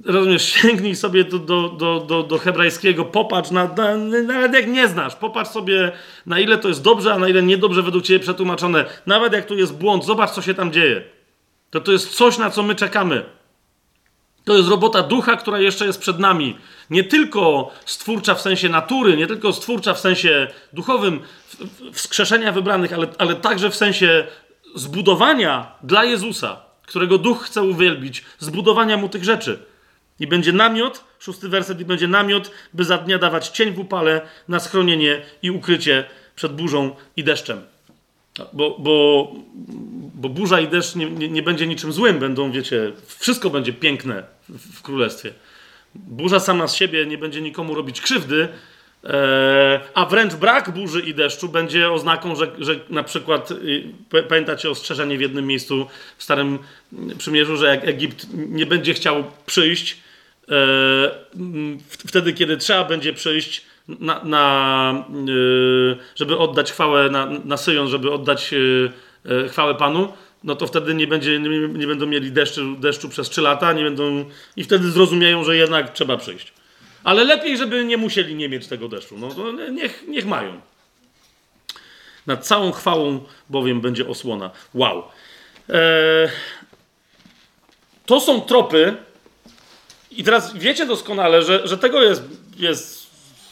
rozumiesz, sięgnij sobie do, do, do, do, do hebrajskiego, popatrz, na, na, nawet jak nie znasz, popatrz sobie na ile to jest dobrze, a na ile niedobrze według Ciebie przetłumaczone. Nawet jak tu jest błąd, zobacz co się tam dzieje. To to jest coś, na co my czekamy. To jest robota ducha, która jeszcze jest przed nami. Nie tylko stwórcza w sensie natury, nie tylko stwórcza w sensie duchowym, wskrzeszenia wybranych, ale, ale także w sensie zbudowania dla Jezusa, którego duch chce uwielbić, zbudowania mu tych rzeczy. I będzie namiot, szósty werset, i będzie namiot, by za dnia dawać cień w upale na schronienie i ukrycie przed burzą i deszczem. Bo, bo, bo burza i deszcz nie, nie, nie będzie niczym złym, będą, wiecie, wszystko będzie piękne w, w królestwie. Burza sama z siebie nie będzie nikomu robić krzywdy, E, a wręcz brak burzy i deszczu będzie oznaką, że, że na przykład, y, pamiętacie ostrzeżenie w jednym miejscu w Starym Przymierzu, że jak Egipt nie będzie chciał przyjść, wtedy kiedy trzeba będzie przyjść, na, na, y, żeby oddać chwałę na, na Syjon, żeby oddać y, chwałę Panu, no to wtedy nie, będzie, nie, nie będą mieli deszczu, deszczu przez 3 lata, nie będą, i wtedy zrozumieją, że jednak trzeba przyjść. Ale lepiej, żeby nie musieli nie mieć tego deszczu. No to niech, niech mają. Nad całą chwałą bowiem będzie osłona. Wow. Eee, to są tropy. I teraz wiecie doskonale, że, że tego jest, jest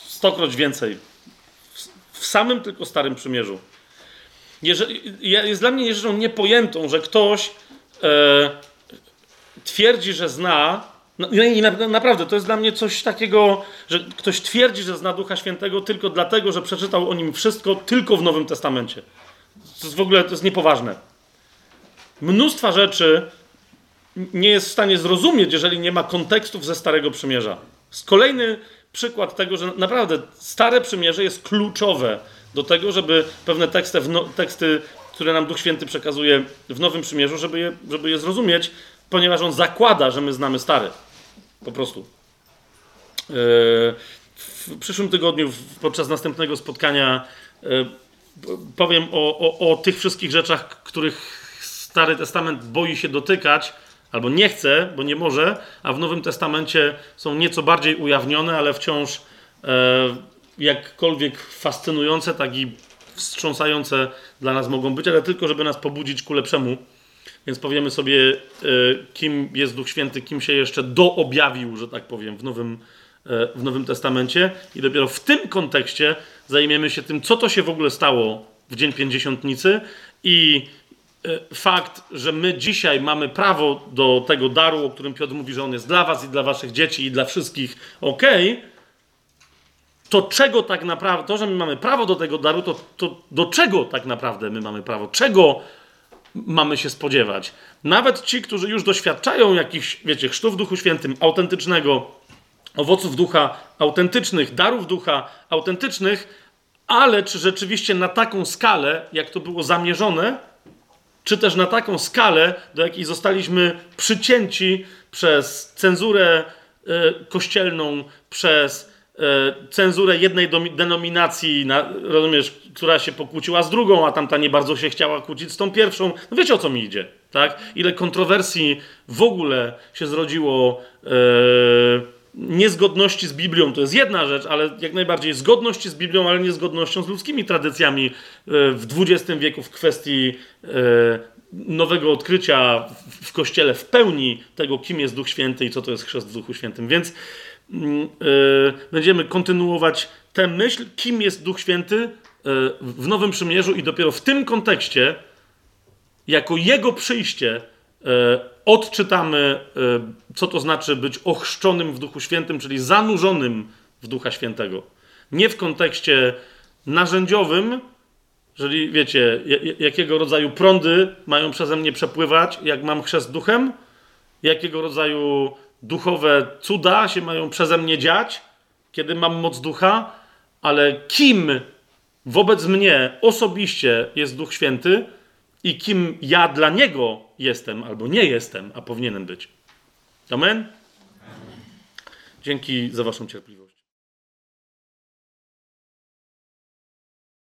stokroć więcej. W, w samym tylko Starym Przymierzu. Jeżeli, jest dla mnie rzeczą niepojętą, że ktoś e, twierdzi, że zna. No, i na, naprawdę, to jest dla mnie coś takiego, że ktoś twierdzi, że zna Ducha Świętego tylko dlatego, że przeczytał o nim wszystko tylko w Nowym Testamencie. To jest w ogóle to jest niepoważne. Mnóstwa rzeczy nie jest w stanie zrozumieć, jeżeli nie ma kontekstów ze Starego Przymierza. Kolejny przykład tego, że naprawdę Stare Przymierze jest kluczowe do tego, żeby pewne teksty, no, teksty które nam Duch Święty przekazuje w Nowym Przymierzu, żeby je, żeby je zrozumieć, ponieważ on zakłada, że my znamy Stary. Po prostu. Yy, W przyszłym tygodniu, podczas następnego spotkania, yy, powiem o, o, o tych wszystkich rzeczach, których Stary Testament boi się dotykać, albo nie chce, bo nie może, a w Nowym Testamencie są nieco bardziej ujawnione, ale wciąż e, jakkolwiek fascynujące, tak i wstrząsające dla nas mogą być, ale tylko, żeby nas pobudzić ku lepszemu. Więc powiemy sobie, e, kim jest Duch Święty, kim się jeszcze doobjawił, że tak powiem, w Nowym, e, w Nowym Testamencie. I dopiero w tym kontekście zajmiemy się tym, co to się w ogóle stało w Dzień Pięćdziesiątnicy i fakt, że my dzisiaj mamy prawo do tego daru, o którym Piotr mówi, że on jest dla was i dla waszych dzieci i dla wszystkich, okej, to czego tak naprawdę, to, że my mamy prawo do tego daru, to, to do czego tak naprawdę my mamy prawo? Czego mamy się spodziewać? Nawet ci, którzy już doświadczają jakichś, wiecie, chrztu w Duchu Świętym, autentycznego, owoców ducha autentycznych, darów ducha autentycznych, ale czy rzeczywiście na taką skalę, jak to było zamierzone, czy też na taką skalę, do jakiej zostaliśmy przycięci przez cenzurę e, kościelną, przez e, cenzurę jednej denominacji, na, rozumiesz, która się pokłóciła z drugą, a tamta nie bardzo się chciała kłócić z tą pierwszą. No wiecie o co mi idzie, tak? Ile kontrowersji w ogóle się zrodziło. E, niezgodności z Biblią to jest jedna rzecz, ale jak najbardziej zgodności z Biblią, ale niezgodnością z ludzkimi tradycjami e, w XX wieku w kwestii e, nowego odkrycia w- Kościele w pełni tego, kim jest Duch Święty i co to jest chrzest w Duchu Świętym. Więc mm, e, będziemy kontynuować tę myśl, kim jest Duch Święty w Nowym Przymierzu i dopiero w tym kontekście jako Jego przyjście odczytamy, e, co to znaczy być ochrzczonym w Duchu Świętym, czyli zanurzonym w Ducha Świętego. Nie w kontekście narzędziowym, jeżeli wiecie, ja- ja- jakiego rodzaju prądy mają przeze mnie przepływać, jak mam chrzest duchem, jakiego rodzaju duchowe cuda się mają przeze mnie dziać, kiedy mam moc ducha, ale kim wobec mnie osobiście jest Duch Święty i kim ja dla Niego jestem albo nie jestem, a powinienem być. Amen? Dzięki za Waszą cierpliwość.